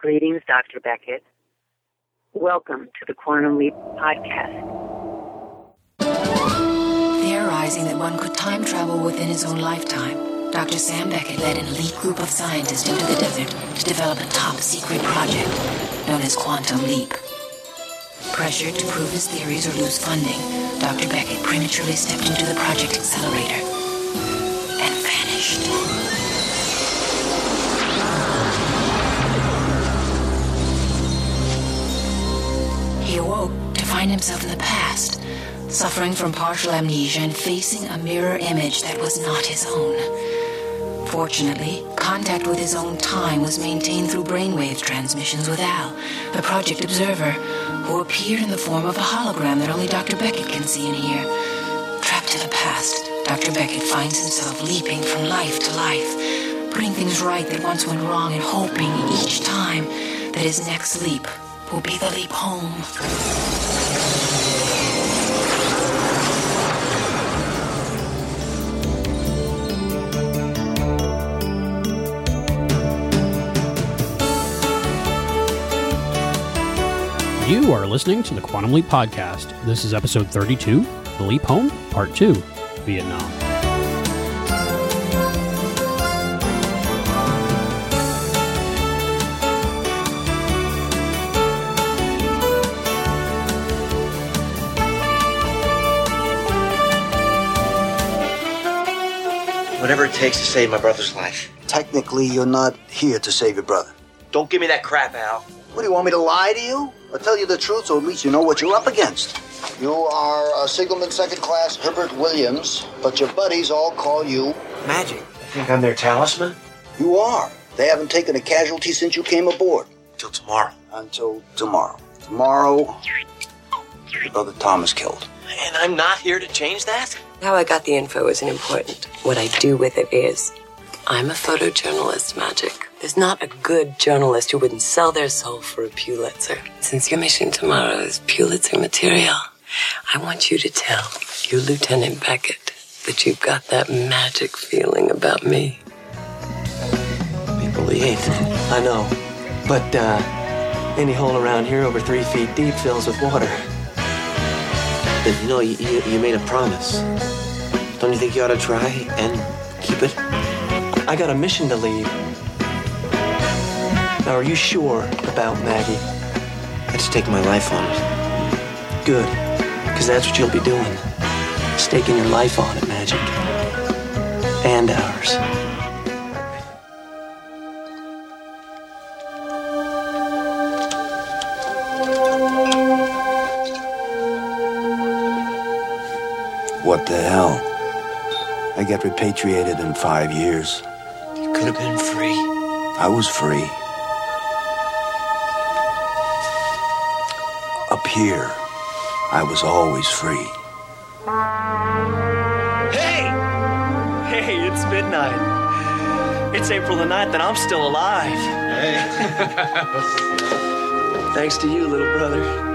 Greetings, Dr. Beckett. Welcome to the Quantum Leap Podcast. Theorizing that one could time travel within his own lifetime, Dr. Sam Beckett led an elite group of scientists into the desert to develop a top secret project known as Quantum Leap. Pressured to prove his theories or lose funding, Dr. Beckett prematurely stepped into the project accelerator find himself in the past, suffering from partial amnesia and facing a mirror image that was not his own. Fortunately, contact with his own time was maintained through brainwave transmissions with Al, the project observer, who appeared in the form of a hologram that only Dr. Beckett can see and hear. Trapped in the past, Dr. Beckett finds himself leaping from life to life, putting things right that once went wrong and hoping each time that his next leap will be the leap home. You are listening to the Quantum Leap Podcast. This is episode 32, The Leap Home, Part 2, Vietnam. Whatever it takes to save my brother's life. Technically, you're not here to save your brother. Don't give me that crap, Al. What do you want me to lie to you? Or tell you the truth so at least you know what you're up against? You are a signalman second class Herbert Williams, but your buddies all call you. Magic. I think I'm their talisman? You are. They haven't taken a casualty since you came aboard. Till tomorrow. Until tomorrow. Tomorrow, your brother Tom is killed. And I'm not here to change that? How I got the info isn't important. What I do with it is. I'm a photojournalist, Magic. There's not a good journalist who wouldn't sell their soul for a Pulitzer. Since your mission tomorrow is Pulitzer material, I want you to tell your Lieutenant Beckett that you've got that magic feeling about me. April the 8th. I know. But, uh, any hole around here over three feet deep fills with water. You know, you, you, you made a promise. Don't you think you ought to try and keep it? I got a mission to leave. Now, are you sure about Maggie? I just take my life on it. Good. Because that's what you'll be doing. Staking your life on it, Magic. And ours. What the hell? I get repatriated in five years. You could have been free. I was free. Up here, I was always free. Hey! Hey, it's midnight. It's April the 9th and I'm still alive. Hey. Thanks to you, little brother.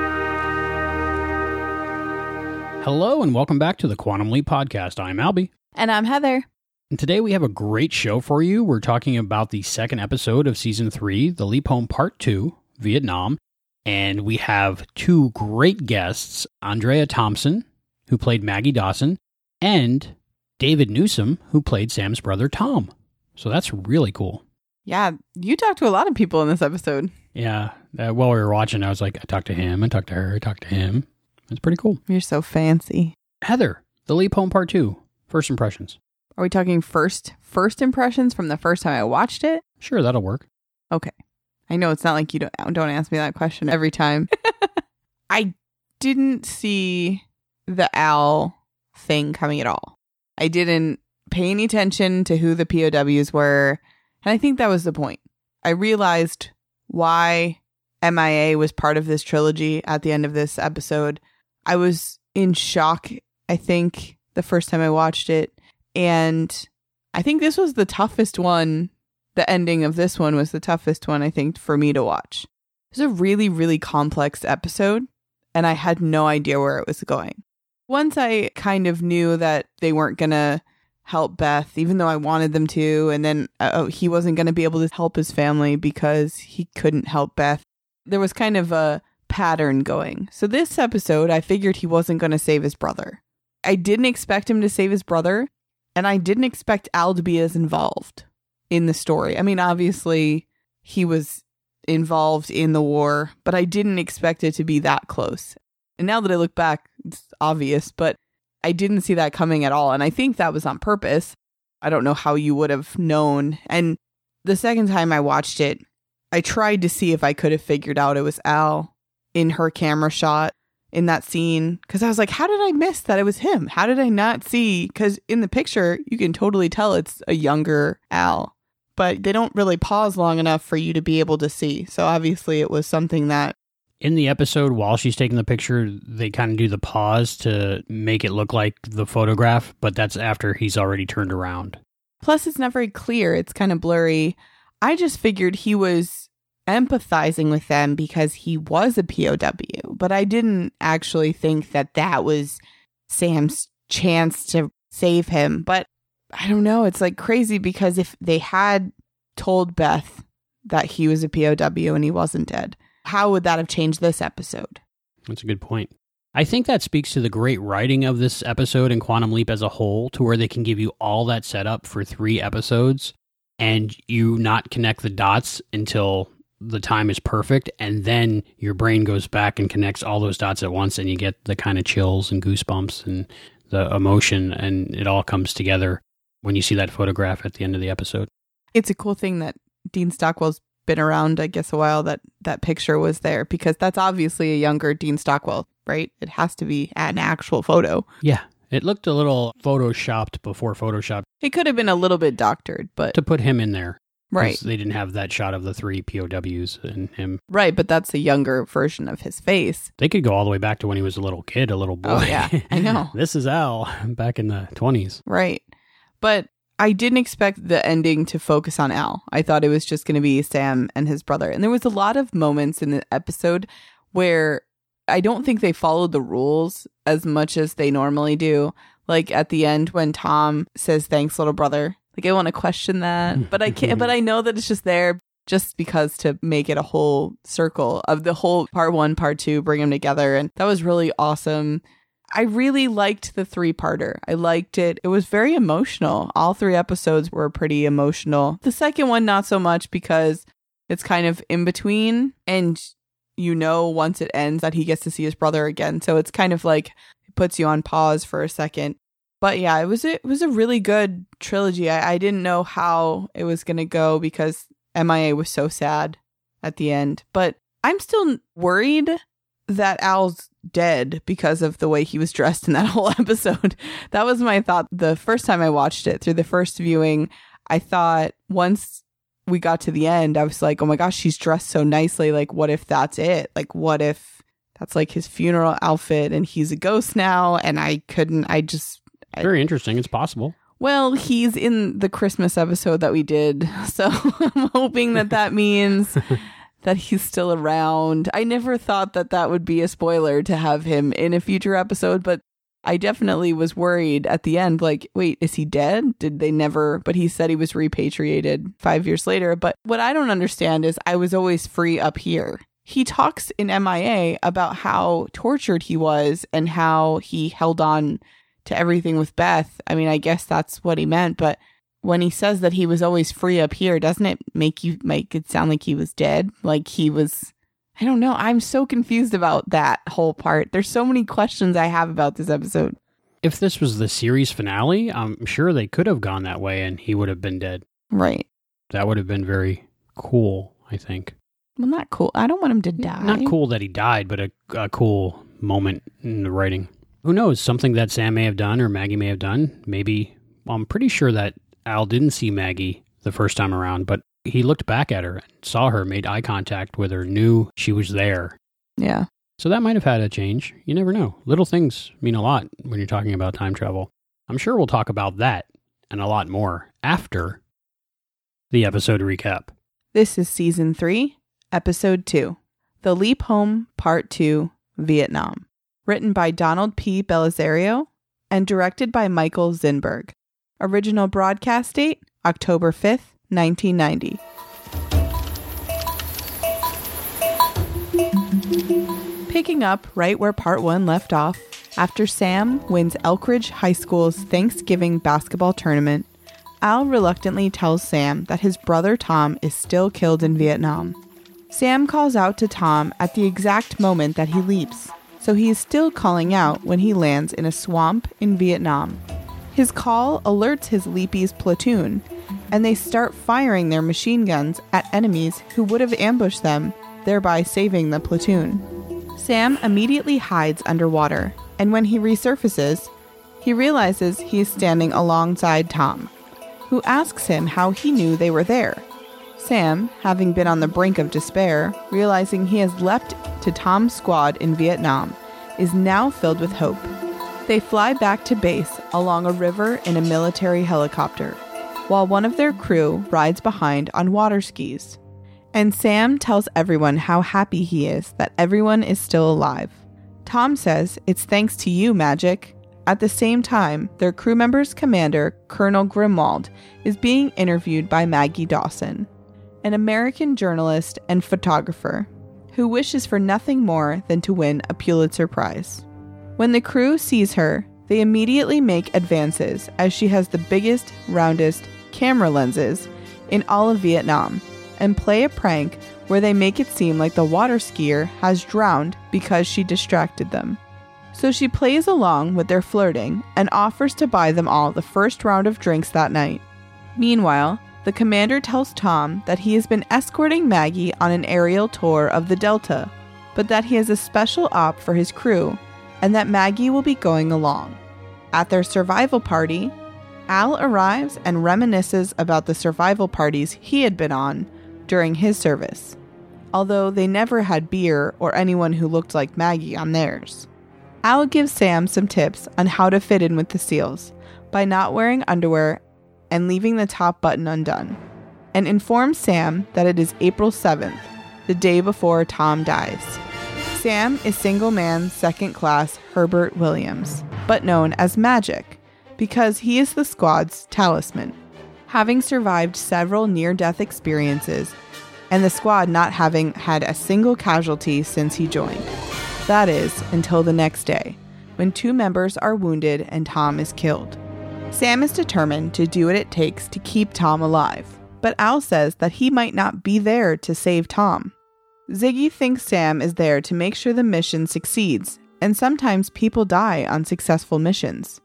Hello, and welcome back to the Quantum Leap Podcast. I'm Albie. And I'm Heather. And today we have a great show for you. We're talking about the second episode of season three, The Leap Home Part Two, Vietnam. And we have two great guests Andrea Thompson, who played Maggie Dawson, and David Newsom, who played Sam's brother Tom. So that's really cool. Yeah, you talked to a lot of people in this episode. Yeah. Uh, while we were watching, I was like, I talked to him, I talked to her, I talked to him. It's pretty cool. You're so fancy. Heather, The Leap Home Part Two, first impressions. Are we talking first first impressions from the first time I watched it? Sure, that'll work. Okay. I know it's not like you don't don't ask me that question every time. I didn't see the Al thing coming at all. I didn't pay any attention to who the POWs were, and I think that was the point. I realized why MIA was part of this trilogy at the end of this episode. I was in shock, I think, the first time I watched it. And I think this was the toughest one. The ending of this one was the toughest one, I think, for me to watch. It was a really, really complex episode, and I had no idea where it was going. Once I kind of knew that they weren't going to help Beth, even though I wanted them to. And then uh, oh, he wasn't going to be able to help his family because he couldn't help Beth. There was kind of a pattern going. So this episode, I figured he wasn't going to save his brother. I didn't expect him to save his brother, and I didn't expect Al to be as involved in the story. I mean, obviously, he was involved in the war, but I didn't expect it to be that close. And now that I look back, it's obvious, but I didn't see that coming at all. And I think that was on purpose. I don't know how you would have known. And the second time I watched it, I tried to see if I could have figured out it was Al in her camera shot in that scene because I was like, how did I miss that it was him? How did I not see? Because in the picture, you can totally tell it's a younger Al, but they don't really pause long enough for you to be able to see. So obviously, it was something that in the episode while she's taking the picture they kind of do the pause to make it look like the photograph but that's after he's already turned around plus it's not very clear it's kind of blurry i just figured he was empathizing with them because he was a pow but i didn't actually think that that was sam's chance to save him but i don't know it's like crazy because if they had told beth that he was a pow and he wasn't dead how would that have changed this episode? That's a good point. I think that speaks to the great writing of this episode and Quantum Leap as a whole, to where they can give you all that setup for three episodes and you not connect the dots until the time is perfect. And then your brain goes back and connects all those dots at once and you get the kind of chills and goosebumps and the emotion and it all comes together when you see that photograph at the end of the episode. It's a cool thing that Dean Stockwell's been around, I guess, a while that that picture was there because that's obviously a younger Dean Stockwell, right? It has to be an actual photo. Yeah. It looked a little photoshopped before Photoshop. It could have been a little bit doctored, but to put him in there. Right. They didn't have that shot of the three POWs and him. Right, but that's a younger version of his face. They could go all the way back to when he was a little kid, a little oh, boy. Oh, yeah. I know. this is Al back in the 20s. Right. But I didn't expect the ending to focus on Al. I thought it was just going to be Sam and his brother. And there was a lot of moments in the episode where I don't think they followed the rules as much as they normally do. Like at the end when Tom says thanks little brother. Like I want to question that, mm-hmm. but I can't but I know that it's just there just because to make it a whole circle of the whole part 1, part 2, bring them together and that was really awesome. I really liked the three parter. I liked it. It was very emotional. All three episodes were pretty emotional. The second one, not so much because it's kind of in between. And you know, once it ends, that he gets to see his brother again. So it's kind of like it puts you on pause for a second. But yeah, it was a, it was a really good trilogy. I, I didn't know how it was to go because MIA was so sad at the end. But I'm still worried that Al's dead because of the way he was dressed in that whole episode. that was my thought the first time I watched it through the first viewing. I thought once we got to the end, I was like, oh my gosh, she's dressed so nicely. Like, what if that's it? Like, what if that's like his funeral outfit and he's a ghost now? And I couldn't, I just. Very interesting. It's possible. Well, he's in the Christmas episode that we did. So I'm hoping that that means that he's still around. I never thought that that would be a spoiler to have him in a future episode, but I definitely was worried at the end like, wait, is he dead? Did they never? But he said he was repatriated five years later. But what I don't understand is I was always free up here. He talks in MIA about how tortured he was and how he held on to everything with Beth. I mean, I guess that's what he meant, but when he says that he was always free up here, doesn't it make you make it sound like he was dead? Like he was I don't know. I'm so confused about that whole part. There's so many questions I have about this episode. If this was the series finale, I'm sure they could have gone that way and he would have been dead. Right. That would have been very cool, I think. Well, not cool. I don't want him to die. Not cool that he died, but a, a cool moment in the writing. Who knows? Something that Sam may have done or Maggie may have done. Maybe. Well, I'm pretty sure that Al didn't see Maggie the first time around, but he looked back at her, and saw her, made eye contact with her, knew she was there. Yeah. So that might have had a change. You never know. Little things mean a lot when you're talking about time travel. I'm sure we'll talk about that and a lot more after the episode recap. This is season 3, episode 2 The Leap Home, Part 2 Vietnam. Written by Donald P. Bellisario and directed by Michael Zinberg. Original broadcast date October 5th, 1990. Picking up right where part one left off, after Sam wins Elkridge High School's Thanksgiving basketball tournament, Al reluctantly tells Sam that his brother Tom is still killed in Vietnam. Sam calls out to Tom at the exact moment that he leaps, so he is still calling out when he lands in a swamp in Vietnam. His call alerts his leapee's platoon, and they start firing their machine guns at enemies who would have ambushed them, thereby saving the platoon. Sam immediately hides underwater, and when he resurfaces, he realizes he is standing alongside Tom, who asks him how he knew they were there. Sam, having been on the brink of despair, realizing he has leapt to Tom's squad in Vietnam, is now filled with hope. They fly back to base along a river in a military helicopter, while one of their crew rides behind on water skis. And Sam tells everyone how happy he is that everyone is still alive. Tom says it's thanks to you, Magic. At the same time, their crew member's commander, Colonel Grimwald, is being interviewed by Maggie Dawson, an American journalist and photographer who wishes for nothing more than to win a Pulitzer Prize. When the crew sees her, they immediately make advances as she has the biggest, roundest camera lenses in all of Vietnam and play a prank where they make it seem like the water skier has drowned because she distracted them. So she plays along with their flirting and offers to buy them all the first round of drinks that night. Meanwhile, the commander tells Tom that he has been escorting Maggie on an aerial tour of the Delta, but that he has a special op for his crew and that Maggie will be going along. At their survival party, Al arrives and reminisces about the survival parties he had been on during his service, although they never had beer or anyone who looked like Maggie on theirs. Al gives Sam some tips on how to fit in with the SEALs by not wearing underwear and leaving the top button undone, and informs Sam that it is April 7th, the day before Tom dies. Sam is signalman second class Herbert Williams, but known as Magic, because he is the squad's talisman having survived several near death experiences, and the squad not having had a single casualty since he joined. That is, until the next day, when two members are wounded and Tom is killed. Sam is determined to do what it takes to keep Tom alive, but Al says that he might not be there to save Tom. Ziggy thinks Sam is there to make sure the mission succeeds, and sometimes people die on successful missions.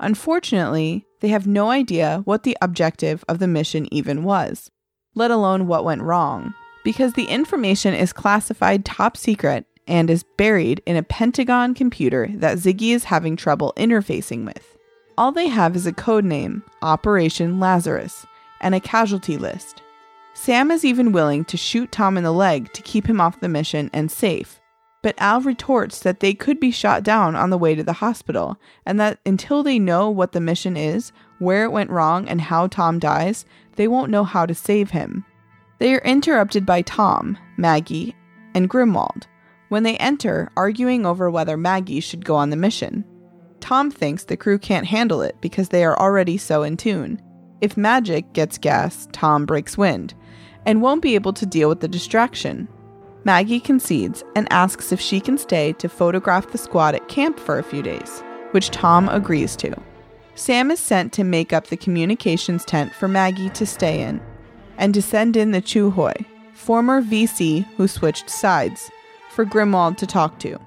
Unfortunately, they have no idea what the objective of the mission even was, let alone what went wrong, because the information is classified top secret and is buried in a Pentagon computer that Ziggy is having trouble interfacing with. All they have is a code name, Operation Lazarus, and a casualty list. Sam is even willing to shoot Tom in the leg to keep him off the mission and safe, but Al retorts that they could be shot down on the way to the hospital, and that until they know what the mission is, where it went wrong, and how Tom dies, they won't know how to save him. They are interrupted by Tom, Maggie, and Grimwald when they enter, arguing over whether Maggie should go on the mission. Tom thinks the crew can't handle it because they are already so in tune. If Magic gets gas, Tom breaks wind and won't be able to deal with the distraction. Maggie concedes and asks if she can stay to photograph the squad at camp for a few days, which Tom agrees to. Sam is sent to make up the communications tent for Maggie to stay in, and to send in the Chu Hoi, former VC who switched sides, for Grimwald to talk to.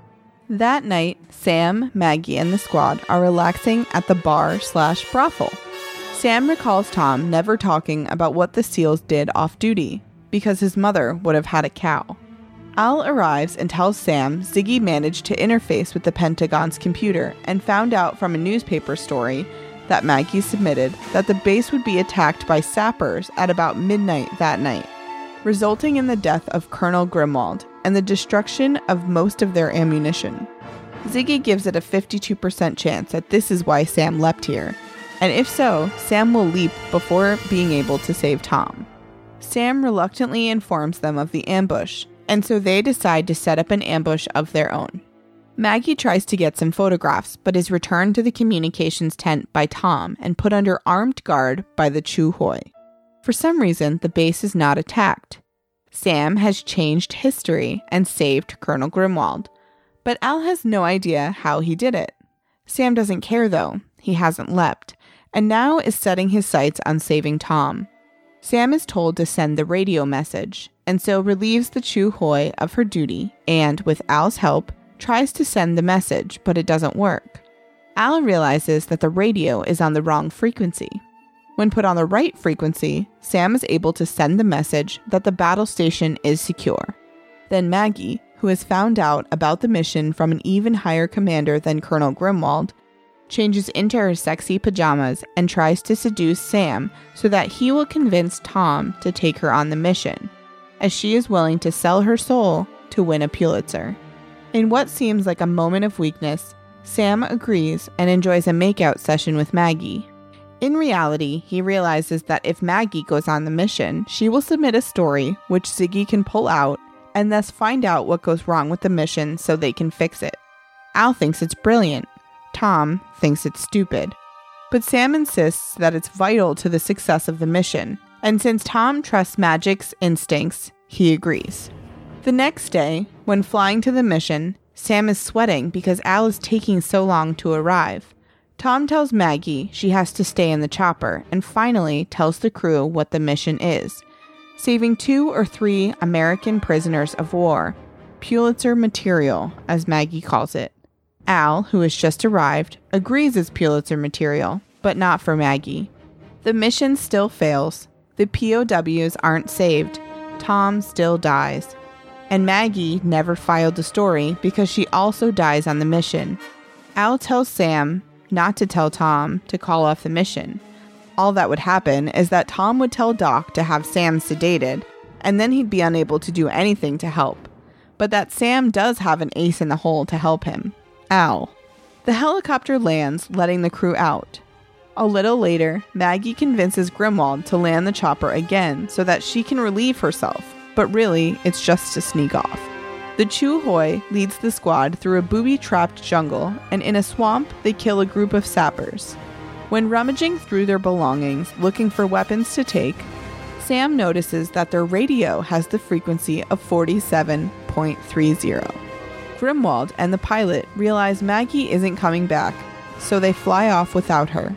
That night, Sam, Maggie, and the squad are relaxing at the bar slash brothel. Sam recalls Tom never talking about what the SEALs did off duty, because his mother would have had a cow. Al arrives and tells Sam Ziggy managed to interface with the Pentagon's computer and found out from a newspaper story that Maggie submitted that the base would be attacked by sappers at about midnight that night, resulting in the death of Colonel Grimwald and the destruction of most of their ammunition. Ziggy gives it a 52% chance that this is why Sam leapt here, and if so, Sam will leap before being able to save Tom. Sam reluctantly informs them of the ambush and so they decide to set up an ambush of their own. Maggie tries to get some photographs, but is returned to the communications tent by Tom and put under armed guard by the Chu Hoi. For some reason, the base is not attacked. Sam has changed history and saved Colonel Grimwald, but Al has no idea how he did it. Sam doesn't care though, he hasn't leapt, and now is setting his sights on saving Tom. Sam is told to send the radio message, and so relieves the Chu Hoi of her duty and, with Al's help, tries to send the message, but it doesn't work. Al realizes that the radio is on the wrong frequency. When put on the right frequency, Sam is able to send the message that the battle station is secure. Then Maggie, who has found out about the mission from an even higher commander than Colonel Grimwald, changes into her sexy pajamas and tries to seduce Sam so that he will convince Tom to take her on the mission, as she is willing to sell her soul to win a Pulitzer. In what seems like a moment of weakness, Sam agrees and enjoys a makeout session with Maggie. In reality, he realizes that if Maggie goes on the mission, she will submit a story which Ziggy can pull out and thus find out what goes wrong with the mission so they can fix it. Al thinks it's brilliant. Tom thinks it's stupid. But Sam insists that it's vital to the success of the mission, and since Tom trusts Magic's instincts, he agrees. The next day, when flying to the mission, Sam is sweating because Al is taking so long to arrive. Tom tells Maggie she has to stay in the chopper and finally tells the crew what the mission is saving two or three American prisoners of war, Pulitzer material, as Maggie calls it. Al, who has just arrived, agrees as Pulitzer material, but not for Maggie. The mission still fails. The POWs aren't saved. Tom still dies. And Maggie never filed the story because she also dies on the mission. Al tells Sam not to tell Tom to call off the mission. All that would happen is that Tom would tell Doc to have Sam sedated, and then he'd be unable to do anything to help. But that Sam does have an ace in the hole to help him Al. The helicopter lands, letting the crew out. A little later, Maggie convinces Grimwald to land the chopper again so that she can relieve herself, but really, it's just to sneak off. The Chu Hoi leads the squad through a booby trapped jungle, and in a swamp, they kill a group of sappers. When rummaging through their belongings looking for weapons to take, Sam notices that their radio has the frequency of 47.30. Grimwald and the pilot realize Maggie isn't coming back, so they fly off without her.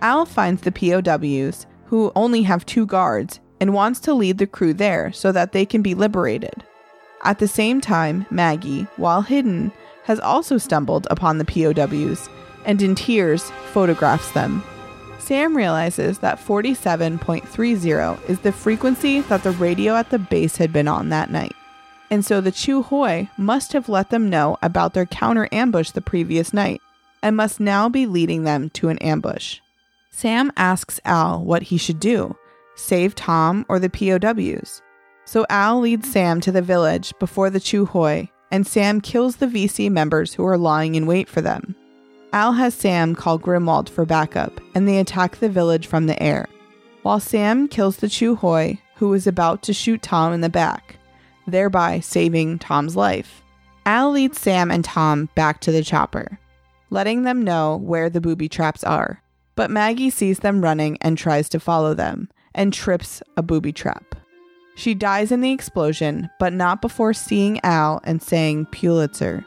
Al finds the POWs, who only have two guards, and wants to lead the crew there so that they can be liberated. At the same time, Maggie, while hidden, has also stumbled upon the POWs and in tears photographs them. Sam realizes that 47.30 is the frequency that the radio at the base had been on that night. And so the Chu Hoi must have let them know about their counter ambush the previous night and must now be leading them to an ambush. Sam asks Al what he should do save Tom or the POWs. So Al leads Sam to the village before the Chu Hoi, and Sam kills the VC members who are lying in wait for them. Al has Sam call Grimwald for backup, and they attack the village from the air, while Sam kills the Chu Hoi, who is about to shoot Tom in the back, thereby saving Tom's life. Al leads Sam and Tom back to the chopper, letting them know where the booby traps are. But Maggie sees them running and tries to follow them, and trips a booby trap. She dies in the explosion, but not before seeing Al and saying Pulitzer.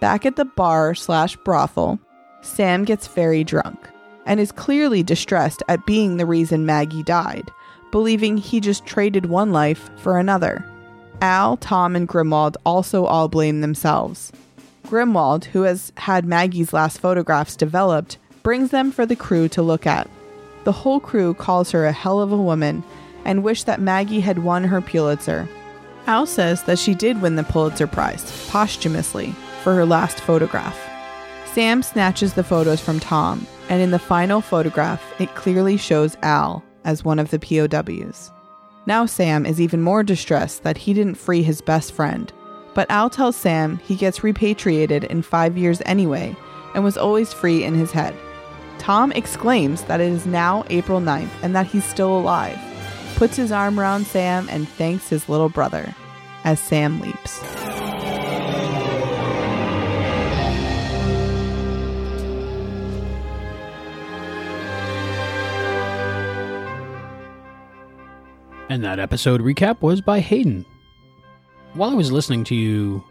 Back at the bar slash brothel, Sam gets very drunk and is clearly distressed at being the reason Maggie died, believing he just traded one life for another. Al, Tom, and Grimwald also all blame themselves. Grimwald, who has had Maggie's last photographs developed, brings them for the crew to look at. The whole crew calls her a hell of a woman and wish that Maggie had won her Pulitzer. Al says that she did win the Pulitzer Prize, posthumously, for her last photograph. Sam snatches the photos from Tom, and in the final photograph, it clearly shows Al as one of the POWs. Now Sam is even more distressed that he didn't free his best friend, but Al tells Sam he gets repatriated in five years anyway and was always free in his head. Tom exclaims that it is now April 9th and that he's still alive, puts his arm around Sam, and thanks his little brother as Sam leaps. And that episode recap was by Hayden. While I was listening to you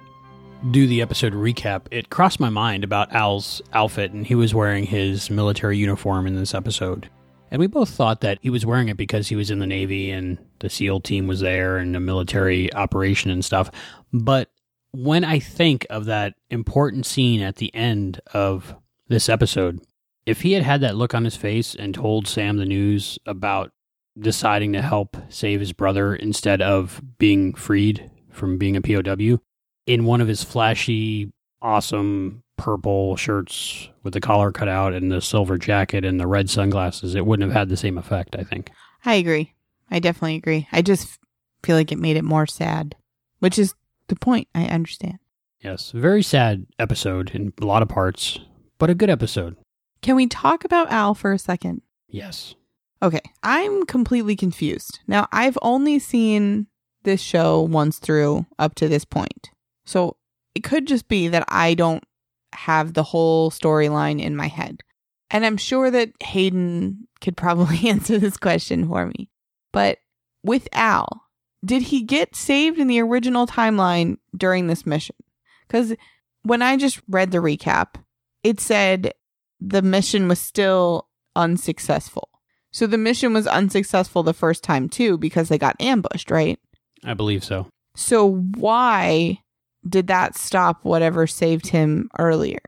do the episode recap, it crossed my mind about Al's outfit, and he was wearing his military uniform in this episode. And we both thought that he was wearing it because he was in the Navy and the SEAL team was there and a military operation and stuff. But when I think of that important scene at the end of this episode, if he had had that look on his face and told Sam the news about deciding to help save his brother instead of being freed from being a POW in one of his flashy, awesome purple shirts with the collar cut out and the silver jacket and the red sunglasses, it wouldn't have had the same effect, I think. I agree. I definitely agree. I just feel like it made it more sad, which is the point. I understand. Yes, very sad episode in a lot of parts, but a good episode. Can we talk about Al for a second? Yes. Okay, I'm completely confused. Now, I've only seen this show once through up to this point. So it could just be that I don't have the whole storyline in my head. And I'm sure that Hayden could probably answer this question for me. But with Al, did he get saved in the original timeline during this mission? Because when I just read the recap, it said the mission was still unsuccessful. So the mission was unsuccessful the first time too because they got ambushed, right? I believe so. So why did that stop whatever saved him earlier?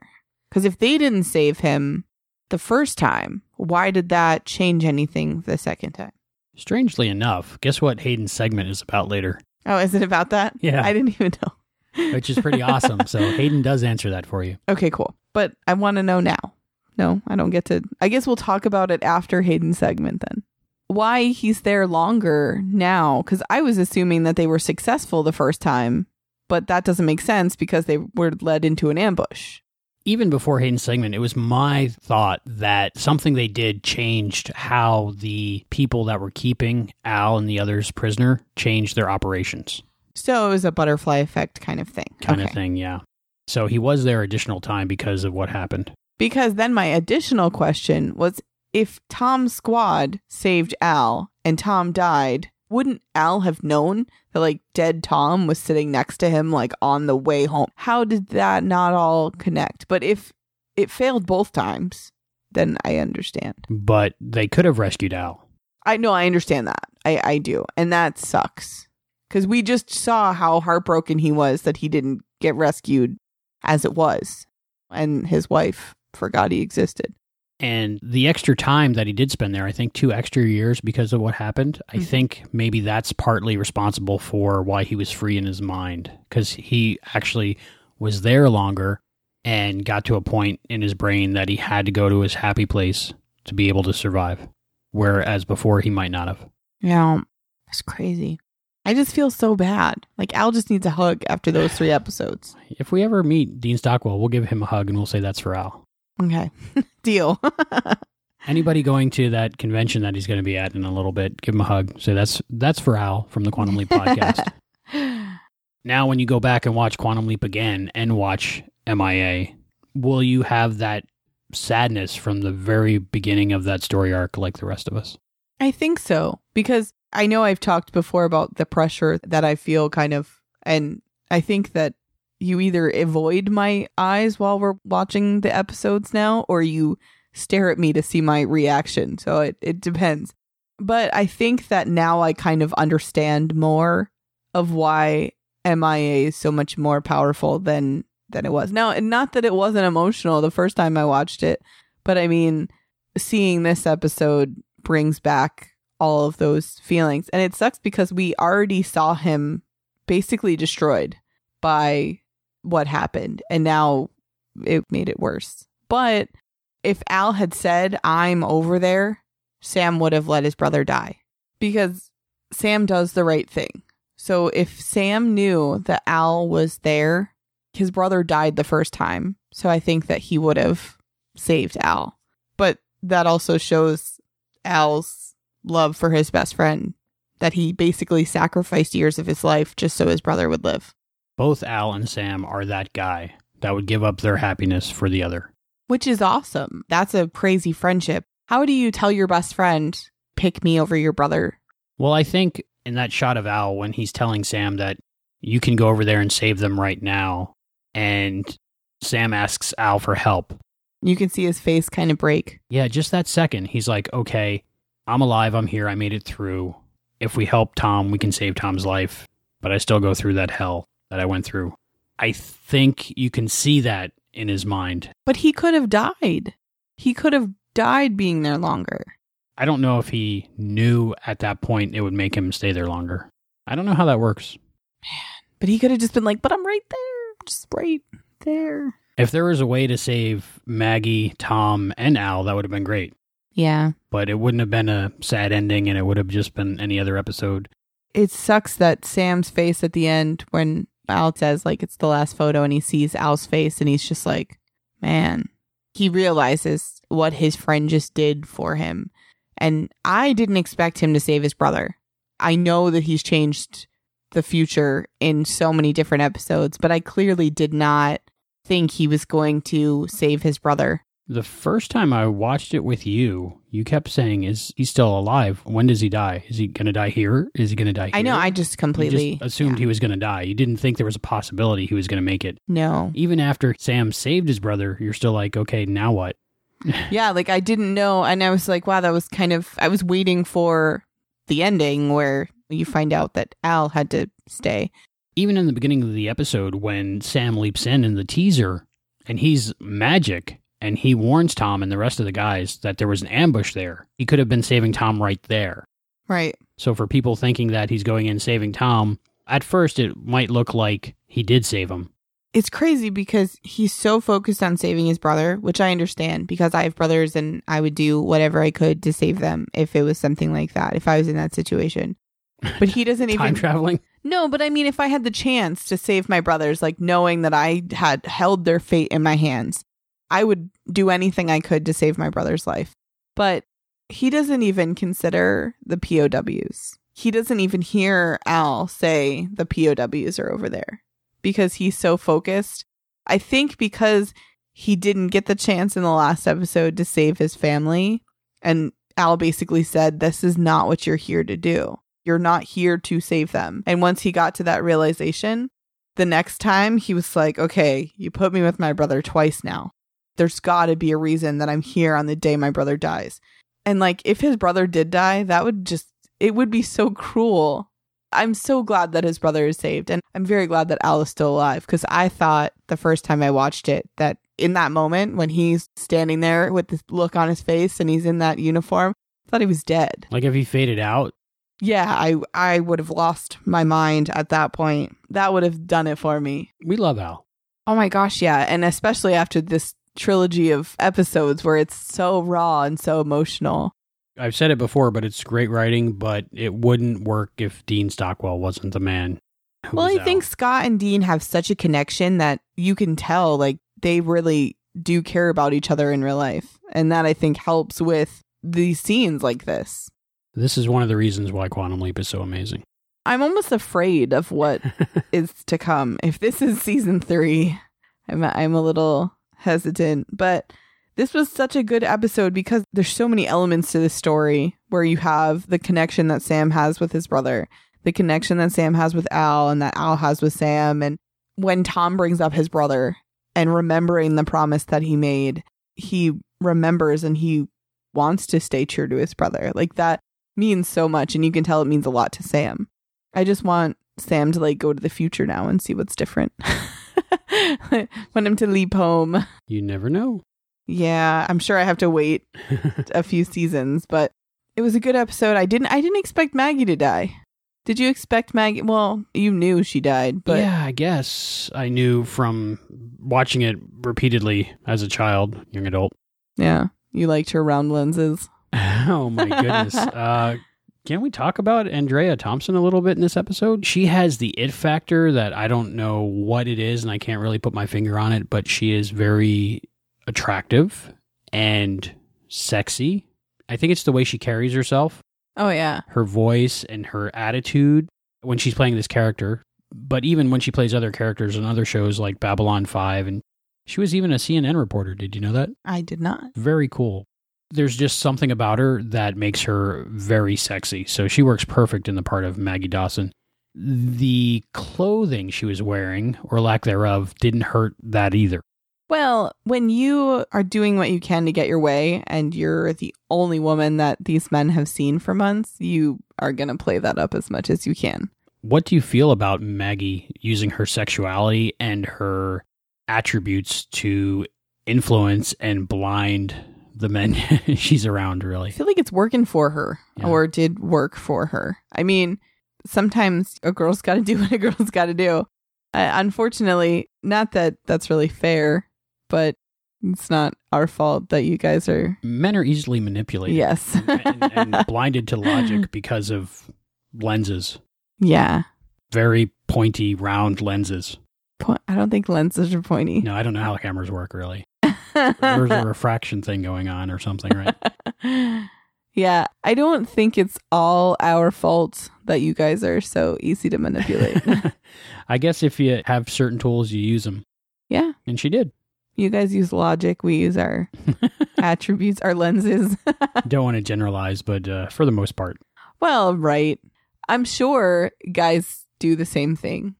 Because if they didn't save him the first time, why did that change anything the second time? Strangely enough, guess what Hayden's segment is about later? Oh, is it about that? Yeah. I didn't even know. Which is pretty awesome. So Hayden does answer that for you. Okay, cool. But I want to know now. No, I don't get to. I guess we'll talk about it after Hayden's segment then. Why he's there longer now? Because I was assuming that they were successful the first time, but that doesn't make sense because they were led into an ambush. Even before Hayden's segment, it was my thought that something they did changed how the people that were keeping Al and the others prisoner changed their operations. So it was a butterfly effect kind of thing. Kind Okay. of thing, yeah. So he was there additional time because of what happened. Because then my additional question was if Tom's squad saved Al and Tom died, wouldn't Al have known that like dead Tom was sitting next to him like on the way home? How did that not all connect? But if it failed both times, then I understand. But they could have rescued Al. I know I understand that. I I do. And that sucks. Cuz we just saw how heartbroken he was that he didn't get rescued as it was and his wife forgot he existed. And the extra time that he did spend there, I think two extra years because of what happened, I Mhm. think maybe that's partly responsible for why he was free in his mind. Because he actually was there longer and got to a point in his brain that he had to go to his happy place to be able to survive. Whereas before, he might not have. Yeah, it's crazy. I just feel so bad. Like Al just needs a hug after those three episodes. If we ever meet Dean Stockwell, we'll give him a hug and we'll say that's for Al. Okay, deal. Anybody going to that convention that he's going to be at in a little bit, give him a hug. Say that's that's for Al from the Quantum Leap podcast. now, when you go back and watch Quantum Leap again and watch MIA, will you have that sadness from the very beginning of that story arc like the rest of us? I think so because I know I've talked before about the pressure that I feel kind of, and I think that you either avoid my eyes while we're watching the episodes now or you stare at me to see my reaction. So it, it depends. But I think that now I kind of understand more of why MIA is so much more powerful than than it was. Now, not that it wasn't emotional the first time I watched it, but I mean, seeing this episode brings back all of those feelings. And it sucks because we already saw him basically destroyed by what happened. And now it made it worse. But if Al had said, I'm over there, Sam would have let his brother die because Sam does the right thing. So if Sam knew that Al was there, his brother died the first time. So I think that he would have saved Al. But that also shows Al's love for his best friend that he basically sacrificed years of his life just so his brother would live, Both Al and Sam are that guy that would give up their happiness for the other. which is awesome. That's a crazy friendship. How do you tell your best friend, pick me over your brother? Well, I think in that shot of Al when he's telling Sam that you can go over there and save them right now, and Sam asks Al for help. You can see his face kind of break. Yeah, just that second, he's like, okay, I'm alive, I'm here, I made it through. If we help Tom, we can save Tom's life, but I still go through that hell that I went through. I think you can see that in his mind. But he could have died. He could have died being there longer. I don't know if he knew at that point it would make him stay there longer. I don't know how that works. Man, but he could have just been like, but I'm right there. Just right there. If there was a way to save Maggie, Tom, and Al, that would have been great. Yeah. But it wouldn't have been a sad ending and it would have just been any other episode. It sucks that Sam's face at the end when Al says like it's the last photo and he sees Al's face and he's just like, man, he realizes what his friend just did for him. And I didn't expect him to save his brother. I know that he's changed the future in so many different episodes, but I clearly did not think he was going to save his brother. The first time I watched it with you, you kept saying, "Is he still alive? When does he die? Is he going to die here? Is he going to die?" Here? I know. I just completely just assumed yeah. he was going to die. You didn't think there was a possibility he was going to make it. No. Even after Sam saved his brother, you're still like, "Okay, now what?" yeah, like I didn't know, and I was like, "Wow, that was kind of." I was waiting for the ending where you find out that Al had to stay. Even in the beginning of the episode, when Sam leaps in in the teaser, and he's magic and he warns Tom and the rest of the guys that there was an ambush there. He could have been saving Tom right there. Right. So for people thinking that he's going in saving Tom, at first it might look like he did save him. It's crazy because he's so focused on saving his brother, which I understand because I have brothers and I would do whatever I could to save them if it was something like that, if I was in that situation. But he doesn't even time traveling. No, but I mean if I had the chance to save my brothers, like knowing that I had held their fate in my hands, I would do anything I could to save my brother's life. But he doesn't even consider the POWs. He doesn't even hear Al say the POWs are over there because he's so focused. I think because he didn't get the chance in the last episode to save his family. And Al basically said, This is not what you're here to do. You're not here to save them. And once he got to that realization, the next time he was like, Okay, you put me with my brother twice now there's got to be a reason that I'm here on the day my brother dies. And like, if his brother did die, that would just, it would be so cruel. I'm so glad that his brother is saved. And I'm very glad that Al is still alive because I thought the first time I watched it that in that moment when he's standing there with this look on his face and he's in that uniform, I thought he was dead. Like if he faded out. Yeah, I I would have lost my mind at that point. That would have done it for me. We love Al. Oh my gosh, yeah. And especially after this trilogy of episodes where it's so raw and so emotional. I've said it before, but it's great writing, but it wouldn't work if Dean Stockwell wasn't the man. Well, I think Scott and Dean have such a connection that you can tell like they really do care about each other in real life. And that I think helps with these scenes like this. This is one of the reasons why Quantum Leap is so amazing. I'm almost afraid of what is to come. If this is season three, I'm I'm a little hesitant, but this was such a good episode because there's so many elements to the story where you have the connection that Sam has with his brother, the connection that Sam has with Al and that Al has with Sam and when Tom brings up his brother and remembering the promise that he made, he remembers and he wants to stay true to his brother. Like that means so much and you can tell it means a lot to Sam. I just want Sam to like go to the future now and see what's different. want him to leap home. You never know. Yeah, I'm sure I have to wait a few seasons, but it was a good episode. I didn't I didn't expect Maggie to die. Did you expect Maggie? Well, you knew she died, but yeah, I guess I knew from watching it repeatedly as a child, young adult. Yeah, you liked her round lenses. oh my goodness. uh, can we talk about Andrea Thompson a little bit in this episode? She has the it factor that I don't know what it is and I can't really put my finger on it, but she is very attractive and sexy. I think it's the way she carries herself, Oh yeah. her voice and her attitude when she's playing this character. But even when she plays other characters in other shows like Babylon 5 and she was even a CNN reporter, did you know that? I did not. Very cool. There's just something about her that makes her very sexy. So she works perfect in the part of Maggie Dawson. The clothing she was wearing, or lack thereof, didn't hurt that either. Well, when you are doing what you can to get your way and you're the only woman that these men have seen for months, you are going to play that up as much as you can. What do you feel about Maggie using her sexuality and her attributes to influence and blind the men she's around, really. I feel like it's working for her Yeah. or did work for her. I mean, sometimes a girl's got to do what a girl's got to do. Uh, unfortunately, not that that's really fair, but it's not our fault that you guys are. Men are easily manipulated. Yes. and, and blinded to logic because of lenses. yeah. Very pointy, round lenses. I don't think lenses are pointy. No, I don't know how cameras work, really. There's a refraction thing going on or something, right? yeah, I don't think it's all our fault that you guys are so easy to manipulate. I guess if you have certain tools, you use them. yeah, And she did. you guys use logic, we use our attributes, our lenses. Don't want to generalize, but uh, for the most part. well, right. I'm sure guys do the same thing.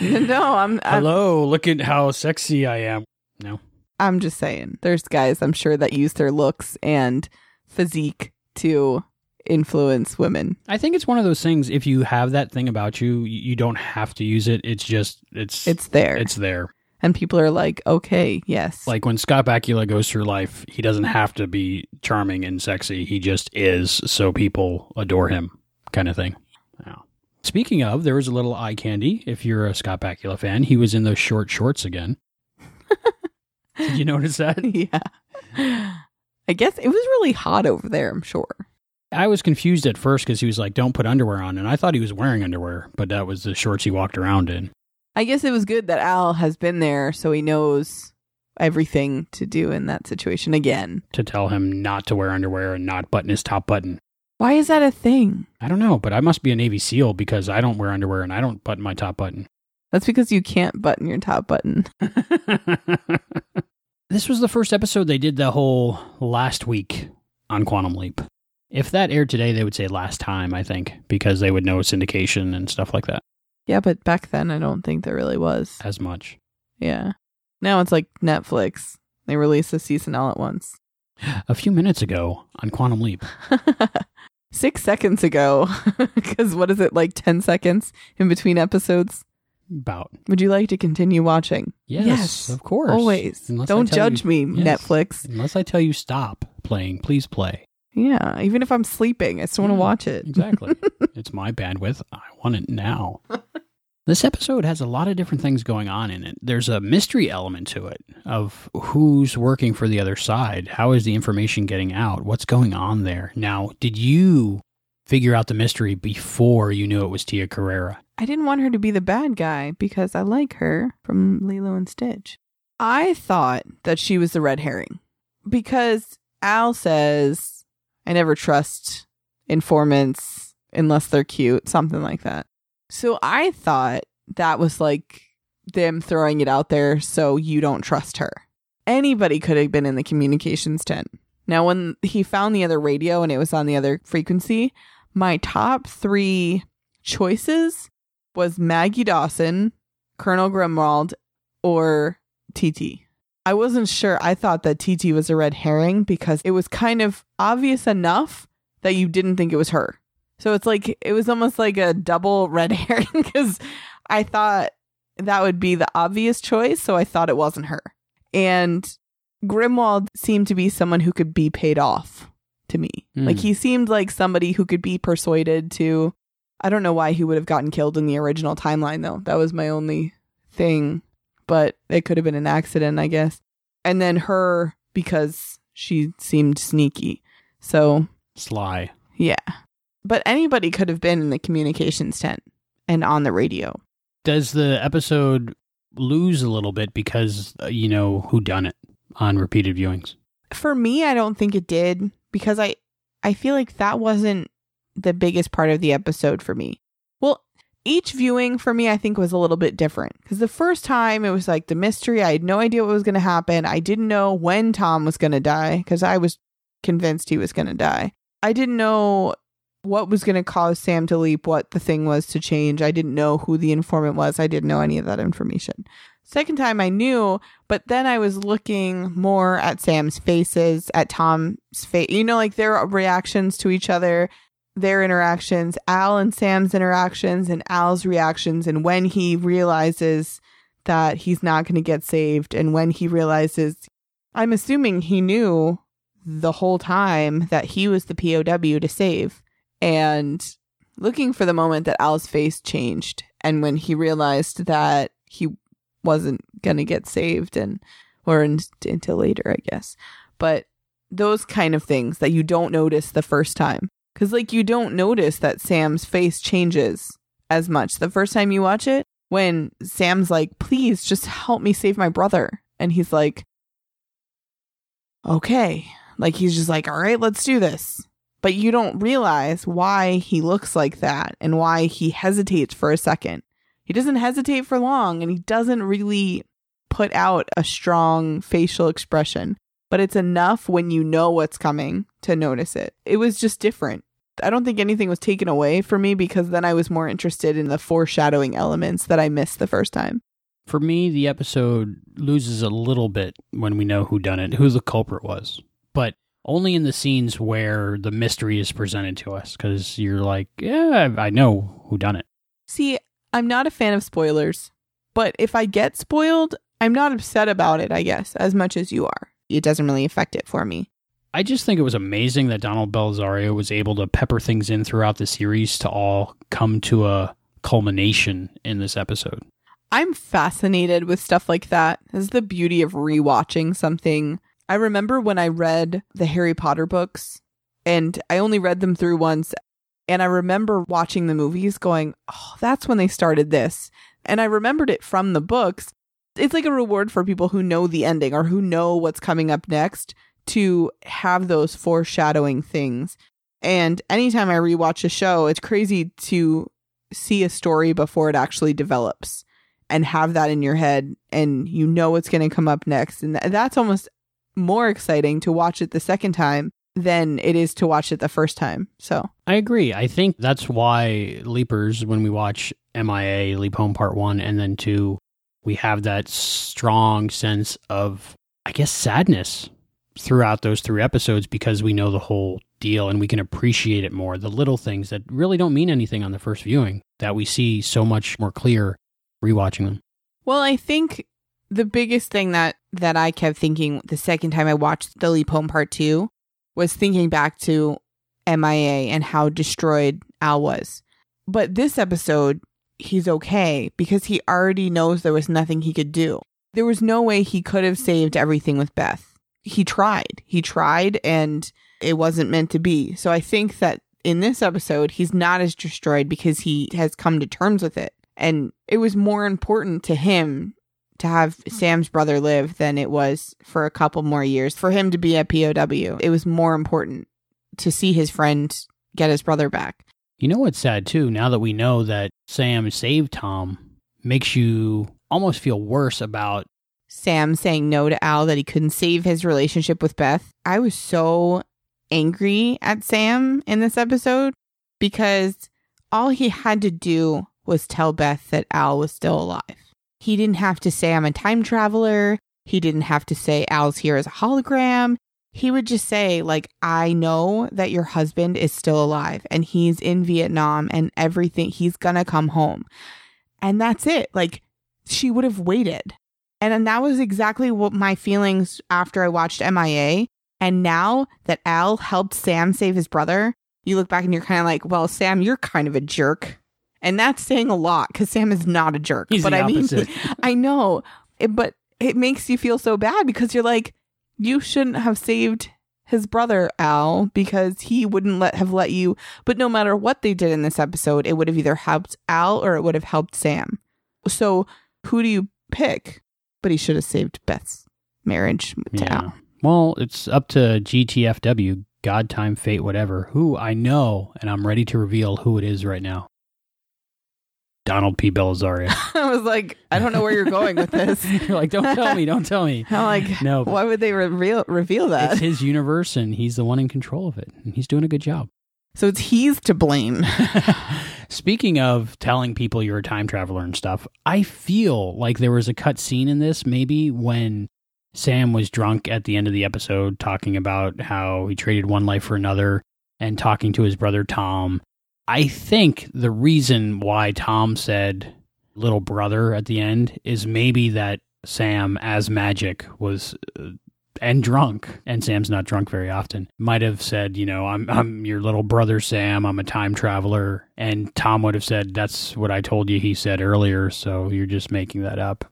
no, I'm I'm, Hello, look at how sexy I am. No. I'm just saying. There's guys I'm sure that use their looks and physique to influence women. I think it's one of those things. If you have that thing about you, you don't have to use it. It's just it's It's there. it's there. and people are like, "Okay, yes." Like when Scott Bakula goes through life, he doesn't have to be charming and sexy. He just is, so people adore him, kind of thing. Yeah. Speaking of, there was a little eye candy. If you're a Scott Bakula fan, he was in those short shorts again. Did you notice that? yeah. I guess it was really hot over there, I'm sure. I was confused at first because he was like, "Don't put underwear on," and I thought he was wearing underwear, but that was the shorts he walked around in. I guess it was good that Al has been there so he knows everything to do in that situation again. to tell him not to wear underwear and not button his top button. Why is that a thing? I don't know, but I must be a Navy SEAL because I don't wear underwear and I don't button my top button. That's because you can't button your top button. this was the first episode they did the whole last week on Quantum Leap. If that aired today, they would say last time, I think, because they would know syndication and stuff like that Yeah, but back then I don't think there really was. as much. Yeah. Now it's like Netflix. They release a season all at once. A few minutes ago on Quantum Leap, Six seconds ago, because what is it, like 10 seconds in between episodes? About Would you like to continue watching? yes, of course, Always. Unless Don't judge you- me, yes. Netflix. Unless I tell you stop playing, please play. Yeah, even if I'm sleeping, I still want to mm, watch it. Exactly. it's my bandwidth. I want it now. this episode has a lot of different things going on in it. There's a mystery element to it of who's working for the other side. How is the information getting out? What's going on there? Now, did you figure out the mystery before you knew it was Tia Carrere? I didn't want her to be the bad guy because I like her from Lilo and Stitch. I thought that she was the red herring because Al says, I never trust informants unless they're cute, something like that. So I thought that was like them throwing it out there so you don't trust her. Anybody could have been in the communications tent. Now, when he found the other radio and it was on the other frequency, my top three choices was Maggie Dawson, Colonel Grimwald, or TT. I wasn't sure. I thought that TT was a red herring because it was kind of obvious enough that you didn't think it was her. So it's like it was almost like a double red herring because I thought that would be the obvious choice, so I thought it wasn't her. And Grimwald seemed to be someone who could be paid off to me. Hmm. Like he seemed like somebody who could be persuaded to I don't know why he would have gotten killed in the original timeline though. That was my only thing. But it could have been an accident, I guess. And then her because she seemed sneaky. So, Sly. yeah. But anybody could have been in the communications tent and on the radio. Does the episode lose a little bit because uh, you know who done it on repeated viewings? For me, I don't think it did because I I feel like that wasn't the biggest part of the episode for me. Well, each viewing for me, I think, was a little bit different. Because the first time it was like the mystery. I had no idea what was going to happen. I didn't know when Tom was going to die because I was convinced he was going to die. I didn't know what was going to cause Sam to leap, what the thing was to change. I didn't know who the informant was. I didn't know any of that information. Second time I knew, but then I was looking more at Sam's faces, at Tom's face, you know, like their reactions to each other, their interactions, Al and Sam's interactions, and Al's reactions, and when he realizes that he's not going to get saved, and when he realizes, I'm assuming he knew the whole time that he was the POW to save, and looking for the moment that Al's face changed, and when he realized that he wasn't gonna get saved and or in, until later i guess. But those kind of things that you don't notice the first time because like you don't notice that sam's face changes as much. The first time you watch it when sam's like please just help me save my brother and he's like okay. Like he's just like all right let's do this. But you don't realize why he looks like that and why he hesitates for a second. He doesn't hesitate for long and he doesn't really put out a strong facial expression, but it's enough when you know what's coming to notice it. It was just different. I don't think anything was taken away from me because then I was more interested in the foreshadowing elements that I missed the first time. For me, the episode loses a little bit when we know who done it, who the culprit was. But only in the scenes where the mystery is presented to us because you're like, yeah, I know who done it. See, I'm not a fan of spoilers, but if I get spoiled, I'm not upset about it, I guess, as much as you are. It doesn't really affect it for me. I just think it was amazing that Donald Bellisario was able to pepper things in throughout the series to all come to a culmination in this episode. I'm fascinated with stuff like that. This is the beauty of rewatching something. I remember when I read the Harry Potter books, and I only read them through once and I remember watching the movies going, oh, that's when they started this. And I remembered it from the books. It's like a reward for people who know the ending or who know what's coming up next to have those foreshadowing things. And anytime I rewatch a show, it's crazy to see a story before it actually develops and have that in your head and you know what's going to come up next. And that's almost more exciting to watch it the second time than it is to watch it the first time. So I agree. I think that's why Leapers, when we watch MIA, Leap Home Part 1 and then 2, we have that strong sense of, I guess, sadness throughout those three episodes because we know the whole deal and we can appreciate it more. The little things that really don't mean anything on the first viewing that we see so much more clear rewatching them. Well, I think the biggest thing that that I kept thinking the second time I watched The Leap Home Part 2 was thinking back to MIA and how destroyed Al was. But this episode, he's okay because he already knows there was nothing he could do. There was no way he could have saved everything with Beth. He tried. He tried and it wasn't meant to be. So I think that in this episode, he's not as destroyed because he has come to terms with it. And it was more important to him to have Sam's brother live than it was for a couple more years. For him to be a POW, it was more important to see his friend get his brother back. You know what's sad too? Now that we know that Sam saved Tom, makes you almost feel worse about Sam saying no to Al that he couldn't save his relationship with Beth. I was so angry at Sam in this episode because all he had to do was tell Beth that Al was still alive. He didn't have to say, I'm a time traveler. He didn't have to say, Al's here as a hologram. He would just say, like, I know that your husband is still alive and he's in Vietnam and everything, he's gonna come home. And that's it. Like, she would have waited. And, and that was exactly what my feelings after I watched MIA. And now that Al helped Sam save his brother, you look back and you're kind of like, well, Sam, you're kind of a jerk. And that's saying a lot because Sam is not a jerk. He's but the I mean, opposite. I know, it, but it makes you feel so bad because you're like, you shouldn't have saved his brother Al because he wouldn't let have let you. But no matter what they did in this episode, it would have either helped Al or it would have helped Sam. So who do you pick? But he should have saved Beth's marriage to Yeah. Al. Well, it's up to GTFW, God, Time, Fate, whatever, who I know, and I'm ready to reveal who it is right now. Donald P. Bellisario. I was like, I don't know where you're going with this. You're like, don't tell me, don't tell me. I'm like, No, why would they reveal reveal that? It's his universe, and he's the one in control of it, and he's doing a good job. So it's he's to blame. Speaking of telling people you're a time traveler and stuff, I feel like there was a cut scene in this maybe when Sam was drunk at the end of the episode talking about how he traded one life for another and talking to his brother Tom. I think the reason why Tom said little brother at the end is maybe that Sam as magic was uh, and drunk and Sam's not drunk very often might have said, you know, I'm I'm your little brother Sam, I'm a time traveler and Tom would have said that's what I told you he said earlier, so you're just making that up.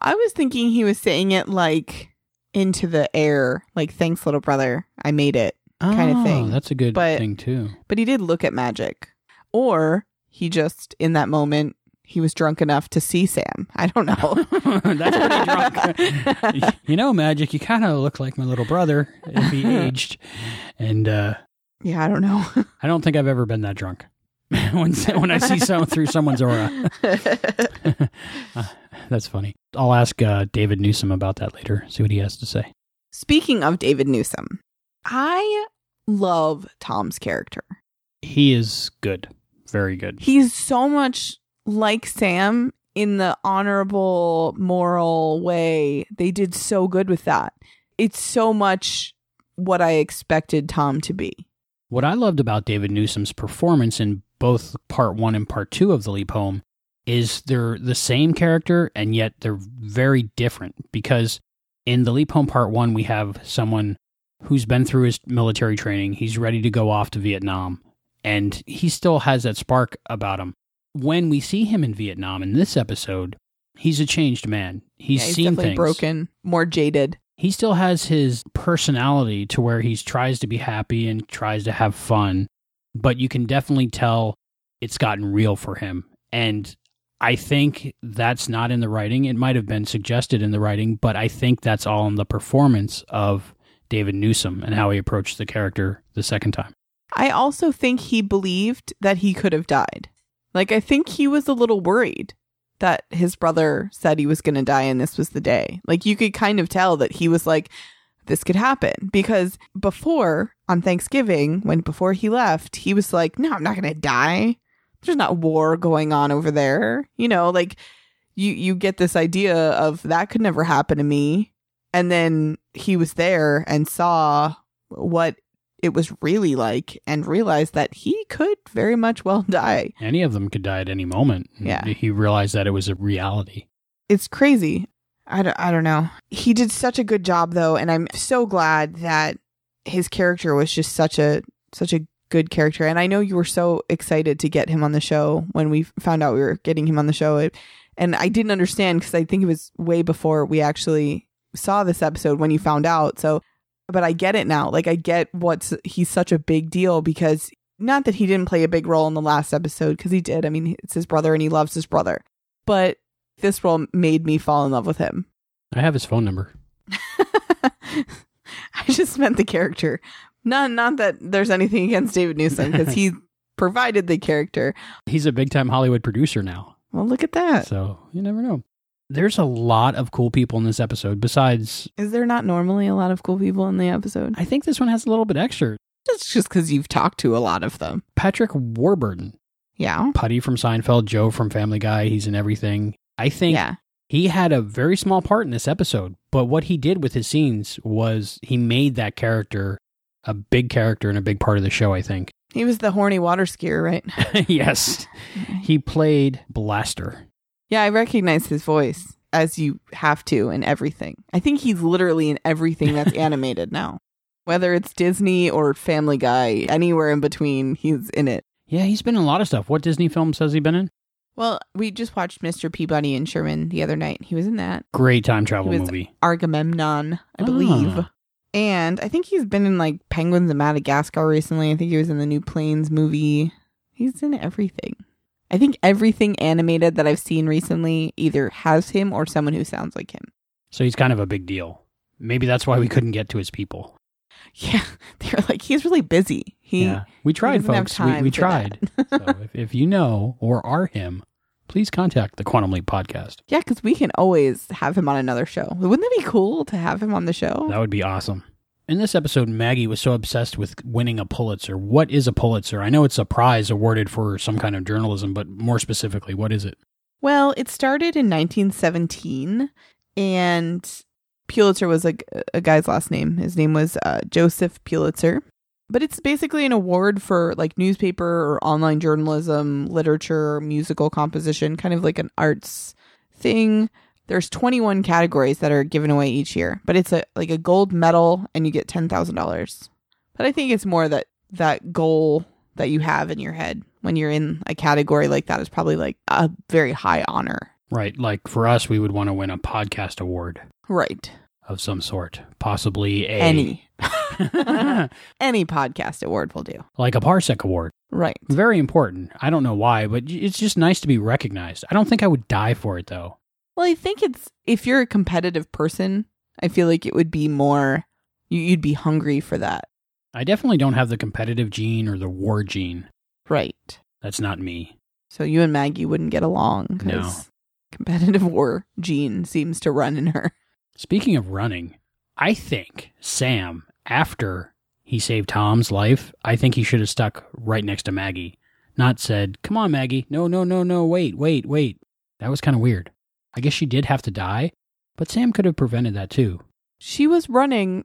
I was thinking he was saying it like into the air, like thanks, little brother, I made it, kind Oh, of thing. That's a good But- thing too. But he did look at magic, or he just in that moment he was drunk enough to see Sam. I don't know. That's pretty drunk. you know, Magic, you kind of look like my little brother if he aged. And uh, yeah, I don't know. I don't think I've ever been that drunk. when when I see someone through someone's aura, Uh, that's funny. I'll ask uh, David Newsom about that later. See what he has to say. Speaking of David Newsom, I love Tom's character. He is good, very good. He's so much like Sam in the honorable, moral way. They did so good with that. It's so much what I expected Tom to be. What I loved about David Newsom's performance in both part one and part two of The Leap Home is they're the same character and yet they're very different because in The Leap Home part one, we have someone who's been through his military training. He's ready to go off to Vietnam and he still has that spark about him. When we see him in Vietnam in this episode, he's a changed man. He's, Yeah, he's seen definitely things broken, more jaded. he still has his personality to where he tries to be happy and tries to have fun, but you can definitely tell it's gotten real for him. And I think that's not in the writing. It might have been suggested in the writing, but I think that's all in the performance of David Newsom and how he approached the character the second time. I also think he believed that he could have died. Like, I think he was a little worried that his brother said he was going to die and this was the day. Like, you could kind of tell that he was like, this could happen. Because before, on Thanksgiving, when before he left, he was like, no, I'm not going to die. There's not war going on over there. You know, like, you, you get this idea of that could never happen to me. And then he was there and saw what it was really like and realized that he could very much well die. Any of them could die at any moment. Yeah. He realized that it was a reality. It's crazy. I don't, I don't know. He did such a good job though and I'm so glad that his character was just such a such a good character and I know you were so excited to get him on the show when we found out we were getting him on the show It- and I didn't understand cuz I think it was way before we actually saw this episode when you found out. So but I get it now. Like I get what's he's such a big deal because not that he didn't play a big role in the last episode because he did. I mean, it's his brother and he loves his brother. But this role made me fall in love with him. I have his phone number. I just meant the character. Not not that there's anything against David Newsom because he provided the character. He's a big time Hollywood producer now. Well, look at that. So you never know. There's a lot of cool people in this episode. Besides, Is there not normally a lot of cool people in the episode? I think this one has a little bit extra. That's just because you've talked to a lot of them. Patrick Warburton, Yeah. Putty from Seinfeld, Joe from Family Guy. He's in everything. I think Yeah. he had a very small part in this episode, but what he did with his scenes was he made that character a big character and a big part of the show. I think. He was the horny water skier, right? yes, he played Blaster. Yeah, I recognize his voice as you have to in everything. I think he's literally in everything that's animated now. Whether it's Disney or Family Guy, anywhere in between, he's in it. Yeah, he's been in a lot of stuff. What Disney films has he been in? Well, we just watched Mr. Peabody and Sherman the other night. He was in that. Great time travel movie. Agamemnon, I believe. Ah. And I think he's been in like Penguins of Madagascar recently. I think he was in the New Planes movie. He's in everything. I think everything animated that I've seen recently either has him or someone who sounds like him. So he's kind of a big deal. Maybe that's why we couldn't get to his people. Yeah, they're like he's really busy. He yeah, we tried, folks. We, we tried. so if, if you know or are him, please contact the Quantum Leap podcast. Yeah, because we can always have him on another show. Wouldn't that be cool to have him on the show? That would be awesome. In this episode, Maggie was so obsessed with winning a Pulitzer. What is a Pulitzer? I know it's a prize awarded for some kind of journalism, but more specifically, what is it? Well, it started in 1917, and Pulitzer was a, a guy's last name. His name was uh, Joseph Pulitzer. But it's basically an award for like newspaper or online journalism, literature, musical composition, kind of like an arts thing. There's 21 categories that are given away each year, but it's a like a gold medal and you get $10,000. But I think it's more that that goal that you have in your head when you're in a category like that is probably like a very high honor. Right. Like for us, we would want to win a podcast award Right. of some sort, possibly a Any. Any podcast award will do. like a Parsec award. Right. Very important. I don't know why, but it's just nice to be recognized. I don't think I would die for it though. Well, I think it's if you're a competitive person, I feel like it would be more you- you'd be hungry for that. I definitely don't have the competitive gene or the war gene. Right. That's not me. So you and Maggie wouldn't get along No. because competitive war gene seems to run in her. Speaking of running, I think Sam, after he saved Tom's life, I think he should have stuck right next to Maggie. Not said, Come on, Maggie. No, no, no, no. Wait, wait, wait. That was kind of weird. I guess she did have to die, but Sam could have prevented that too. She was running.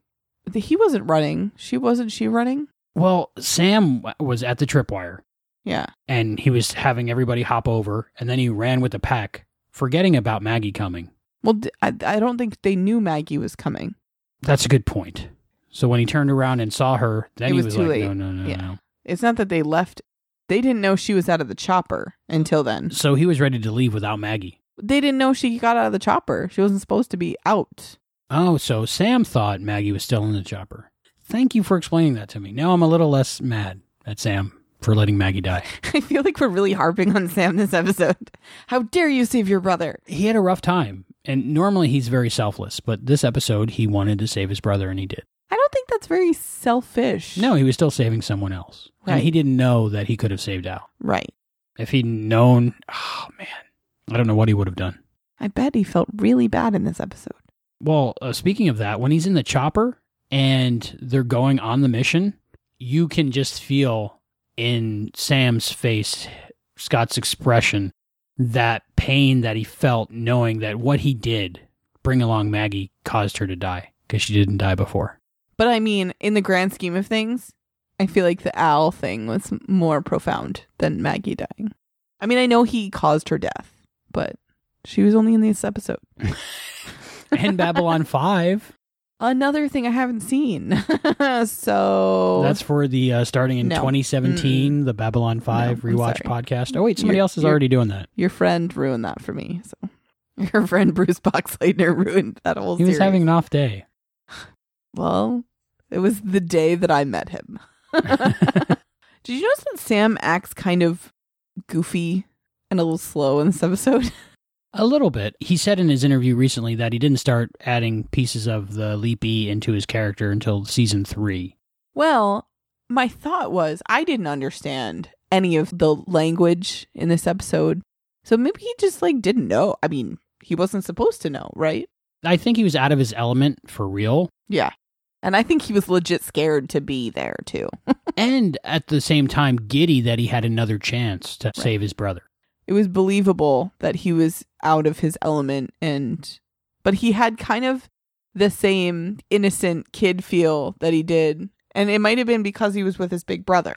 He wasn't running. She wasn't. She running. Well, Sam was at the tripwire Yeah. and he was having everybody hop over, and then he ran with the pack, forgetting about Maggie coming. Well, I don't think they knew Maggie was coming. That's a good point. So when he turned around and saw her, then It he was was too like, late. No, no, no, Yeah. no. It's not that they left. They didn't know she was out of the chopper until then. So he was ready to leave without Maggie. They didn't know she got out of the chopper. She wasn't supposed to be out. Oh, so Sam thought Maggie was still in the chopper. Thank you for explaining that to me. Now I'm a little less mad at Sam for letting Maggie die. I feel like we're really harping on Sam this episode. How dare you save your brother? He had a rough time, and normally he's very selfless, but this episode he wanted to save his brother and he did. I don't think that's very selfish. No, he was still saving someone else. And Right. he didn't know that he could have saved Al. Right. If he'd known, oh man, I don't know what he would have done. I bet he felt really bad in this episode. Well, uh, speaking of that, when he's in the chopper and they're going on the mission, you can just feel in Sam's face, Scott's expression, that pain that he felt knowing that what he did, bring along Maggie, caused her to die because she didn't die before. But I mean, in the grand scheme of things, I feel like the Al thing was more profound than Maggie dying. I mean, I know he caused her death, but she was only in this episode. And Babylon 5, Another thing I haven't seen. so that's for the uh, starting in No. 2017, the Babylon 5 No, rewatch sorry. podcast. Oh, wait, somebody You're- else is you're- already doing that. your friend ruined that for me. So your friend Bruce Boxleitner ruined that whole He was series. having an off day. Well, it was the day that I met him. Did you notice that Sam acts kind of goofy and a little slow in this episode? A little bit. He said in his interview recently that he didn't start adding pieces of the leapee into his character until season three. Well, my thought was I didn't understand any of the language in this episode. So maybe he just like didn't know. I mean, he wasn't supposed to know, right? I think he was out of his element for real. Yeah. And I think he was legit scared to be there too. and at the same time, giddy that he had another chance to save his brother. It was believable that he was out of his element and but he had kind of the same innocent kid feel that he did and it might have been because he was with his big brother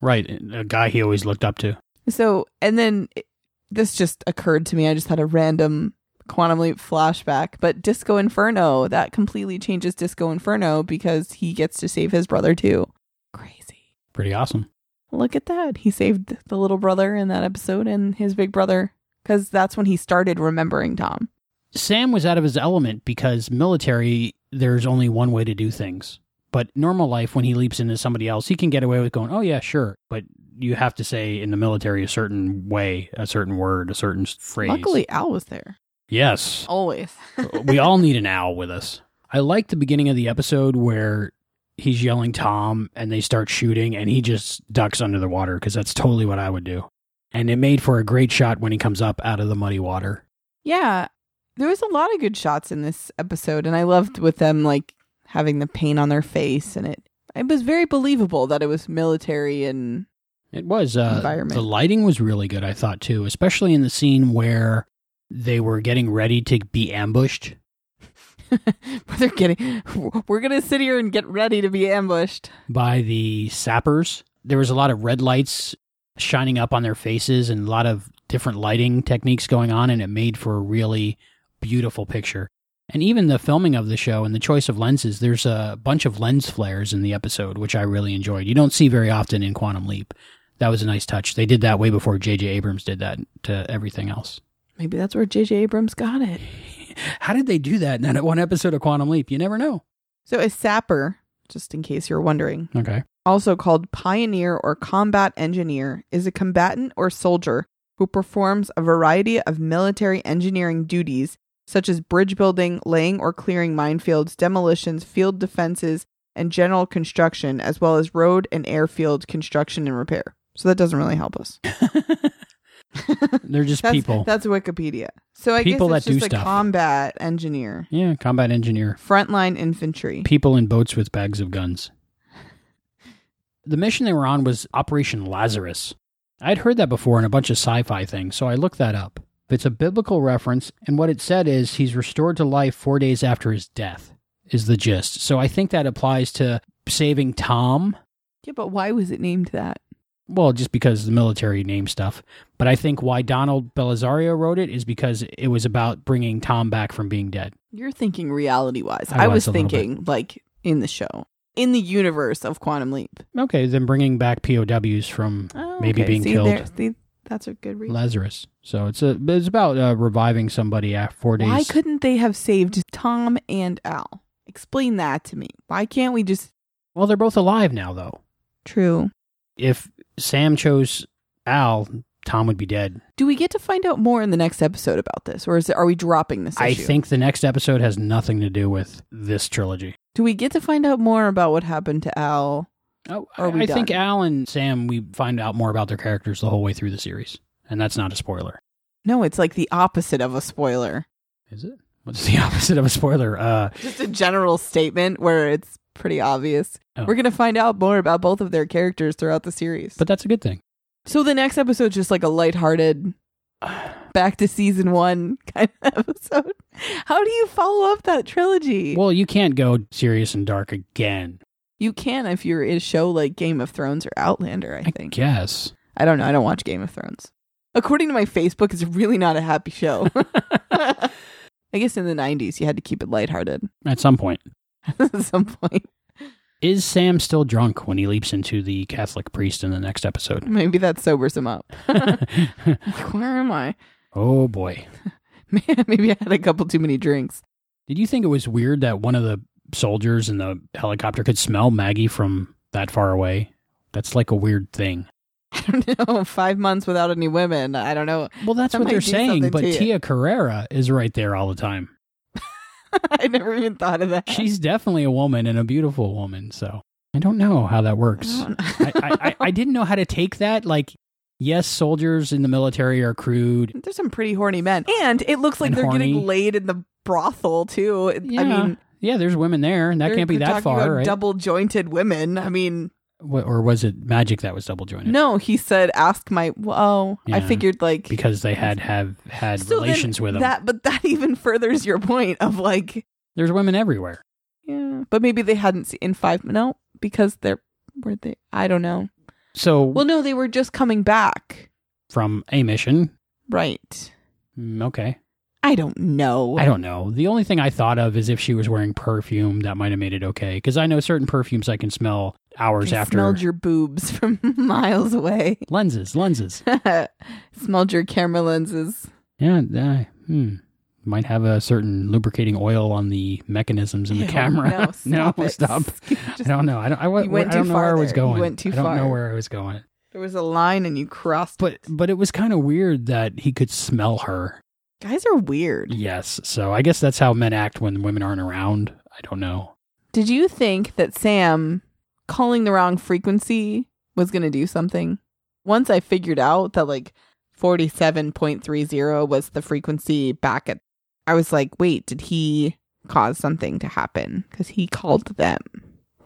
Right. A guy he always looked up to. so and then it- this just occurred to me i just had a random quantum leap flashback but disco inferno that completely changes disco inferno because he gets to save his brother too crazy Pretty awesome. Look at that. He saved the little brother in that episode and his big brother because that's when he started remembering Tom. Sam was out of his element because military, there's only one way to do things. But normal life, when he leaps into somebody else, he can get away with going, oh, yeah, sure. But you have to say in the military a certain way, a certain word, a certain phrase. Luckily, Al was there. Yes. Always. we all need an Al with us. I like the beginning of the episode where he's yelling Tom and they start shooting and he just ducks under the water because that's totally what I would do. And it made for a great shot when he comes up out of the muddy water. Yeah. There was a lot of good shots in this episode, and I loved with them like having the paint on their face and it it was very believable that it was military and It was uh Environment. the lighting was really good, I thought too, especially in the scene where they were getting ready to be ambushed. they're getting we're gonna sit here and get ready to be ambushed. by the sappers. There was a lot of red lights shining up on their faces and a lot of different lighting techniques going on, and it made for a really beautiful picture. And even the filming of the show and the choice of lenses, there's a bunch of lens flares in the episode, which I really enjoyed. You don't see very often in Quantum Leap. That was a nice touch. They did that way before J.J. Abrams did that to everything else. Maybe that's where JJ Abrams got it. How did they do that in that one episode of Quantum Leap? You never know. So a sapper, just in case you're wondering, Okay. also called pioneer or combat engineer, is a combatant or soldier who performs a variety of military engineering duties such as bridge building, laying or clearing minefields, demolitions, field defenses, and general construction, as well as road and airfield construction and repair. So that doesn't really help us. They're just That's, people. That's Wikipedia. So I People guess that it's do a stuff. combat engineer, yeah, combat engineer. frontline infantry. people in boats with bags of guns. The mission they were on was Operation Lazarus. I'd heard that before in a bunch of sci fi things, so I looked that up. It's a biblical reference, and what it said is he's restored to life four days after his death, is the gist. So I think that applies to saving Tom. Yeah, but why was it named that? Well, just because the military name stuff. But I think why Donald Bellisario wrote it is because it was about bringing Tom back from being dead. You're thinking reality wise. I I, was was, thinking like in the show, in the universe of Quantum Leap. Okay, then bringing back POWs from Oh, maybe okay. being See, killed. see, that's a good reason. Lazarus. So it's a it's about uh, reviving somebody after four days. Why couldn't they have saved Tom and Al? Explain that to me. Why can't we just? well, they're both alive now, though. True. If Sam chose Al, Tom would be dead. Do we get to find out more in the next episode about this, or is it, are we dropping this? I issue? think the next episode has nothing to do with this trilogy. Do we get to find out more about what happened to Al? Oh, Are I, I think? Al and Sam we find out more about their characters the whole way through the series, and that's not a spoiler, No, it's like the opposite of a spoiler. is it? What's the opposite of a spoiler? Uh, Just a general statement where it's pretty obvious. Oh. We're going to find out more about both of their characters throughout the series. but that's a good thing. so the next episode's just like a lighthearted back to season 1 kind of episode. How do you follow up that trilogy? Well, you can't go serious and dark again. you can if you're in a show like Game of Thrones or Outlander, I I think. guess. I don't know. I don't watch Game of Thrones. According to my Facebook, it's really not a happy show. I guess in the 90s, you had to keep it lighthearted At some point. at some point. Is Sam still drunk when he leaps into the Catholic priest in the next episode? Maybe that sobers him up. like, where am I? oh boy. Man, maybe I had a couple too many drinks. Did you think it was weird that one of the soldiers in the helicopter could smell Maggie from that far away? That's like a weird thing. I don't know. Five months without any women. I don't know. Well, that's That what they're saying, but. Tia Carrere is right there all the time. I never even thought of that. She's definitely a woman and a beautiful woman, so I don't know how that works. I I, I, I, didn't know how to take that. Like, yes, soldiers in the military are crude. There's some pretty horny men, and it looks like And they're getting laid in the brothel too. Yeah. I mean, Yeah, there's women there, and that can't be that far, right? Double jointed women. I mean, Or was it magic that was double jointed? no, he said, "Ask my." Whoa, I figured like because they had have had So relations with them. That, but that even furthers your point of like, There's women everywhere. yeah, but maybe they hadn't seen in five. No, because they're were they? I don't know. So Well, no, they were just coming back, from a mission, right? mm, okay. I don't know. I don't know. The only thing I thought of is if she was wearing perfume, that might have made it okay. Because I know certain perfumes I can smell hours I after smelled your boobs from miles away. lenses. Lenses. smelled your camera lenses. Yeah. Uh, hmm. Might have a certain lubricating oil on the mechanisms in the Ew, camera. No, stop. no, stop. Just- I don't know. I don't. I, went I don't too know where I was there. You going. went too I don't know where I was going. There was a line and you crossed. But it. but it was kind of weird that he could smell her. guys are weird. Yes. So I guess that's how men act when women aren't around. I don't know. Did you think that Sam calling the wrong frequency was going to do something? once I figured out that like 47.30 was the frequency back at, I was like, wait, did he cause something to happen? Because he called them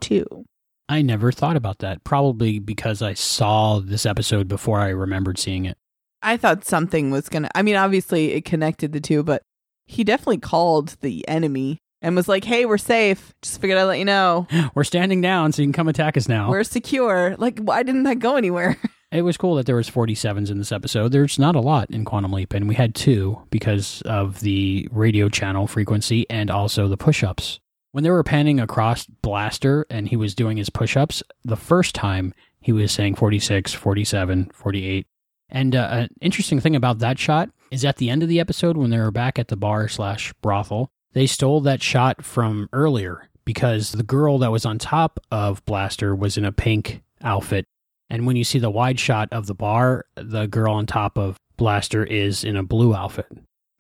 too. I never thought about that. Probably because I saw this episode before I remembered seeing it. I thought something was going to, I mean, obviously it connected the two, but he definitely called the enemy and was like, hey, we're safe. Just figured I'd let you know. We're standing down so you can come attack us now. We're secure. Like, why didn't that go anywhere? It was cool that there was 47s in this episode. There's not a lot in Quantum Leap, and we had two because of the radio channel frequency and also the push-ups. When they were panning across Blaster and he was doing his push-ups, the first time he was saying 46, 47, 48. And uh, an interesting thing about that shot is at the end of the episode when they were back at the bar slash brothel, they stole that shot from earlier because the girl that was on top of Blaster was in a pink outfit and when you see the wide shot of the bar, the girl on top of Blaster is in a blue outfit.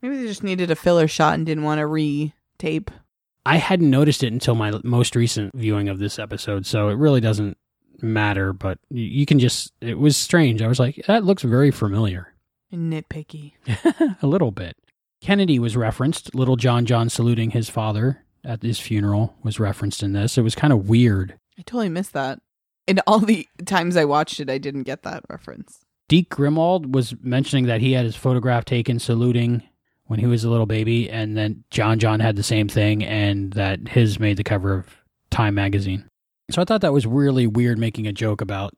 Maybe they just needed a filler shot and didn't want to re tape. I hadn't noticed it until my most recent viewing of this episode, so it really doesn't matter, but you can just, it was strange. I was like, that looks very familiar. Nitpicky. a little bit. Kennedy was referenced. Little John John saluting his father at his funeral was referenced in this. It was kind of weird. I totally missed that. And all the times I watched it, I didn't get that reference. Deke Grimwald was mentioning that he had his photograph taken saluting when he was a little baby, and then John John had the same thing, and that his made the cover of Time magazine. So I thought that was really weird making a joke about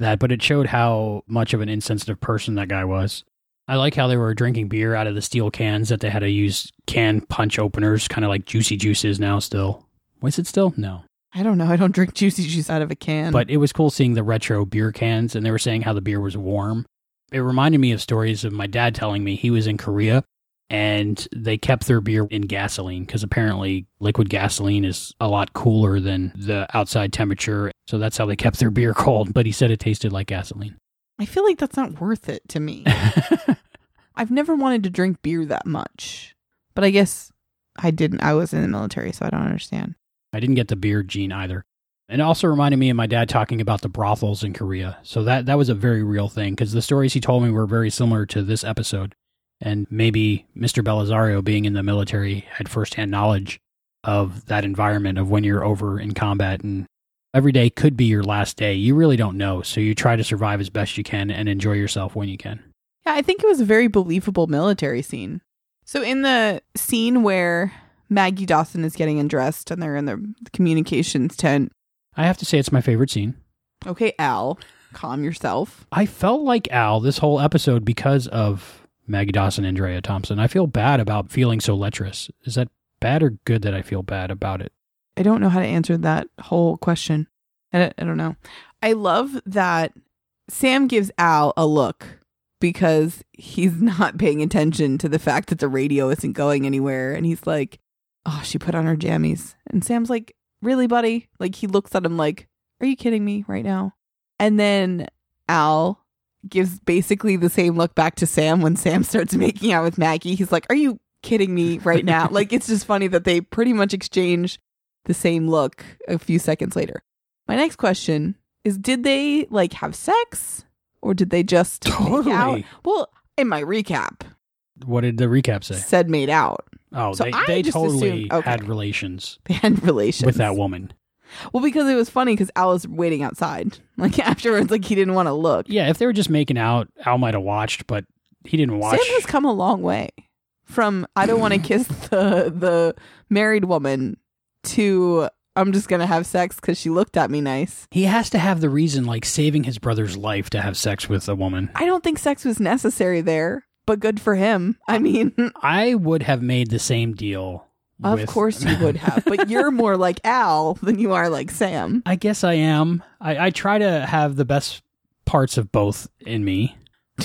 that, but it showed how much of an insensitive person that guy was. I like how they were drinking beer out of the steel cans that they had to use can punch openers, kind of like Juicy Juices now still. Was it still? No. I don't know. I don't drink juicy juice out of a can. But it was cool seeing the retro beer cans, and they were saying how the beer was warm. It reminded me of stories of my dad telling me he was in Korea and they kept their beer in gasoline because apparently liquid gasoline is a lot cooler than the outside temperature. So that's how they kept their beer cold. But he said it tasted like gasoline. I feel like that's not worth it to me. I've never wanted to drink beer that much, but I guess I didn't. I was in the military, so I don't understand. I didn't get the beer gene either. And it also reminded me of my dad talking about the brothels in Korea. So that that was a very real thing because the stories he told me were very similar to this episode. And maybe Mr. Bellisario being in the military had firsthand knowledge of that environment of when you're over in combat and every day could be your last day. You really don't know. So you try to survive as best you can and enjoy yourself when you can. Yeah, I think it was a very believable military scene. So in the scene where Maggie Dawson is getting undressed and they're in the communications tent. I have to say, it's my favorite scene. Okay, Al, calm yourself. I felt like Al this whole episode because of Maggie Dawson and Drea Thompson. I feel bad about feeling so lecherous. Is that bad or good that I feel bad about it? I don't know how to answer that whole question. I I don't know. I love that Sam gives Al a look because he's not paying attention to the fact that the radio isn't going anywhere. And he's like, oh, she put on her jammies. And Sam's like, really, buddy? Like, he looks at him like, are you kidding me right now? And then Al gives basically the same look back to Sam when Sam starts making out with Maggie. He's like, are you kidding me right now? like, it's just funny that they pretty much exchange the same look a few seconds later. My next question is Did they like have sex or did they just totally. make out? Well, in my recap, what did the recap say? Said made out. Oh, So they, they totally assumed- okay. had relations They had relations with that woman. Well, because it was funny because Al was waiting outside. Like afterwards, like he didn't want to look. Yeah, if they were just making out, Al might have watched, but he didn't watch. Sam has come a long way from I don't want to kiss the the married woman to I'm just gonna have sex because she looked at me nice. he has to have the reason, like saving his brother's life, to have sex with a woman. I don't think sex was necessary there, but good for him. I mean, I would have made the same deal. of with- course you would have, but you're more like Al than you are like Sam. I guess I am. I, I try to have the best parts of both in me.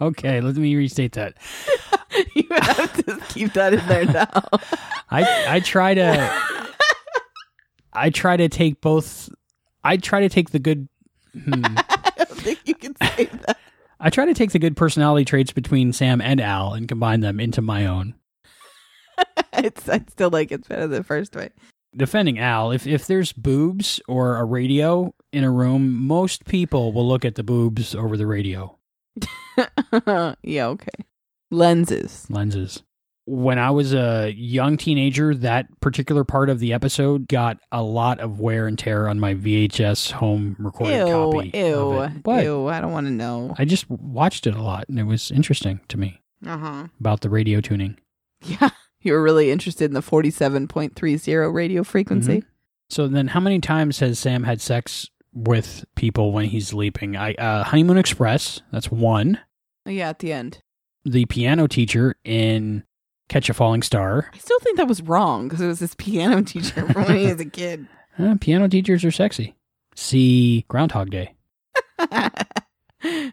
okay, let me restate that. you have to keep that in there now. I I try to I try to take both I try to take the good hmm. I don't think you can say that. I try to take the good personality traits between Sam and Al and combine them into my own. It's I still like it's better the first way. defending Al, if if there's boobs or a radio in a room, most people will look at the boobs over the radio yeah, okay. Lenses. lenses. When I was a young teenager, that particular part of the episode got a lot of wear and tear on my VHS home recorded Ew, copy. ew, of it. What? ew. I don't want to know. I just watched it a lot, and it was interesting to me Uh huh. about the radio tuning. Yeah, you were really interested in the forty-seven point three zero radio frequency. So then, how many times has Sam had sex with people when he's sleeping? I uh, Honeymoon Express. That's one. Yeah, at the end. The piano teacher in Catch a Falling Star. I still think that was wrong because it was this piano teacher from when he was a kid. Uh, piano teachers are sexy. See Groundhog Day. you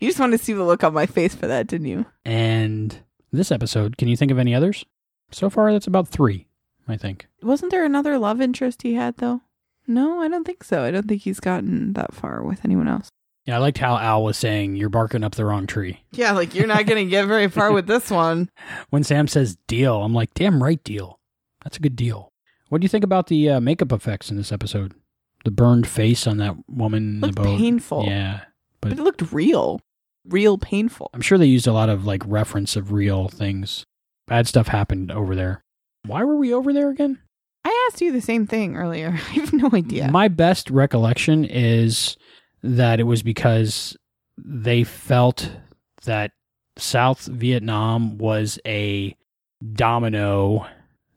just wanted to see the look on my face for that, didn't you? And this episode, can you think of any others? So far, that's about three, I think. Wasn't there another love interest he had though? No, I don't think so. I don't think he's gotten that far with anyone else. Yeah, I liked how Al was saying, You're barking up the wrong tree. Yeah, like you're not going to get very far with this one. When Sam says deal, I'm like, Damn right, deal. That's a good deal. What do you think about the uh, makeup effects in this episode? The burned face on that woman in Looked the boat. painful. Yeah. But But it looked real. Real painful. I'm sure they used a lot of like reference of real things. Bad stuff happened over there. Why were we over there again? I asked you the same thing earlier. I have no idea. My best recollection is that it was because they felt that South Vietnam was a domino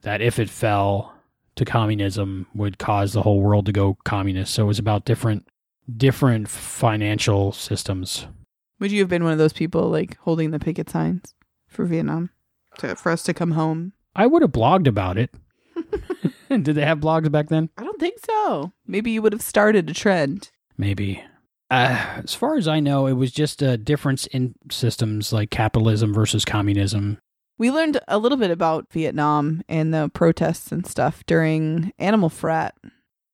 that if it fell to communism would cause the whole world to go communist. So it was about different different financial systems. Would you have been one of those people like holding the picket signs for Vietnam to, for us to come home? I would have blogged about it. Did they have blogs back then? I don't think so. Maybe you would have started a trend. Maybe. Uh, as far as I know, it was just a difference in systems like capitalism versus communism. We learned a little bit about Vietnam and the protests and stuff during Animal Frat.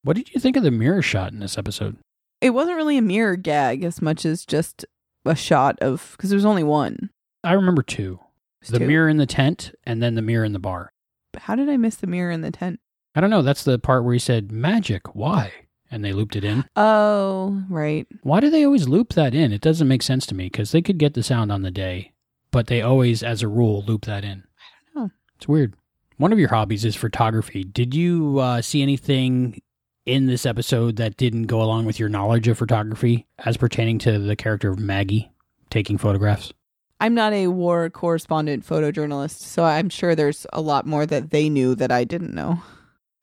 What did you think of the mirror shot in this episode? It wasn't really a mirror gag as much as just a shot of because there's only one. I remember two the two. mirror in the tent and then the mirror in the bar. How did I miss the mirror in the tent? I don't know. That's the part where he said, Magic, why? And they looped it in. Oh, right. Why do they always loop that in? It doesn't make sense to me because they could get the sound on the day, but they always, as a rule, loop that in. I don't know. It's weird. One of your hobbies is photography. Did you uh, see anything in this episode that didn't go along with your knowledge of photography as pertaining to the character of Maggie taking photographs? I'm not a war correspondent photojournalist, so I'm sure there's a lot more that they knew that I didn't know.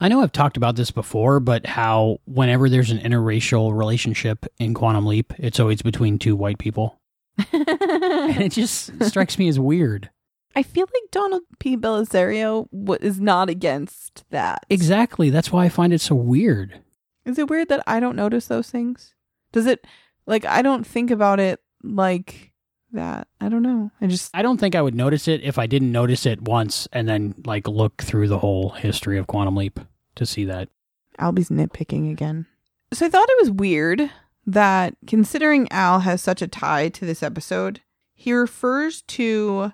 I know I've talked about this before, but how whenever there's an interracial relationship in Quantum Leap, it's always between two white people. And it just strikes me as weird. I feel like Donald P. Bellisario is not against that. Exactly. That's why I find it so weird. Is it weird that I don't notice those things? Does it like I don't think about it like that? I don't know. I just I don't think I would notice it if I didn't notice it once and then like look through the whole history of Quantum Leap to see that. Albie's nitpicking again. So I thought it was weird that considering Al has such a tie to this episode, he refers to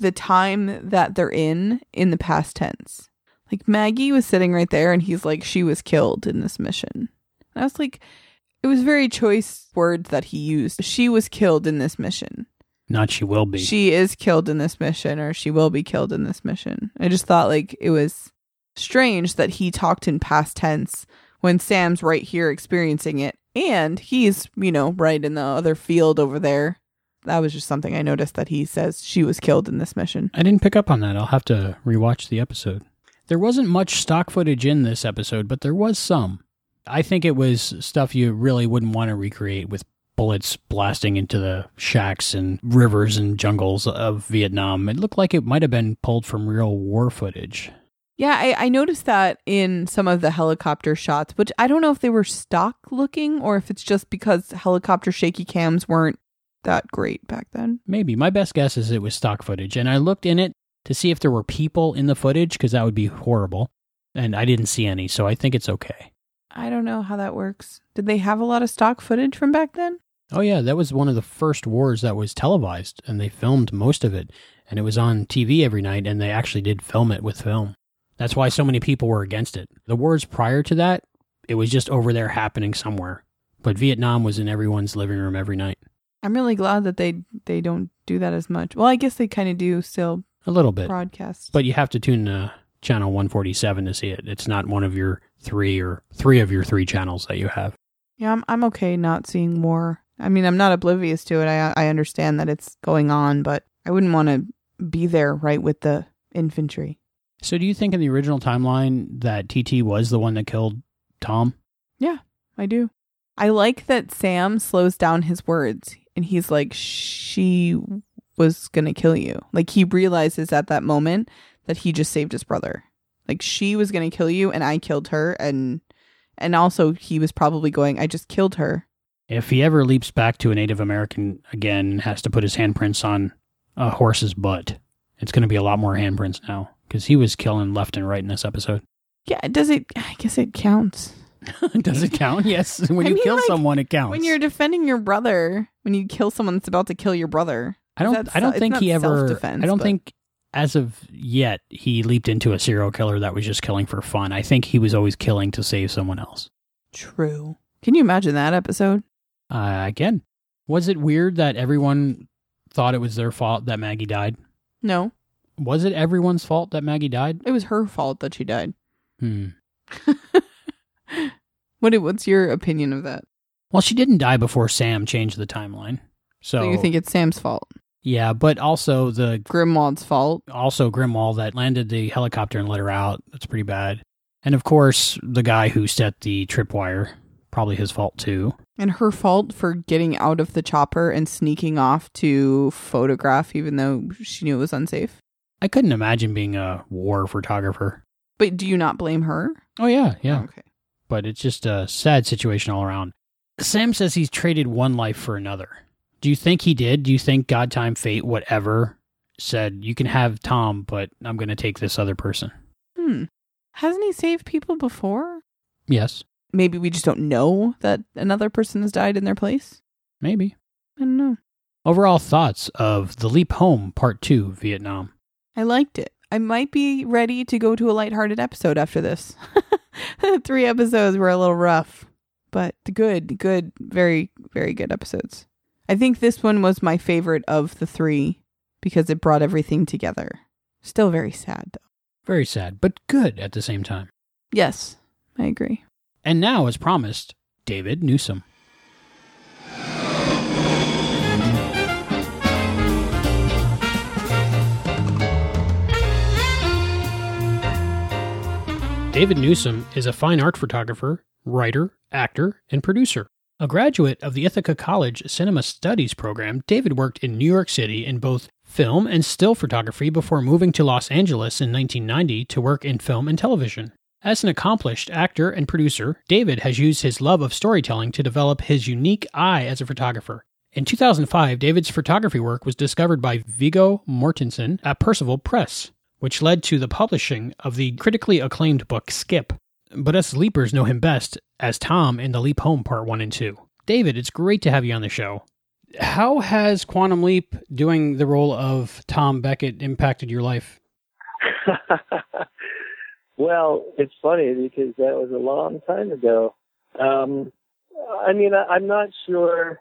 the time that they're in in the past tense. Like Maggie was sitting right there and he's like, she was killed in this mission. And I was like, it was very choice words that he used. She was killed in this mission. Not she will be. She is killed in this mission or she will be killed in this mission. I just thought like it was strange that he talked in past tense when Sam's right here experiencing it and he's, you know, right in the other field over there. That was just something I noticed that he says she was killed in this mission. I didn't pick up on that. I'll have to rewatch the episode. There wasn't much stock footage in this episode, but there was some. I think it was stuff you really wouldn't want to recreate with bullets blasting into the shacks and rivers and jungles of Vietnam. It looked like it might have been pulled from real war footage. Yeah, I, I noticed that in some of the helicopter shots, which I don't know if they were stock looking or if it's just because helicopter shaky cams weren't that great back then. Maybe. My best guess is it was stock footage. And I looked in it to see if there were people in the footage because that would be horrible. And I didn't see any, so I think it's okay. I don't know how that works. Did they have a lot of stock footage from back then? Oh, yeah, that was one of the first wars that was televised, and they filmed most of it. And it was on TV every night, and they actually did film it with film. That's why so many people were against it. The wars prior to that, it was just over there happening somewhere. But Vietnam was in everyone's living room every night. I'm really glad that they they don't do that as much. Well, I guess they kind of do still A little bit. broadcast. But you have to tune uh, channel 147 to see it. It's not one of your three or three of your three channels that you have. Yeah, I'm I'm okay not seeing more. I mean, I'm not oblivious to it. I I understand that it's going on, but I wouldn't want to be there right with the infantry. So, do you think in the original timeline that TT was the one that killed Tom? Yeah, I do. I like that Sam slows down his words and he's like, she was going to kill you. Like he realizes at that moment that he just saved his brother. Like she was going to kill you and I killed her. And, and also he was probably going, I just killed her. If he ever leaps back to a Native American again has to put his handprints on a horse's butt, it's going to be a lot more handprints now because he was killing left and right in this episode. Yeah, does it? I guess it counts. Does it count? Yes. When I you mean, kill like, someone, it counts. When you're defending your brother, when you kill someone that's about to kill your brother. I don't. I don't think he ever. I don't but- think, as of yet, he leaped into a serial killer that was just killing for fun. I think he was always killing to save someone else. True. Can you imagine that episode? Uh, again, was it weird that everyone thought it was their fault that Maggie died? No, Was it everyone's fault that Maggie died? it was her fault that she died. Hmm. What? What's your opinion of that? Well, she didn't die before Sam changed the timeline. So, So you think it's Sam's fault? Yeah, but also the Grimwald's fault. also Grimwald that landed the helicopter and let her out. That's pretty bad. And of course, the guy who set the tripwire, probably his fault too. And her fault for getting out of the chopper and sneaking off to photograph, even though she knew it was unsafe. I couldn't imagine being a war photographer. But do you not blame her? Oh yeah, yeah. Okay. But it's just a sad situation all around. Sam says he's traded one life for another. Do you think he did? Do you think God, time, fate, whatever said you can have Tom, but I'm going to take this other person? Hmm. Hasn't he saved people before? Yes, Maybe we just don't know that another person has died in their place. maybe. I don't know. Overall thoughts of The Leap Home Part 2 Vietnam. I liked it. I might be ready to go to a lighthearted episode after this. Three episodes were a little rough, but good, good, very, very good episodes. I think this one was my favorite of the three because it brought everything together. Still very sad, though. Very sad, but good at the same time. Yes, I agree. And now, as promised, David Newsom. David Newsom is a fine art photographer, writer, actor, and producer. A graduate of the Ithaca College Cinema Studies program, David worked in New York City in both film and still photography before moving to Los Angeles in 1990 to work in film and television. As an accomplished actor and producer, David has used his love of storytelling to develop his unique eye as a photographer. In 2005, David's photography work was discovered by Viggo Mortensen at Percival Press, which led to the publishing of the critically acclaimed book Skip. But us Leapers know him best as Tom in The Leap Home Part 1 and 2. David, it's great to have you on the show. How has Quantum Leap doing the role of Tom Beckett impacted your life? well, it's funny because that was a long time ago. Um, I mean, I, I'm not sure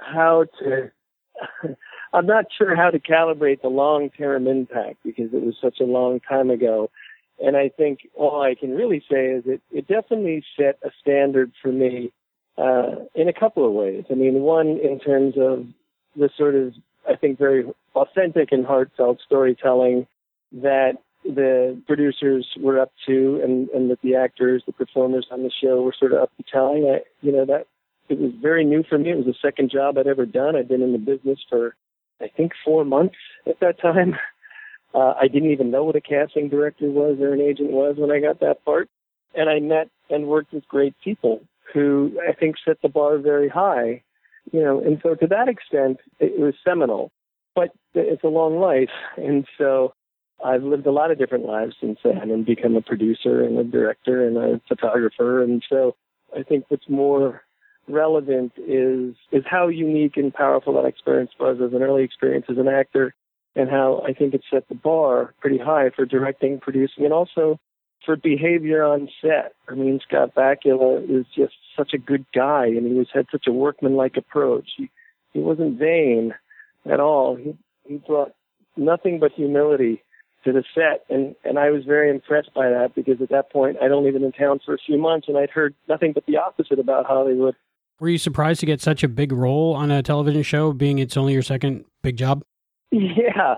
how to. I'm not sure how to calibrate the long-term impact because it was such a long time ago. And I think all I can really say is it, it definitely set a standard for me uh, in a couple of ways. I mean, one in terms of the sort of, I think, very authentic and heartfelt storytelling that the producers were up to and, and that the actors, the performers on the show were sort of up to telling. I, you know, that it was very new for me. It was the second job I'd ever done. I'd been in the business for, I think, four months at that time. Uh, I didn't even know what a casting director was or an agent was when I got that part. And I met and worked with great people who I think set the bar very high. You know, and so to that extent, it was seminal. But it's a long life. And so I've lived a lot of different lives since then and become a producer and a director and a photographer. And so I think what's more relevant is is how unique and powerful that experience was as an early experience as an actor and how I think it set the bar pretty high for directing, producing, and also for behavior on set. I mean, Scott Bakula is just such a good guy, and he was had such a workmanlike approach. He he wasn't vain at all. He he brought nothing but humility to the set, and and I was very impressed by that because at that point I'd only been in town for a few months, and I'd heard nothing but the opposite about Hollywood. Were you surprised to get such a big role on a television show, being it's only your second big job? Yeah.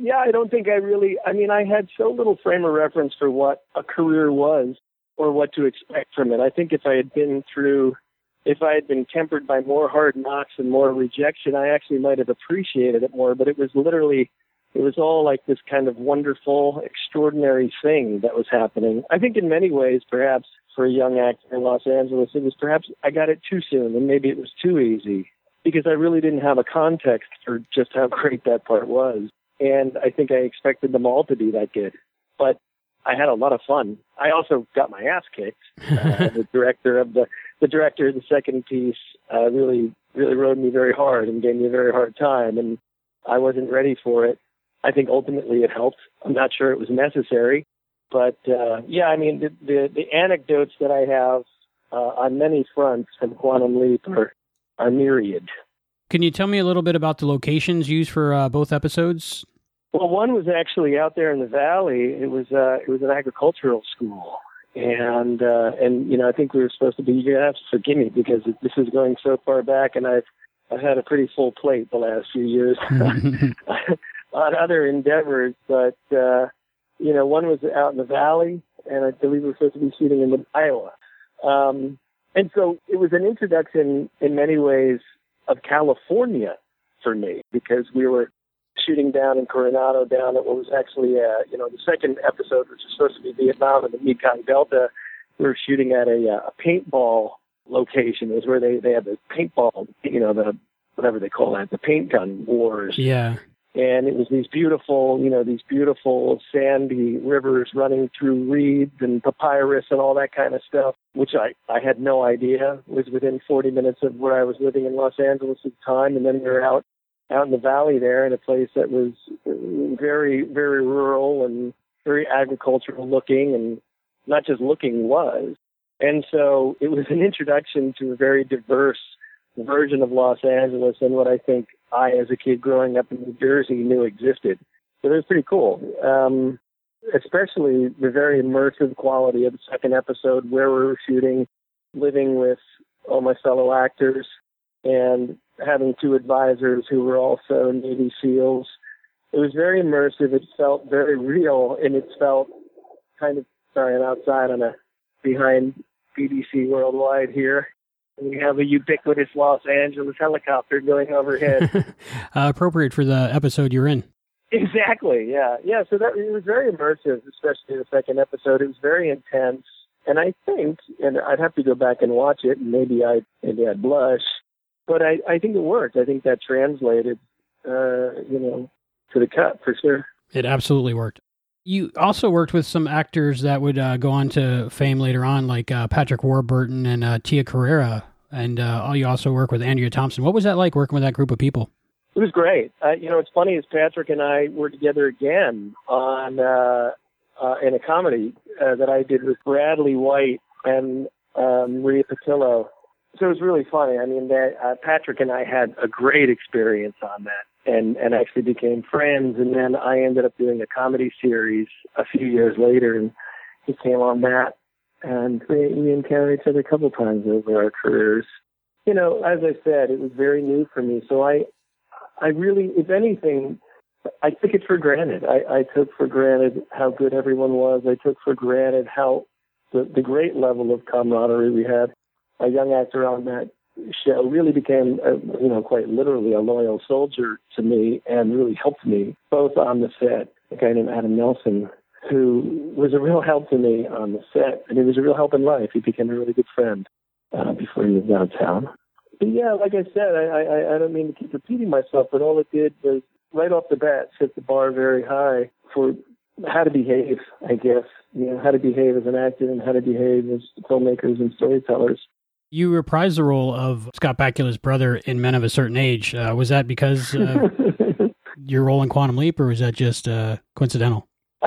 Yeah, I don't think I really, I mean, I had so little frame of reference for what a career was or what to expect from it. I think if I had been through, if I had been tempered by more hard knocks and more rejection, I actually might have appreciated it more. But it was literally, it was all like this kind of wonderful, extraordinary thing that was happening. I think in many ways, perhaps for a young actor in Los Angeles, it was perhaps I got it too soon and maybe it was too easy because I really didn't have a context for just how great that part was. And I think I expected them all to be that good. But I had a lot of fun. I also got my ass kicked. Uh, the director of the the director of the second piece uh, really really rode me very hard and gave me a very hard time, and I wasn't ready for it. I think ultimately it helped. I'm not sure it was necessary, but uh, yeah, I mean the, the the anecdotes that I have uh, on many fronts from Quantum Leap are are myriad. Can you tell me a little bit about the locations used for uh, both episodes? Well, one was actually out there in the valley. It was uh, it was an agricultural school, and uh, and you know I think we were supposed to be. You're gonna have to forgive me because this is going so far back, and I've I've had a pretty full plate the last few years on other endeavors. But uh, you know, one was out in the valley, and I believe we were supposed to be shooting in Iowa. Um, and so it was an introduction in many ways of California for me because we were shooting down in Coronado, down at what was actually, uh, you know, the second episode, which was supposed to be Vietnam and the Mekong Delta. We were shooting at a, uh, a paintball location. It was where they they had the paintball, you know, the whatever they call that, the paint gun wars. Yeah and it was these beautiful, you know, these beautiful sandy rivers running through reeds and papyrus and all that kind of stuff, which I I had no idea was within 40 minutes of where I was living in Los Angeles at the time, and then we were out out in the valley there in a place that was very very rural and very agricultural looking, and not just looking was, and so it was an introduction to a very diverse version of Los Angeles and what I think I, as a kid growing up in New Jersey, knew existed. So it was pretty cool. Um, especially the very immersive quality of the second episode where we were shooting, living with all my fellow actors, and having two advisors who were also Navy SEALs. It was very immersive. It felt very real, and it felt kind of sorry, I'm outside on a behind BBC Worldwide here. We have a ubiquitous Los Angeles helicopter going overhead. uh, appropriate for the episode you're in. Exactly. Yeah. Yeah. So that it was very immersive, especially the second episode. It was very intense, and I think, and I'd have to go back and watch it, and maybe I maybe I'd blush, but I I think it worked. I think that translated, uh, you know, to the cut for sure. It absolutely worked. You also worked with some actors that would uh, go on to fame later on, like uh, Patrick Warburton and uh, Tia Carrere, and uh, you also work with Andrea Thompson. What was that like working with that group of people? It was great. Uh, you know, it's funny is Patrick and I were together again on uh, in a comedy that I did with Bradley White and um, Maria Pitillo. So it was really funny. I mean, that Patrick and I had a great experience on that and and actually became friends. And then I ended up doing a comedy series a few years later, and he came on that, and we, we encountered each other a couple times over our careers. You know, as I said, it was very new for me, so I I really, if anything. I took it for granted. I, I took for granted how good everyone was. I took for granted how the, the great level of camaraderie we had. A young actor on that show really became, a, you know, quite literally a loyal soldier to me and really helped me both on the set. A guy named Adam Nelson, who was a real help to me on the set, and he was a real help in life. He became a really good friend uh, before he moved out downtown. But yeah, like I said, I, I, I don't mean to keep repeating myself, but all it did was right off the bat set the bar very high for how to behave, I guess. You know, how to behave as an actor and how to behave as filmmakers and storytellers. You reprised the role of Scott Bakula's brother in Men of a Certain Age. Uh, was that because uh, your role in Quantum Leap, or was that just uh, coincidental?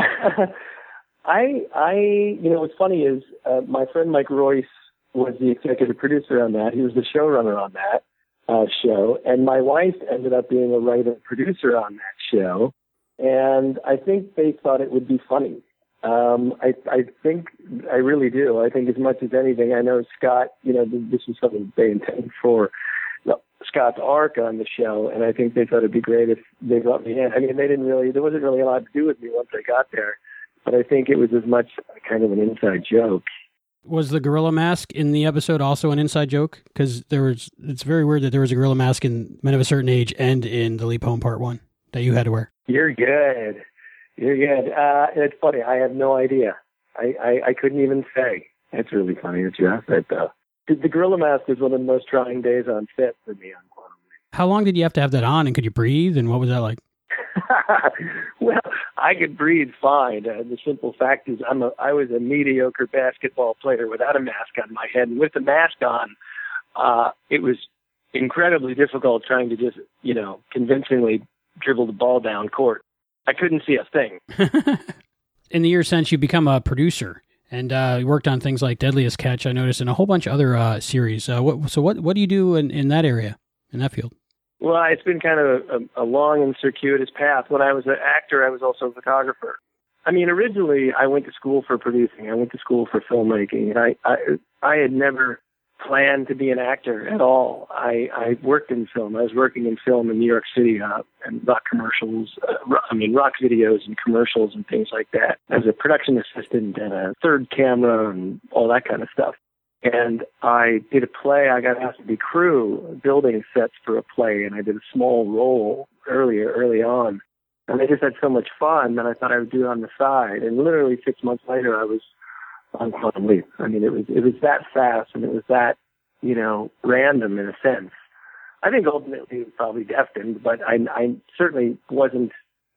I, I, you know, what's funny is uh, my friend Mike Royce was the executive producer on that. He was the showrunner on that uh, show, and my wife ended up being a writer producer on that show. And I think they thought it would be funny. Um, I, I think I really do. I think as much as anything, I know Scott. You know, this is something they intended for Scott's arc on the show, and I think they thought it'd be great if they brought me in. I mean, they didn't really. There wasn't really a lot to do with me once I got there, but I think it was as much kind of an inside joke. Was the gorilla mask in the episode also an inside joke? Because there was. It's very weird that there was a gorilla mask in Men of a Certain Age and in the Leap Home Part One that you had to wear. You're good. You're good. Uh, it's funny. I have no idea. I, I, I couldn't even say. It's really funny that you asked that, though. The, the gorilla mask was one of the most trying days on set for me on Quantum How long did you have to have that on, and could you breathe? And what was that like? well, I could breathe fine. Uh, the simple fact is, I'm a I was a mediocre basketball player without a mask on my head, and with the mask on, uh, it was incredibly difficult trying to just you know convincingly dribble the ball down court. I couldn't see a thing. In the years since, you become a producer and uh, you worked on things like Deadliest Catch. I noticed, and a whole bunch of other uh, series. Uh, what, so, what what do you do in, in that area, in that field? Well, it's been kind of a, a long and circuitous path. When I was an actor, I was also a photographer. I mean, originally I went to school for producing. I went to school for filmmaking, and I I, I had never plan to be an actor at all. I, I worked in film. I was working in film in New York City uh, and rock commercials. Uh, I mean, rock videos and commercials and things like that as a production assistant and a third camera and all that kind of stuff. And I did a play. I got asked to be crew building sets for a play, and I did a small role earlier, early on. And I just had so much fun that I thought I would do it on the side. And literally six months later, I was on Quantum Leap. I mean, it was it was that fast and it was that you know random in a sense. I think ultimately it was probably destined, but I, I certainly wasn't.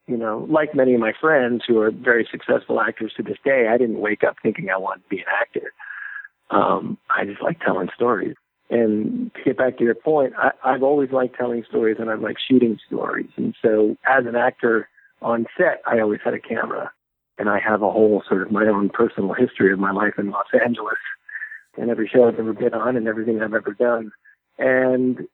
You know, like many of my friends who are very successful actors to this day, I didn't wake up thinking I wanted to be an actor. Um, I just like telling stories. And to get back to your point, I, I've always liked telling stories and I like shooting stories. And so as an actor on set, I always had a camera and I have a whole sort of my own personal history of my life in Los Angeles and every show I've ever been on and everything I've ever done. And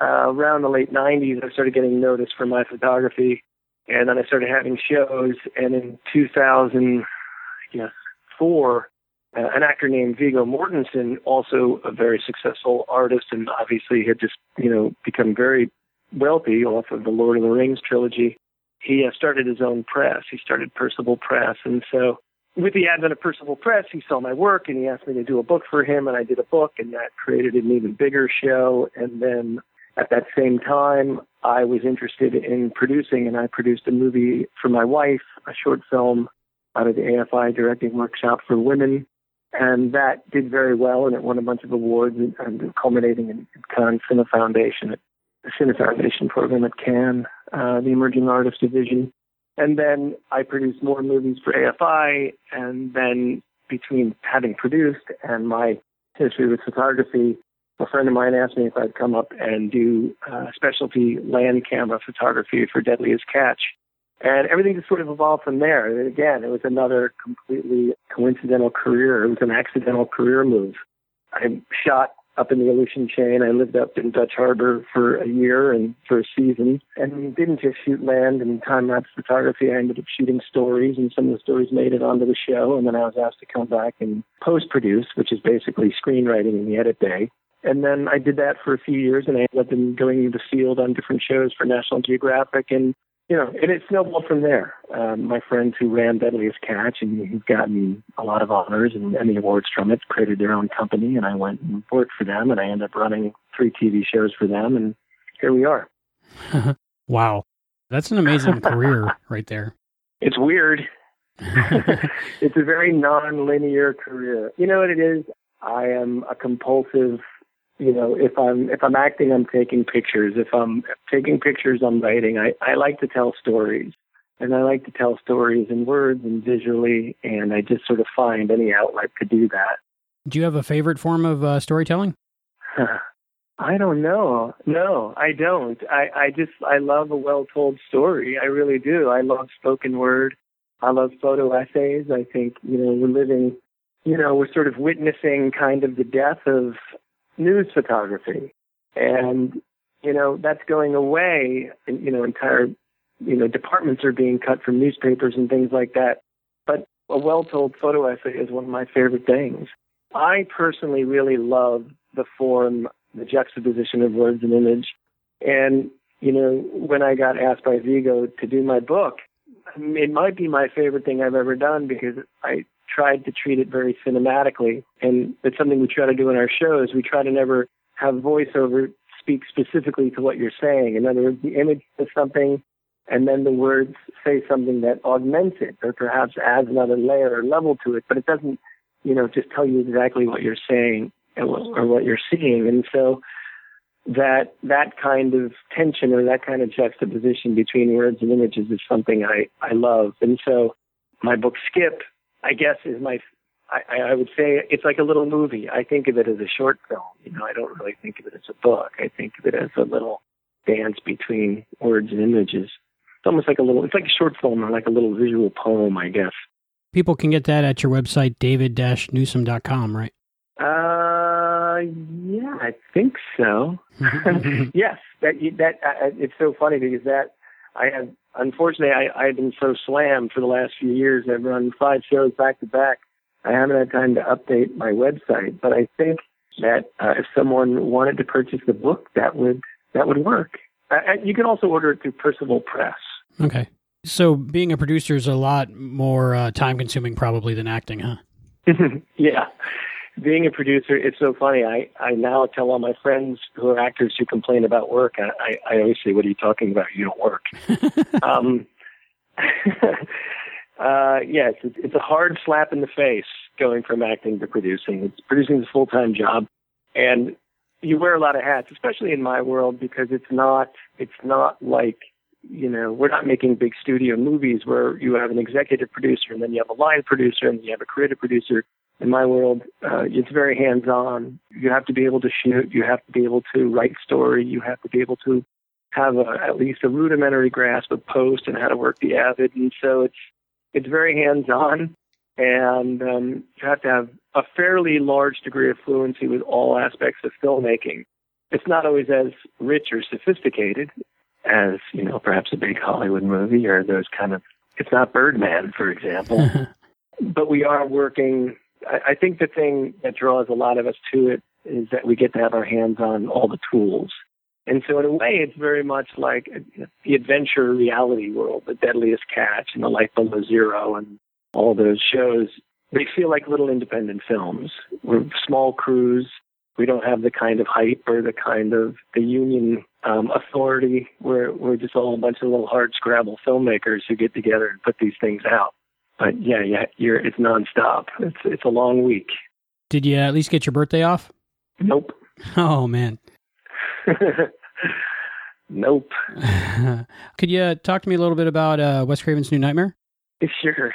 uh, around the late 90s, I started getting noticed for my photography, and then I started having shows. And in 2004, uh, an actor named Viggo Mortensen, also a very successful artist, and obviously had just you know become very wealthy off of the Lord of the Rings trilogy he uh, started his own press. He started Percival Press, and so with the advent of Percival Press, he saw my work and he asked me to do a book for him, and I did a book, and that created an even bigger show. And then at that same time, I was interested in producing, and I produced a movie for my wife, a short film out of the AFI Directing Workshop for Women. And that did very well, and it won a bunch of awards, and, and culminating in Cannes Cinéfondation the Cinéfondation program at Cannes, uh, the Emerging Artist Division. And then I produced more movies for AFI. And then between having produced and my history with photography, a friend of mine asked me if I'd come up and do uh, specialty land camera photography for Deadliest Catch. And everything just sort of evolved from there. And again, it was another completely coincidental career. It was an accidental career move. I shot up in the Aleutian chain. I lived up in Dutch Harbor for a year and for a season and didn't just shoot land and time lapse photography. I ended up shooting stories and some of the stories made it onto the show. And then I was asked to come back and post produce, which is basically screenwriting in the edit bay. And then I did that for a few years and I ended up in going into the field on different shows for National Geographic and you know, and it snowballed from there. Um, my friends who ran Deadliest Catch and who've gotten a lot of honors and Emmy awards from it created their own company, and I went and worked for them, and I ended up running three TV shows for them, and here we are. wow, that's an amazing career right there. It's weird. it's a very non-linear career. You know what it is? I am a compulsive you know, if I'm if I'm acting, I'm taking pictures. If I'm taking pictures, I'm writing. I, I like to tell stories, and I like to tell stories in words and visually, and I just sort of find any outlet to do that. Do you have a favorite form of uh, storytelling? I don't know. No, I don't. I, I just I love a well told story. I really do. I love spoken word. I love photo essays. I think, you know, we're living you know, we're sort of witnessing kind of the death of news photography. And, you know, that's going away. And, you know, entire, you know, departments are being cut from newspapers and things like that. But a well told photo essay is one of my favorite things. I personally really love the form, the juxtaposition of words and image. And, you know, when I got asked by Viggo to do my book, it might be my favorite thing I've ever done because I tried to treat it very cinematically. And it's something we try to do in our shows. We try to never have voiceover speak specifically to what you're saying. In other words, the image says something, and then the words say something that augments it, or perhaps adds another layer or level to it. But it doesn't, you know, just tell you exactly what you're saying or what you're seeing. And so that that kind of tension or that kind of juxtaposition between words and images is something I I love. And so my book Skip I guess is my I, I would say it's like a little movie. I think of it as a short film. You know, I don't really think of it as a book. I think of it as a little dance between words and images. It's almost like a little. It's like a short film or like a little visual poem, I guess. People can get that at your website, david-newsom.com, right? Uh, yeah, I think so. yes, that that uh, it's so funny because that I have unfortunately, I, I've been so slammed for the last few years. I've run five shows back to back. I haven't had time to update my website, but I think that uh, if someone wanted to purchase the book, that would that would work. Uh, you can also order it through Percival Press. Okay. So being a producer is a lot more uh, time consuming, probably, than acting, huh? yeah being a producer, it's so funny. I, I now tell all my friends who are actors who complain about work, I, I always say, What are you talking about? You don't work. um, uh, yes, it's, it's a hard slap in the face going from acting to producing. It's producing is a full time job. And you wear a lot of hats, especially in my world, because it's not, it's not like, you know, we're not making big studio movies where you have an executive producer and then you have a line producer and you have a creative producer in my world, uh, it's very hands-on. You have to be able to shoot. You have to be able to write story. You have to be able to have a, at least a rudimentary grasp of post and how to work the Avid. And so it's it's very hands-on, and um, you have to have a fairly large degree of fluency with all aspects of filmmaking. It's not always as rich or sophisticated as you know, perhaps a big Hollywood movie or those kind of. It's not Birdman, for example. but we are working I, I think the thing that draws a lot of us to it is that we get to have our hands on all the tools. And so, in a way, it's very much like the adventure reality world, the Deadliest Catch and the Life Below Zero, and all those shows. They feel like little independent films. We're small crews. We don't have the kind of hype or the kind of the union um, authority. We're we're just all a bunch of little hard scrabble filmmakers who get together and put these things out but yeah, yeah, you're it's nonstop. It's it's a long week. Did you at least get your birthday off? Nope. Oh man. nope. Could you talk to me a little bit about uh, Wes Craven's New Nightmare? Sure.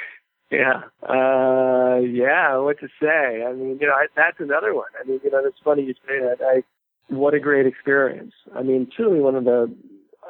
Yeah. Uh, yeah. What to say? I mean, you know, I, that's another one. I mean, you know, it's funny you say that. I, what a great experience. I mean, truly one of the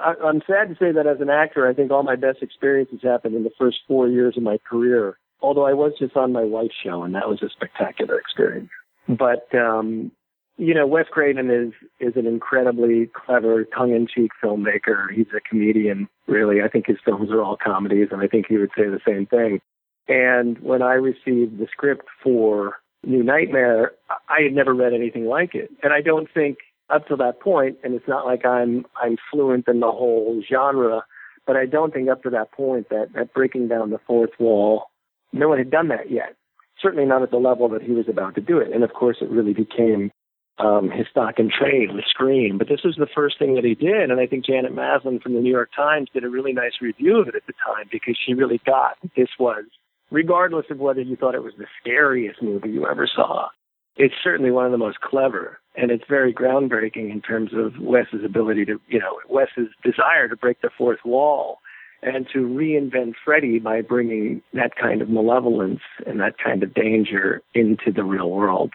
I, I'm sad to say that as an actor, I think all my best experiences happened in the first four years of my career. Although I was just on my wife's show, and that was a spectacular experience. But um, you know, Wes Craven is is an incredibly clever, tongue-in-cheek filmmaker. He's a comedian, really. I think his films are all comedies, and I think he would say the same thing. And when I received the script for New Nightmare, I had never read anything like it, and I don't think up to that point, and it's not like I'm I'm fluent in the whole genre, but I don't think up to that point that that breaking down the fourth wall, no one had done that yet. Certainly not at the level that he was about to do it. And of course, it really became um, his stock and trade with Scream. But this was the first thing that he did, and I think Janet Maslin from the New York Times did a really nice review of it at the time because she really got this was, regardless of whether you thought it was the scariest movie you ever saw, it's certainly one of the most clever and it's very groundbreaking in terms of Wes's ability to, you know, Wes's desire to break the fourth wall and to reinvent Freddy by bringing that kind of malevolence and that kind of danger into the real world.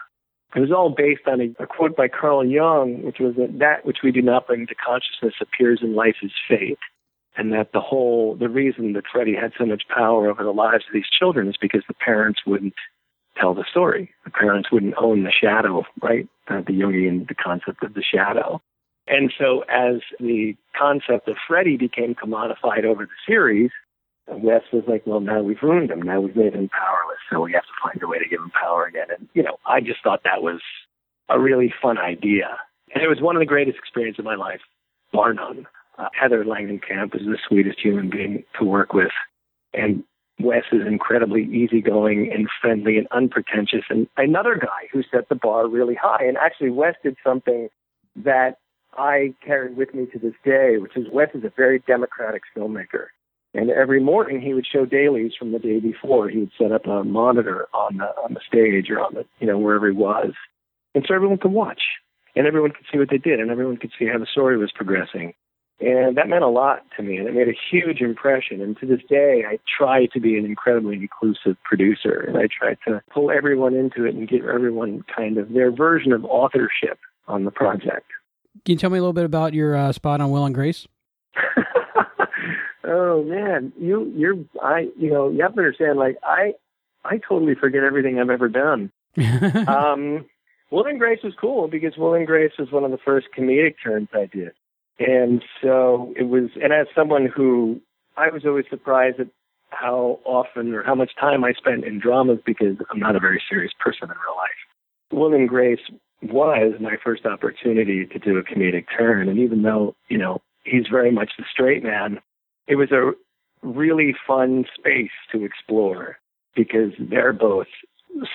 It was all based on a, a quote by Carl Jung, which was that that which we do not bring to consciousness appears in life as fate. And that the whole, the reason that Freddy had so much power over the lives of these children is because the parents wouldn't tell the story. The parents wouldn't own the shadow, right? Uh, the Jungian, the concept of the shadow. And so as the concept of Freddy became commodified over the series, Wes was like, well, now we've ruined him. Now we've made him powerless. So we have to find a way to give him power again. And, you know, I just thought that was a really fun idea. And it was one of the greatest experiences of my life, bar none. Uh, Heather Langenkamp is the sweetest human being to work with. And Wes is incredibly easygoing and friendly and unpretentious. And another guy who set the bar really high. And actually, Wes did something that I carry with me to this day, which is Wes is a very democratic filmmaker. And every morning he would show dailies from the day before. He would set up a monitor on the on the stage or on the you know wherever he was, and so everyone could watch, and everyone could see what they did, and everyone could see how the story was progressing. And that meant a lot to me, and it made a huge impression. And to this day, I try to be an incredibly inclusive producer, and I try to pull everyone into it and give everyone kind of their version of authorship on the project. Can you tell me a little bit about your uh, spot on Will and Grace? oh man, you you're I you know you have to understand like I I totally forget everything I've ever done. um, Will and Grace was cool because Will and Grace was one of the first comedic turns I did. And so it was, and as someone who I was always surprised at how often or how much time I spent in dramas because I'm not a very serious person in real life. Will and Grace was my first opportunity to do a comedic turn. And even though, you know, he's very much the straight man, it was a really fun space to explore because they're both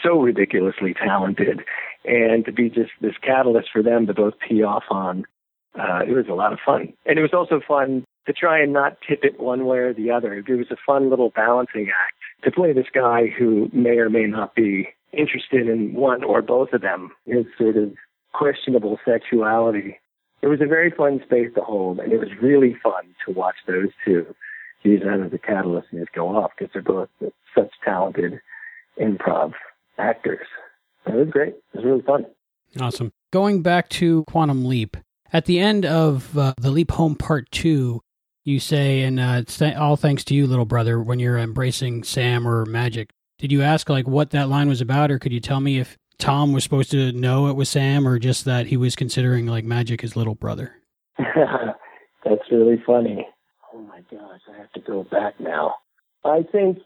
so ridiculously talented. And to be just this catalyst for them to both tee off on uh, it was a lot of fun. And it was also fun to try and not tip it one way or the other. It was a fun little balancing act to play this guy who may or may not be interested in one or both of them, his sort of questionable sexuality. It was a very fun space to hold, and it was really fun to watch those two use that as a catalyst and just go off because they're both such talented improv actors. It was great. It was really fun. Awesome. Going back to Quantum Leap, at the end of uh, the Leap Home Part Two, you say, and uh, it's th- all thanks to you, little brother, when you're embracing Sam or Magic. Did you ask like what that line was about, or could you tell me if Tom was supposed to know it was Sam, or just that he was considering like Magic his little brother? That's really funny. Oh my gosh, I have to go back now. I think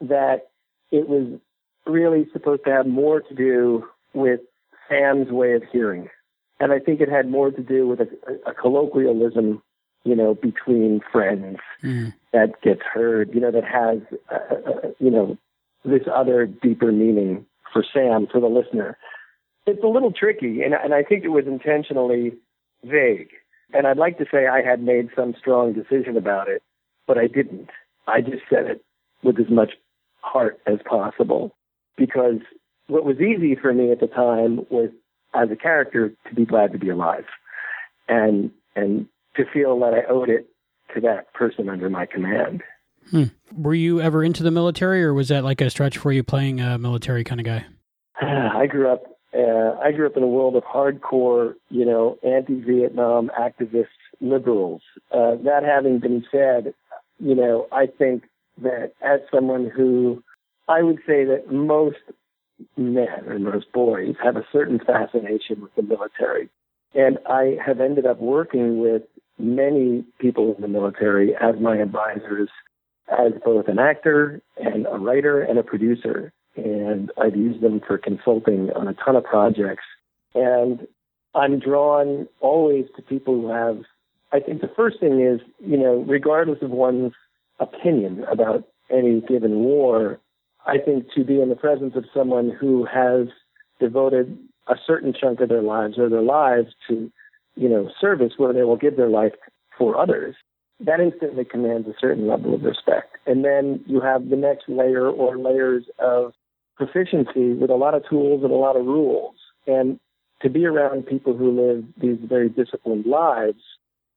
that it was really supposed to have more to do with Sam's way of hearing and I think it had more to do with a, a colloquialism, you know, between friends mm. that gets heard, you know, that has, uh, uh, you know, this other deeper meaning for Sam, for the listener. It's a little tricky, and, and I think it was intentionally vague. And I'd like to say I had made some strong decision about it, but I didn't. I just said it with as much heart as possible because what was easy for me at the time was as a character to be glad to be alive and and to feel that I owed it to that person under my command. Hmm. Were you ever into the military, or was that like a stretch for you playing a military kind of guy? I grew up. Uh, I grew up in a world of hardcore, you know, anti-Vietnam activist liberals. Uh, that having been said, you know, I think that as someone who, I would say that most men and most boys have a certain fascination with the military. And I have ended up working with many people in the military as my advisors, as both an actor and a writer and a producer. And I've used them for consulting on a ton of projects. And I'm drawn always to people who have, I think the first thing is, you know, regardless of one's opinion about any given war, I think to be in the presence of someone who has devoted a certain chunk of their lives or their lives to, you know, service where they will give their life for others, that instantly commands a certain level of respect. And then you have the next layer or layers of proficiency with a lot of tools and a lot of rules. And to be around people who live these very disciplined lives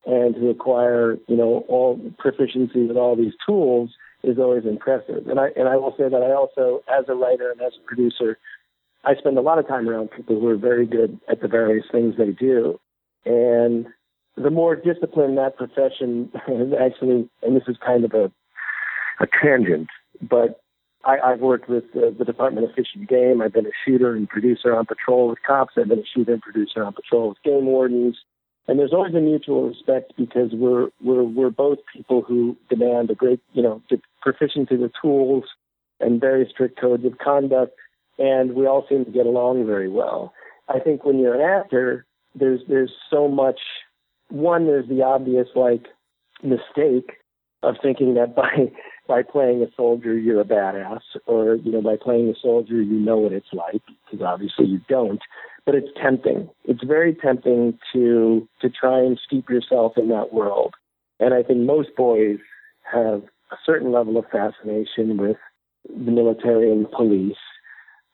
and who acquire, you know, all proficiency with all these tools is always impressive. And I and I will say that I also, as a writer and as a producer, I spend a lot of time around people who are very good at the various things they do. And the more disciplined that profession actually, and this is kind of a, a tangent, but I, I've worked with uh, the Department of Fish and Game. I've been a shooter and producer on patrol with cops. I've been a shooter and producer on patrol with game wardens. And there's always a mutual respect because we're we're we're both people who demand a great you know proficiency with tools and very strict codes of conduct, and we all seem to get along very well. I think when you're an actor, there's there's so much. One, there's the obvious like mistake of thinking that by by playing a soldier you're a badass, or you know by playing a soldier you know what it's like because obviously you don't. But it's tempting. It's very tempting to to try and steep yourself in that world. And I think most boys have a certain level of fascination with the military and the police,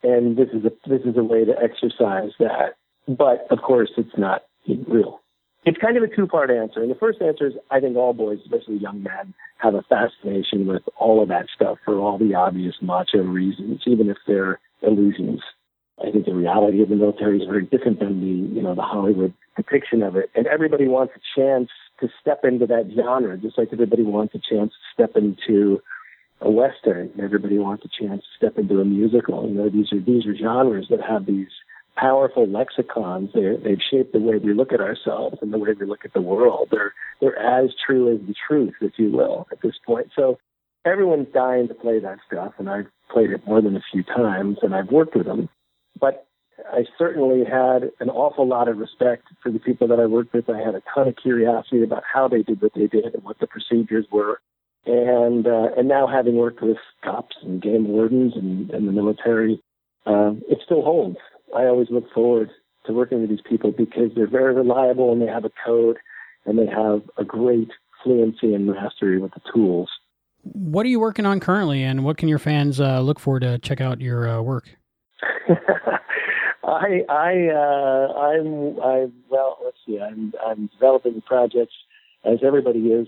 and this is a this is a way to exercise that. But of course, it's not real. It's kind of a two part answer. And the first answer is I think all boys, especially young men, have a fascination with all of that stuff for all the obvious macho reasons, even if they're illusions. I think the reality of the military is very different than the, you know, the Hollywood depiction of it. And everybody wants a chance to step into that genre, just like everybody wants a chance to step into a western. Everybody wants a chance to step into a musical. You know, these are these are genres that have these powerful lexicons. They're, they've shaped the way we look at ourselves and the way we look at the world. They're they're as true as the truth, if you will, at this point. So everyone's dying to play that stuff, and I've played it more than a few times, and I've worked with them. But I certainly had an awful lot of respect for the people that I worked with. I had a ton of curiosity about how they did what they did and what the procedures were. And uh, and now having worked with cops and game wardens and, and the military, uh, it still holds. I always look forward to working with these people because they're very reliable and they have a code and they have a great fluency and mastery with the tools. What are you working on currently, and what can your fans uh, look for to check out your uh, work? I I uh, I'm I well let's see I'm I'm developing projects as everybody is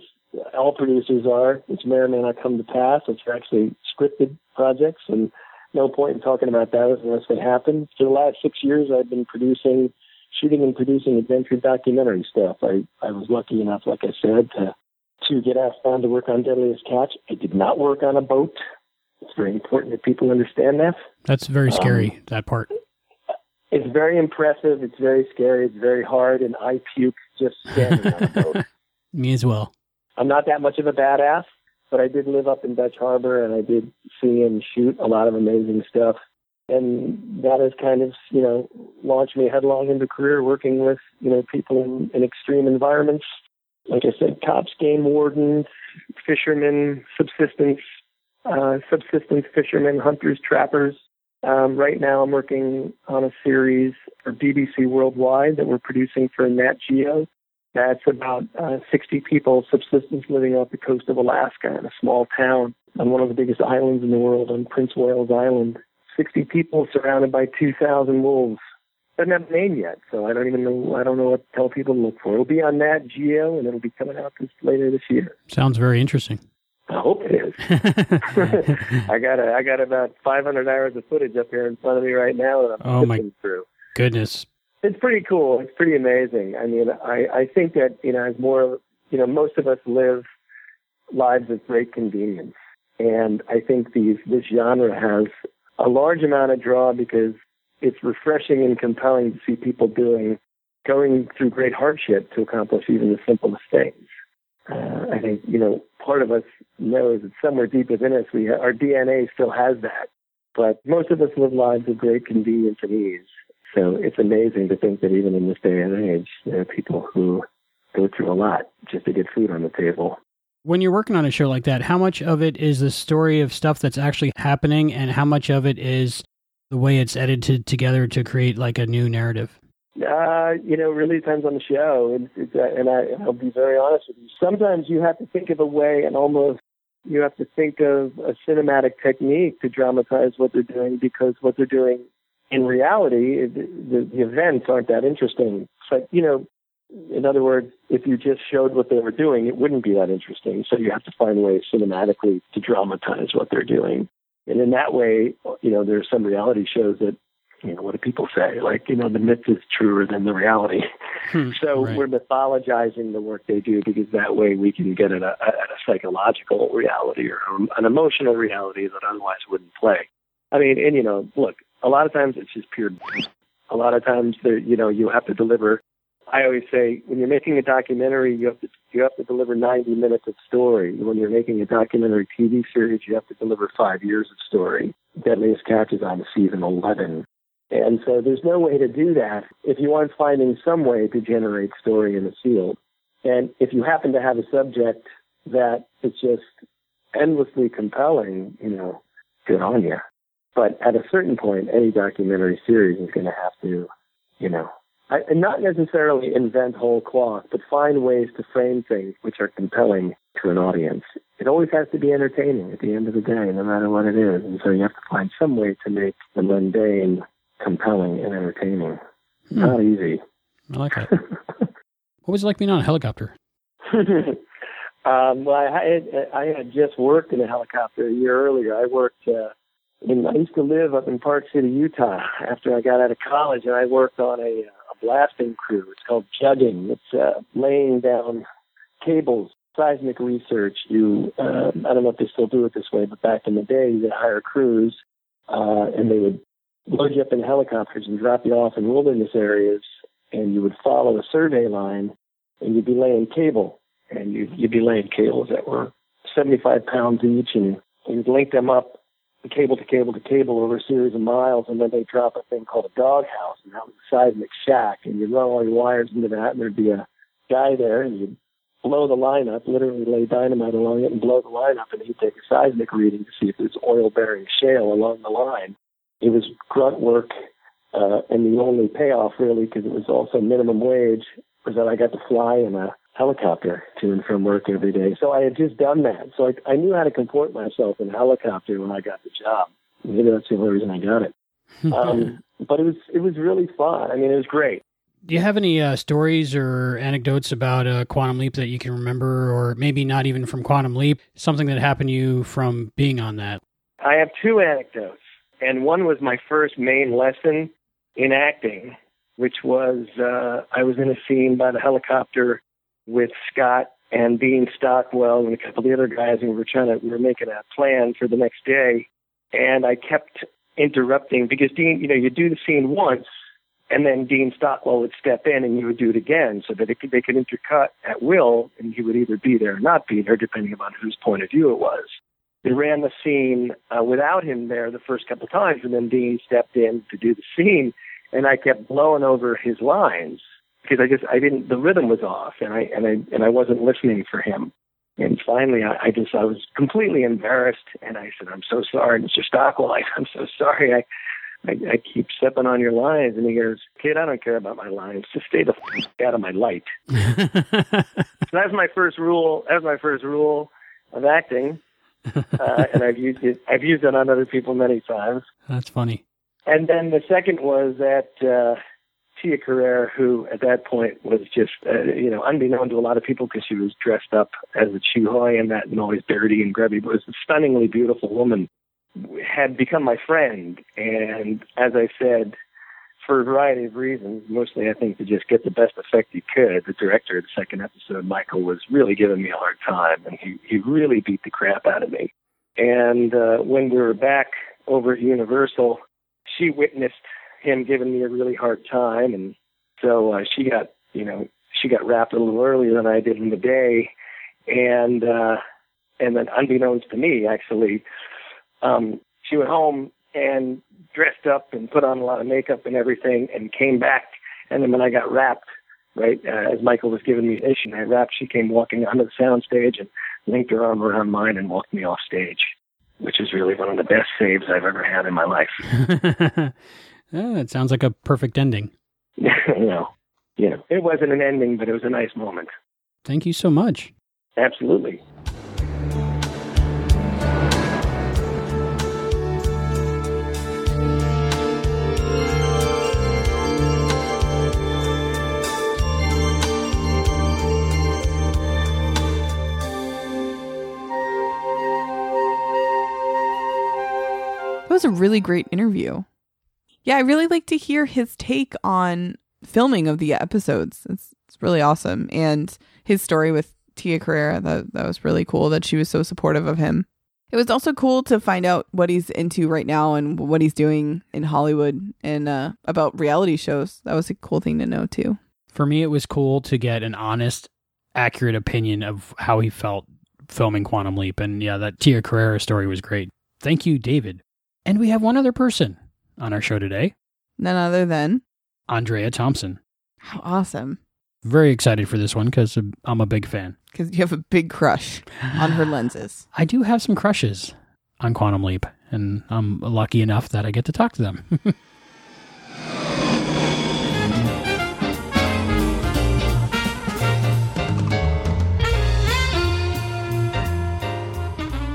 all producers are which may or may not come to pass which are actually scripted projects and no point in talking about those unless they happen. For the last six years, I've been producing, shooting and producing adventure documentary stuff. I, I was lucky enough, like I said, to to get asked on to work on Deadliest Catch. I did not work on a boat. It's very important that people understand that. That's very scary, um, that part. It's very impressive. It's very scary. It's very hard, and I puke just standing on a boat. Me as well. I'm not that much of a badass, but I did live up in Dutch Harbor and I did see and shoot a lot of amazing stuff. And that has kind of, you know, launched me headlong into career working with, you know, people in, in extreme environments. Like I said, cops, game wardens, fishermen, subsistence, uh, subsistence fishermen, hunters, trappers. Um, right now, I'm working on a series for BBC Worldwide that we're producing for Nat Geo that's about uh, 60 people subsistence living off the coast of Alaska in a small town on one of the biggest islands in the world on Prince Wales Island. 60 people surrounded by 2,000 wolves. Doesn't have a name yet, so I don't even know. I don't know what to tell people to look for. It'll be on Nat Geo, and it'll be coming out this later this year. Sounds very interesting. I hope it is. I got a, I got about 500 hours of footage up here in front of me right now that I'm oh my through. Goodness, it's pretty cool. It's pretty amazing. I mean, I, I think that, you know, as more, you know, most of us live lives of great convenience. And I think these, this genre has a large amount of draw because it's refreshing and compelling to see people doing, going through great hardship to accomplish even the simplest things. Uh, I think, you know, part of us knows that somewhere deep within us, we, our DNA still has that. But most of us live lives of great convenience and ease. So it's amazing to think that even in this day and age, there are people who go through a lot just to get food on the table. When you're working on a show like that, how much of it is the story of stuff that's actually happening, and how much of it is the way it's edited together to create like a new narrative? Uh, you know, really depends on the show, it's, it's, uh, and I, I'll be very honest with you. Sometimes you have to think of a way, and almost you have to think of a cinematic technique to dramatize what they're doing because what they're doing in reality, the, the events aren't that interesting. But, you know, in other words, if you just showed what they were doing, it wouldn't be that interesting. So you have to find ways cinematically to dramatize what they're doing. And in that way, you know, there's some reality shows that You know, what do people say? Like, you know, the myth is truer than the reality. Hmm, so right. we're mythologizing the work they do because that way we can get at a, at a psychological reality or an emotional reality that otherwise wouldn't play. I mean, and you know, look, a lot of times it's just pure. A lot of times, there, you know, you have to deliver. I always say when you're making a documentary, you have to you have to deliver 90 minutes of story. When you're making a documentary TV series, you have to deliver five years of story. Deadliest Catch is on season 11. And so there's no way to do that if you aren't finding some way to generate story in the field. And if you happen to have a subject that is just endlessly compelling, you know, good on you. But at a certain point, any documentary series is going to have to, you know, I, and not necessarily invent whole cloth, but find ways to frame things which are compelling to an audience. It always has to be entertaining at the end of the day, no matter what it is. And so you have to find some way to make the mundane compelling and entertaining. Hmm. Not easy. I like that. what was it like being on a helicopter? um, well, I had, I had just worked in a helicopter a year earlier. I worked uh, in. I used to live up in Park City, Utah. After I got out of college, and I worked on a, a blasting crew. It's called jugging. It's uh, laying down cables, seismic research. You, uh, I don't know if they still do it this way, but back in the day, you would hire crews, uh, and they would load you up in helicopters and drop you off in wilderness areas, and you would follow a survey line, and you'd be laying cable, and you'd, you'd be laying cables that were 75 pounds each, and you'd link them up cable to cable to cable over a series of miles, and then they drop a thing called a doghouse, and that was a seismic shack, and you'd run all your wires into that, and there'd be a guy there, and you'd blow the line up, literally lay dynamite along it and blow the line up, and he'd take a seismic reading to see if there's oil-bearing shale along the line. It was grunt work, uh, and the only payoff, really, because it was also minimum wage, was that I got to fly in a helicopter to and from work every day. So I had just done that. So I, I knew how to comport myself in a helicopter when I got the job. Maybe that's the only reason I got it. Um, but it was it was really fun. I mean, it was great. Do you have any uh, stories or anecdotes about uh, Quantum Leap that you can remember, or maybe not even from Quantum Leap, something that happened to you from being on that? I have two anecdotes, and one was my first main lesson in acting, which was uh, I was in a scene by the helicopter with Scott and Dean Stockwell and a couple of the other guys, and we were trying to we were making a plan for the next day, and I kept interrupting because Dean, you know, you do the scene once, and then Dean Stockwell would step in and you would do it again, so that could, they could intercut at will, and he would either be there or not be there, depending upon whose point of view it was. They ran the scene uh, without him there the first couple of times, and then Dean stepped in to do the scene, and I kept blowing over his lines because I just I didn't the rhythm was off and I and I and I wasn't listening for him. And finally, I, I just I was completely embarrassed, and I said, "I'm so sorry, Mr. Stockwell. I, I'm so sorry. I, I I keep stepping on your lines." And he goes, "Kid, I don't care about my lines. Just stay the f- out of my light." so that's my first rule. That was my first rule of acting, uh, and I've used it. I've used it on other people many times. That's funny. And then the second was that uh, Tia Carrere, who at that point was just, uh, you know, unbeknown to a lot of people because she was dressed up as a Chihuahua and that and always dirty and grubby, but was a stunningly beautiful woman, had become my friend. And as I said, for a variety of reasons, mostly I think to just get the best effect he could, the director of the second episode, Michael, was really giving me a hard time, and he, he really beat the crap out of me. And uh, when we were back over at Universal, she witnessed him giving me a really hard time, and so uh, she got, you know, she got wrapped a little earlier than I did in the day, and uh, and then unbeknownst to me, actually, um, she went home and dressed up and put on a lot of makeup and everything, and came back, and then when I got wrapped, right uh, as Michael was giving me a mission, I wrapped. She came walking onto the sound stage and linked her arm around mine and walked me off stage, which is really one of the best saves I've ever had in my life. yeah, it sounds like a perfect ending. you know, you know, it wasn't an ending, but it was a nice moment. Thank you so much. Absolutely. Was a really great interview. Yeah, I really like to hear his take on filming of the episodes. It's, it's really awesome. And his story with Tia Carrere, that, that was really cool that she was so supportive of him. It was also cool to find out what he's into right now and what he's doing in Hollywood and uh, about reality shows. That was a cool thing to know, too. For me, it was cool to get an honest, accurate opinion of how he felt filming Quantum Leap. And yeah, that Tia Carrere story was great. Thank you, David. And we have one other person on our show today None other than. Andrea Thompson. How awesome. Very excited for this one because I'm a big fan. Because you have a big crush on her lenses. I do have some crushes on Quantum Leap, and I'm lucky enough that I get to talk to them.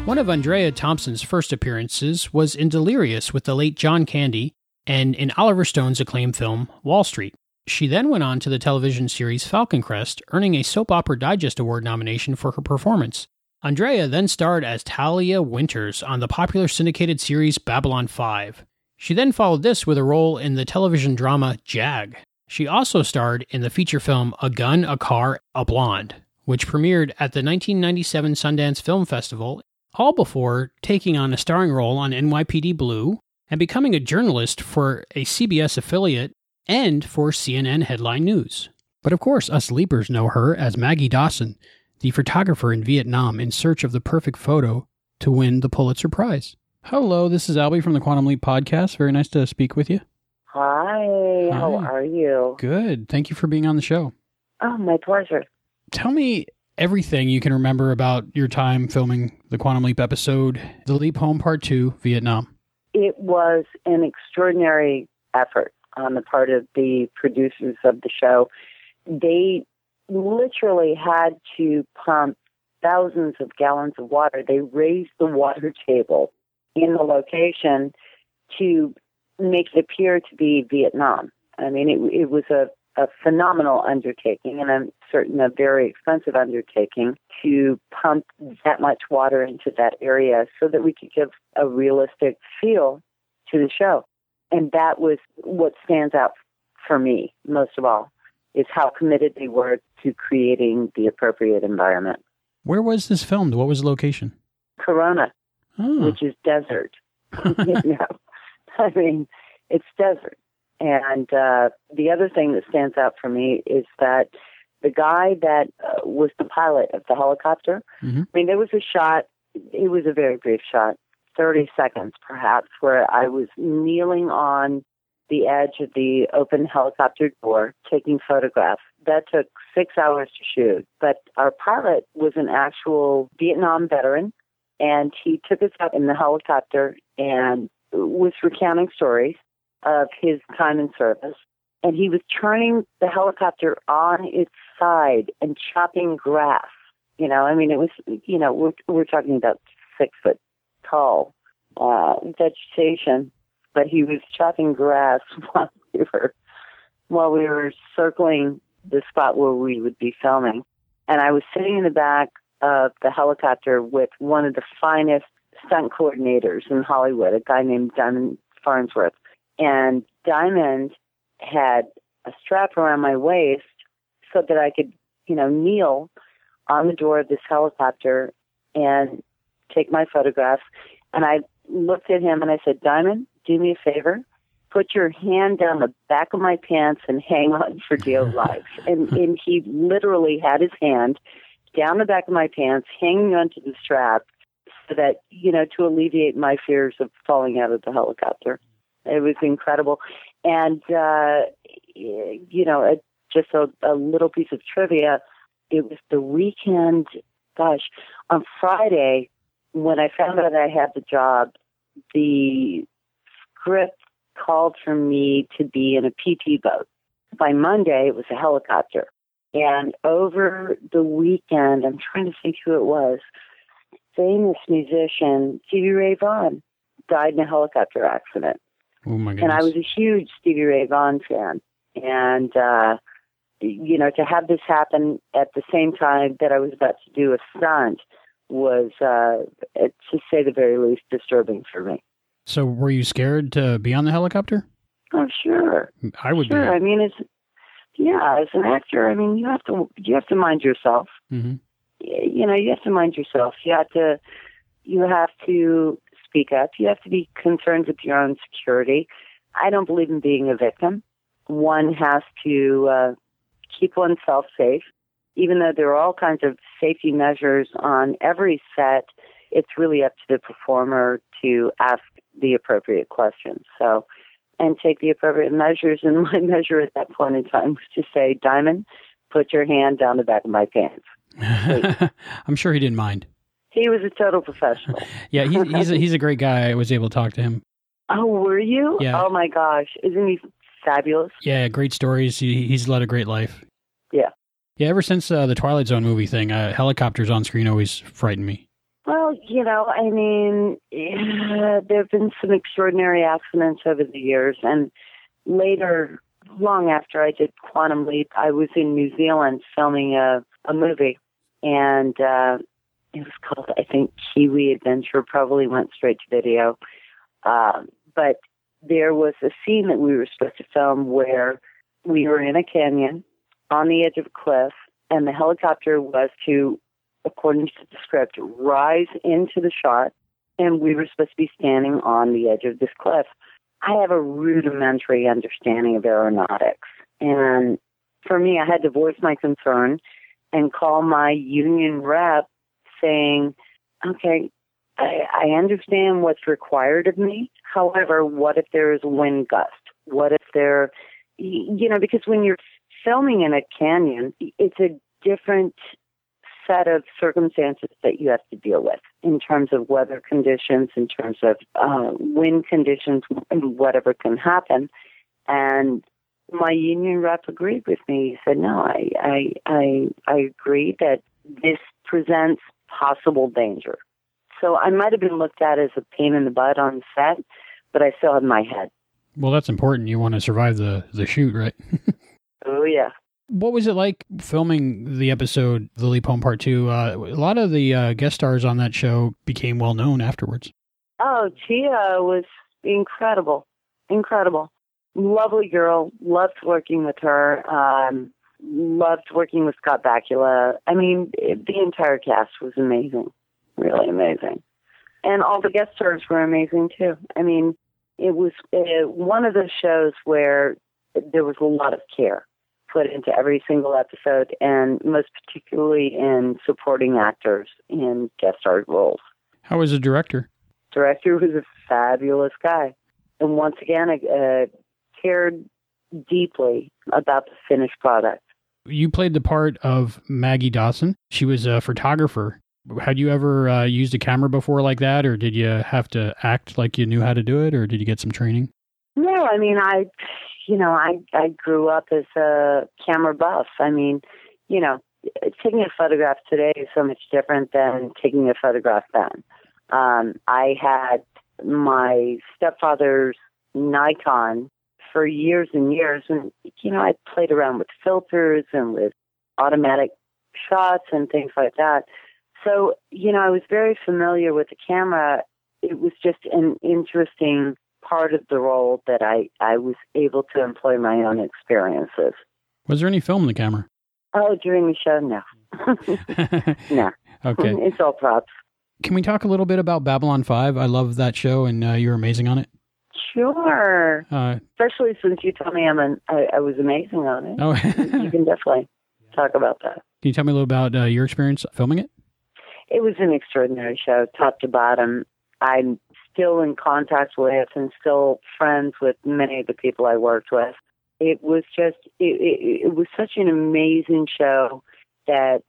One of Andrea Thompson's first appearances was in Delirious with the late John Candy and in Oliver Stone's acclaimed film Wall Street. She then went on to the television series Falcon Crest, earning a Soap Opera Digest Award nomination for her performance. Andrea then starred as Talia Winters on the popular syndicated series Babylon 5. She then followed this with a role in the television drama Jag. She also starred in the feature film A Gun, a Car, a Blonde, which premiered at the 1997 Sundance Film Festival, all before taking on a starring role on NYPD Blue and becoming a journalist for a CBS affiliate and for CNN headline news. But of course, us leapers know her as Maggie Dawson, the photographer in Vietnam in search of the perfect photo to win the Pulitzer Prize. Hello, this is Albie from the Quantum Leap podcast. Very nice to speak with you. Hi, how are you? Good. Thank you for being on the show. Oh, my pleasure. Tell me everything you can remember about your time filming the Quantum Leap episode, The Leap Home Part 2, Vietnam. It was an extraordinary effort on the part of the producers of the show. They literally had to pump thousands of gallons of water. They raised the water table in the location to make it appear to be Vietnam. I mean, it, it was a, a phenomenal undertaking, and I'm certain a very expensive undertaking to pump that much water into that area so that we could give a realistic feel to the show. And that was what stands out for me most of all is how committed they were to creating the appropriate environment. Where was this filmed? What was the location? Corona, Oh, which is desert. you know, I mean, it's desert. And uh, the other thing that stands out for me is that the guy that uh, was the pilot of the helicopter, Mhm. I mean, there was a shot, it was a very brief shot, 30 seconds perhaps, where I was kneeling on the edge of the open helicopter door taking photographs. That took six hours to shoot. But our pilot was an actual Vietnam veteran, and he took us up in the helicopter and was recounting stories of his time in service. And he was turning the helicopter on its side and chopping grass. You know, I mean, it was, you know, we're, we're talking about six foot tall uh, vegetation, but he was chopping grass while we were while we were circling the spot where we would be filming. And I was sitting in the back of the helicopter with one of the finest stunt coordinators in Hollywood, a guy named Diamond Farnsworth. And Diamond had a strap around my waist so that I could, you know, kneel on the door of this helicopter and take my photographs. And I looked at him and I said, Diamond, do me a favor. Put your hand down the back of my pants and hang on for dear life. And, and he literally had his hand down the back of my pants, hanging onto the strap, so that, you know, to alleviate my fears of falling out of the helicopter. It was incredible. And, uh, you know, a, just a, a little piece of trivia. It was the weekend, gosh, on Friday, when I found out I had the job, the script called for me to be in a PT boat. By Monday, it was a helicopter. And over the weekend, I'm trying to think who it was, famous musician Stevie Ray Vaughan died in a helicopter accident. Oh my goodness. And I was a huge Stevie Ray Vaughan fan. And, uh, you know, to have this happen at the same time that I was about to do a stunt was, uh, to say the very least, disturbing for me. so, were you scared to be on the helicopter? Oh, sure. I would sure. be. I mean, it's yeah. As an actor, I mean, you have to you have to mind yourself. hmm You know, you have to mind yourself. You have to you have to speak up. You have to be concerned with your own security. I don't believe in being a victim. One has to uh, keep oneself safe, even though there are all kinds of safety measures on every set. It's really up to the performer to ask the appropriate questions. So, and take the appropriate measures. And my measure at that point in time was to say, Diamond, put your hand down the back of my pants. I'm sure he didn't mind. He was a total professional. Yeah, he, he's a, he's a great guy. I was able to talk to him. Oh, were you? Yeah. Oh my gosh, isn't he fabulous? Yeah, great stories. He, he's led a great life. Yeah. Yeah, ever since uh, the Twilight Zone movie thing, uh, helicopters on screen always frightened me. Well, you know, I mean, yeah, there have been some extraordinary accidents over the years, and later, long after I did Quantum Leap, I was in New Zealand filming a a movie, and uh, it was called, I think, Kiwi Adventure. Probably went straight to video, um, but there was a scene that we were supposed to film where we were in a canyon on the edge of a cliff, and the helicopter was to according to the script, rise into the shot, and we were supposed to be standing on the edge of this cliff. I have a rudimentary understanding of aeronautics, and for me, I had to voice my concern and call my union rep saying, okay, I, I understand what's required of me. However, what if there is wind gust? What if there, you know, because when you're filming in a canyon, it's a different set of circumstances that you have to deal with in terms of weather conditions, in terms of uh, wind conditions, whatever can happen. And my union rep agreed with me. He said, "No, I, I, I, I agree that this presents possible danger." So I might have been looked at as a pain in the butt on set, but I still had my head. Well, that's important. You want to survive the, the shoot, right? Oh yeah. What was it like filming the episode The Leap Home Part 2? Uh, a lot of the uh, guest stars on that show became well known afterwards. Oh, Tia was incredible, incredible, lovely girl. Loved working with her. Um, loved working with Scott Bakula. I mean, it, the entire cast was amazing, really amazing, and all the guest stars were amazing too. I mean, it was uh, one of those shows where there was a lot of care put into every single episode, and most particularly in supporting actors in guest star roles How was the director? director was a fabulous guy. And once again, I uh, cared deeply about the finished product. You played the part of Maggie Dawson. She was a photographer. Had you ever uh, used a camera before like that, or did you have to act like you knew how to do it, or did you get some training? No, I mean, I, you know, I, I grew up as a camera buff. I mean, you know, taking a photograph today is so much different than taking a photograph then. Um, I had my stepfather's Nikon for years and years, and you know, I played around with filters and with automatic shots and things like that. So, you know, I was very familiar with the camera. It was just an interesting part of the role that I, I was able to employ my own experiences. Was there any film in the camera? Oh, during the show, no. no. Okay. It's all props. Can we talk a little bit about Babylon 5? I love that show, and uh, you're amazing on it. Sure. Uh, Especially since you told me I'm an, I, I was amazing on it. oh, you can definitely talk about that. Can you tell me a little about uh, your experience filming it? It was an extraordinary show, top to bottom. I'm still in contact with and still friends with many of the people I worked with. It was just, it, it, it was such an amazing show that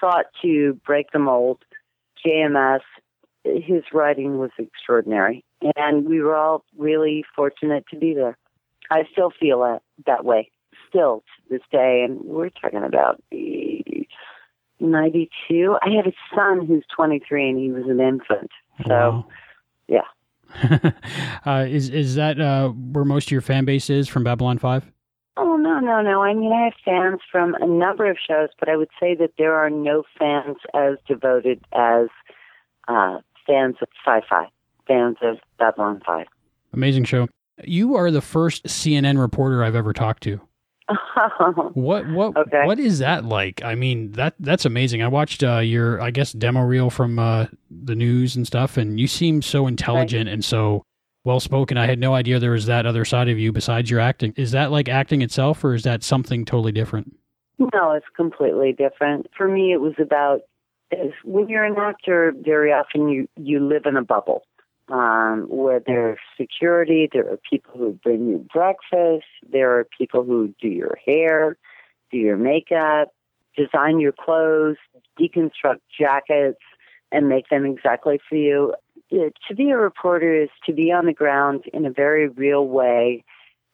sought to break the mold. JMS, his writing was extraordinary, and we were all really fortunate to be there. I still feel that, that way, still to this day, and we're talking about 92. I have a son who's 23, and he was an infant. So, Wow. yeah. uh, is is that uh, where most of your fan base is from Babylon 5? Oh, no, no, no. I mean, I have fans from a number of shows, but I would say that there are no fans as devoted as uh, fans of sci fi, fans of Babylon 5. Amazing show. You are the first CNN reporter I've ever talked to. what what Okay. what is that like? I mean that that's amazing. I watched uh, your I guess demo reel from uh, the news and stuff, and you seem so intelligent and so well spoken. I had no idea there was that other side of you besides your acting. Is that like acting itself, or is that something totally different? No, it's completely different. For me, it was about is when you're an actor, very often you you live in a bubble um, where there's security. There are people who bring you breakfast. There are people who do your hair, do your makeup, design your clothes, deconstruct jackets, and make them exactly for you. To be a reporter is to be on the ground in a very real way,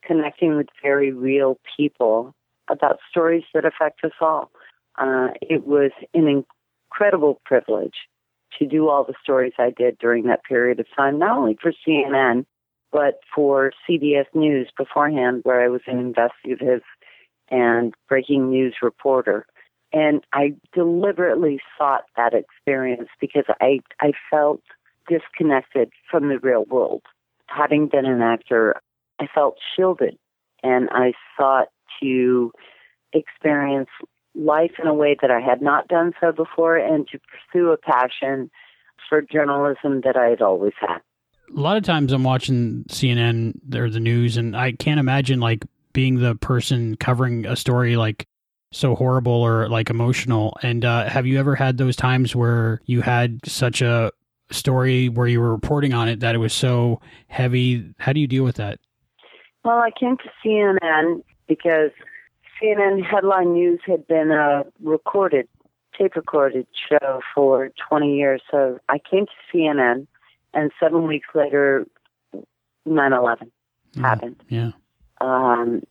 connecting with very real people about stories that affect us all. Uh, it was an incredible privilege to do all the stories I did during that period of time, not only for CNN, but for CBS News beforehand, where I was an investigative and breaking news reporter. And I deliberately sought that experience because I, I felt disconnected from the real world. Having been an actor, I felt shielded and I sought to experience life in a way that I had not done so before and to pursue a passion for journalism that I had always had. A lot of times I'm watching CNN or the news, and I can't imagine like being the person covering a story like so horrible or like emotional. And uh, have you ever had those times where you had such a story where you were reporting on it that it was so heavy? How do you deal with that? Well, I came to CNN because CNN headline news had been a recorded, tape recorded show for 20 years. So I came to CNN, and seven weeks later, 9 11 happened. Yeah. Um,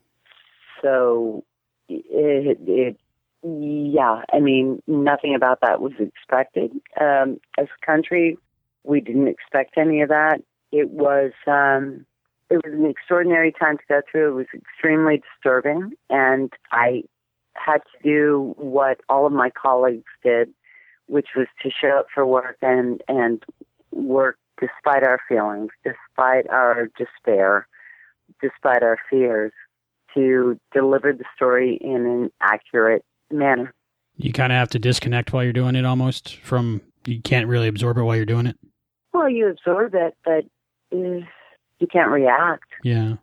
so it, it, yeah, I mean, nothing about that was expected. Um, as a country, we didn't expect any of that. It was, um, it was an extraordinary time to go through. It was extremely disturbing, and I had to do what all of my colleagues did, which was to show up for work and and work despite our feelings, despite our despair, despite our fears, to deliver the story in an accurate manner. You kind of have to disconnect while you're doing it almost from, you can't really absorb it while you're doing it. Well, you absorb it, but uh, you can't react. Yeah.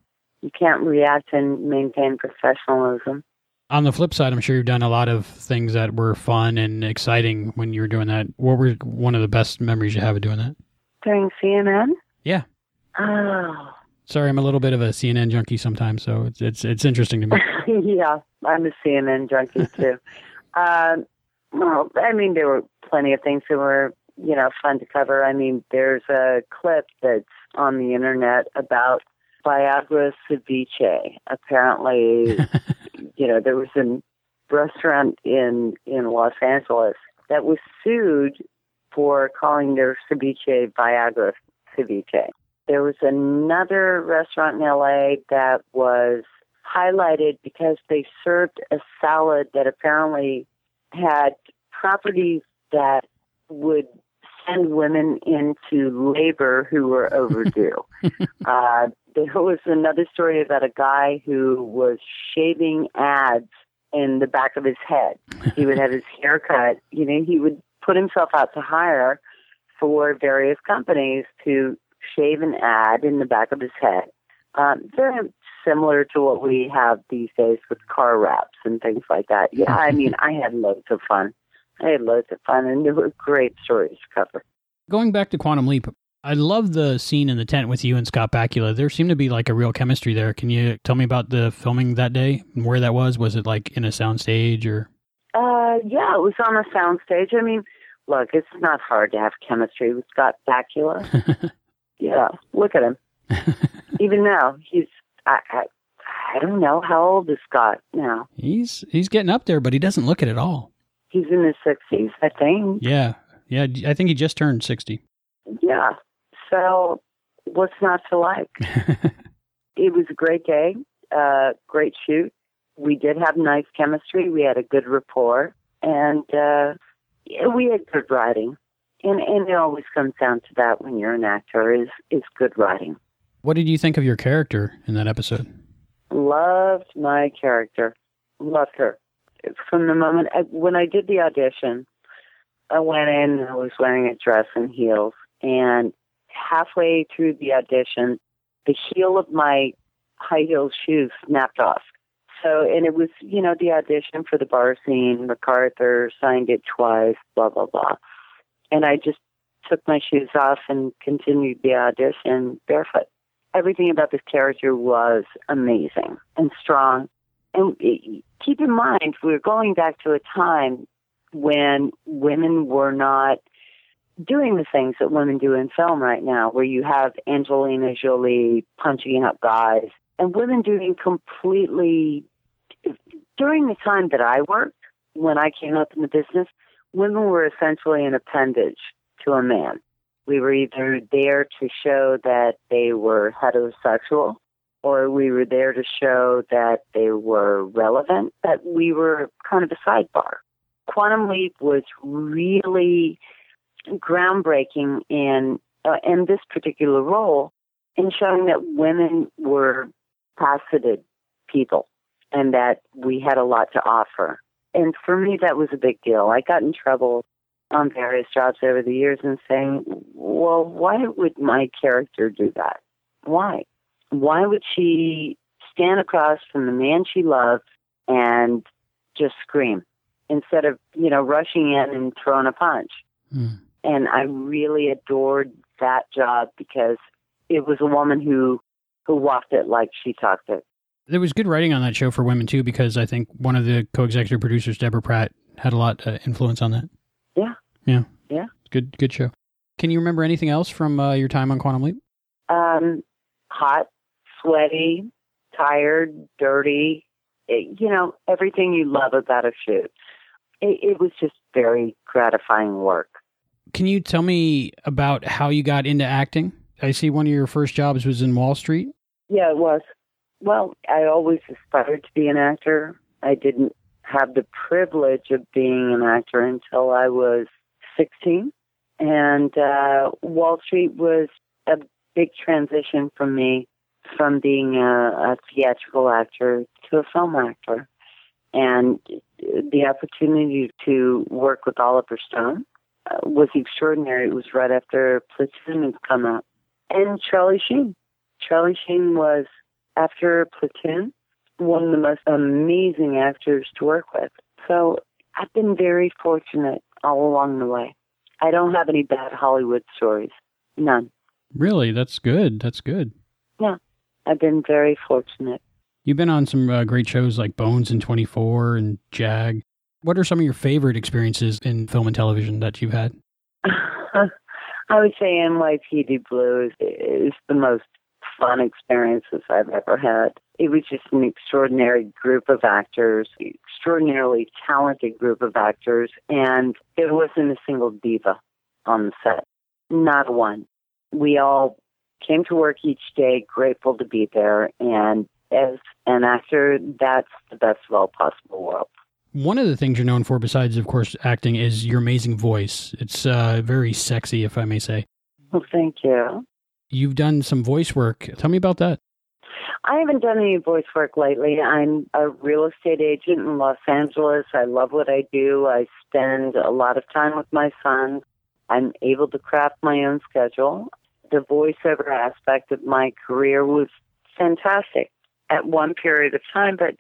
You can't react and maintain professionalism. On the flip side, I'm sure you've done a lot of things that were fun and exciting when you were doing that. What were one of the best memories you have of doing that? During CNN? Yeah. Oh, Sorry, I'm a little bit of a CNN junkie sometimes, so it's it's, it's interesting to me. yeah, I'm a CNN junkie too. um, well, I mean, there were plenty of things that were, you know, fun to cover. I mean, there's a clip that's on the internet about Viagra ceviche. Apparently, you know, there was a restaurant in in Los Angeles that was sued for calling their ceviche Viagra ceviche. There was another restaurant in LA that was highlighted because they served a salad that apparently had properties that would send women into labor who were overdue. uh, there was another story about a guy who was shaving ads in the back of his head. He would have his hair cut. You know, he would put himself out to hire for various companies to shave an ad in the back of his head. Um, very similar to what we have these days with car wraps and things like that. Yeah, I mean, I had loads of fun. I had loads of fun, and there were great stories to cover. Going back to Quantum Leap, I love the scene in the tent with you and Scott Bakula. There seemed to be like a real chemistry there. Can you tell me about the filming that day and where that was? Was it like in a soundstage or? Uh, yeah, it was on a soundstage. I mean, look, it's not hard to have chemistry with Scott Bakula. yeah, look at him. Even now, he's I, I I don't know how old is Scott now. He's he's getting up there, but he doesn't look it at all. He's in his sixties, I think. Yeah, yeah. I think he just turned sixty. Yeah. So, what's not to like? it was a great day, uh, great shoot. We did have nice chemistry. We had a good rapport, and uh, we had good writing. And and it always comes down to that when you're an actor is is good writing. What did you think of your character in that episode? Loved my character. Loved her. From the moment I, when I did the audition, I went in and I was wearing a dress and heels. And halfway through the audition, the heel of my high heel shoes snapped off. So, and it was, you know, the audition for the bar scene. MacArthur signed it twice, blah, blah, blah. And I just took my shoes off and continued the audition barefoot. Everything about this character was amazing and strong. And keep in mind, we're going back to a time when women were not doing the things that women do in film right now, where you have Angelina Jolie punching up guys and women doing completely. During the time that I worked, when I came up in the business, women were essentially an appendage to a man. We were either there to show that they were heterosexual or we were there to show that they were relevant, that we were kind of a sidebar. Quantum Leap was really groundbreaking in uh, in this particular role in showing that women were faceted people and that we had a lot to offer. And for me, that was a big deal. I got in trouble on various jobs over the years and saying, well, why would my character do that? Why? Why would she stand across from the man she loves and just scream instead of, you know, rushing in and throwing a punch? Mm. And I really adored that job because it was a woman who who walked it like she talked it. There was good writing on that show for women too, because I think one of the co-executive producers, Deborah Pratt, had a lot of influence on that. Yeah. Yeah. Yeah. Good. Good show. Can you remember anything else from uh, your time on Quantum Leap? Um, hot, sweaty, tired, dirty. It, you know everything you love about a shoot. It, it was just very gratifying work. Can you tell me about how you got into acting? I see one of your first jobs was in Wall Street. Yeah, it was. Well, I always aspired to be an actor. I didn't have the privilege of being an actor until I was 16. And uh, Wall Street was a big transition for me from being a, a theatrical actor to a film actor. And the opportunity to work with Oliver Stone uh, was extraordinary. It was right after Platoon had come out. And Charlie Sheen. Charlie Sheen was, after Platoon, one of the most amazing actors to work with. So I've been very fortunate all along the way. I don't have any bad Hollywood stories. None. Really? That's good. That's good. Yeah. I've been very fortunate. You've been on some uh, great shows like Bones and 24 and Jag. What are some of your favorite experiences in film and television that you've had? I would say NYPD Blue is, the most fun experiences I've ever had. It was just an extraordinary group of actors, extraordinarily talented group of actors, and there wasn't a single diva on the set. Not one. We all came to work each day grateful to be there, and as an actor, that's the best of all possible worlds. One of the things you're known for, besides, of course, acting, is your amazing voice. It's uh, very sexy, if I may say. Well, thank you. You've done some voice work. Tell me about that. I haven't done any voice work lately. I'm a real estate agent in Los Angeles. I love what I do. I spend a lot of time with my son. I'm able to craft my own schedule. The voiceover aspect of my career was fantastic at one period of time, but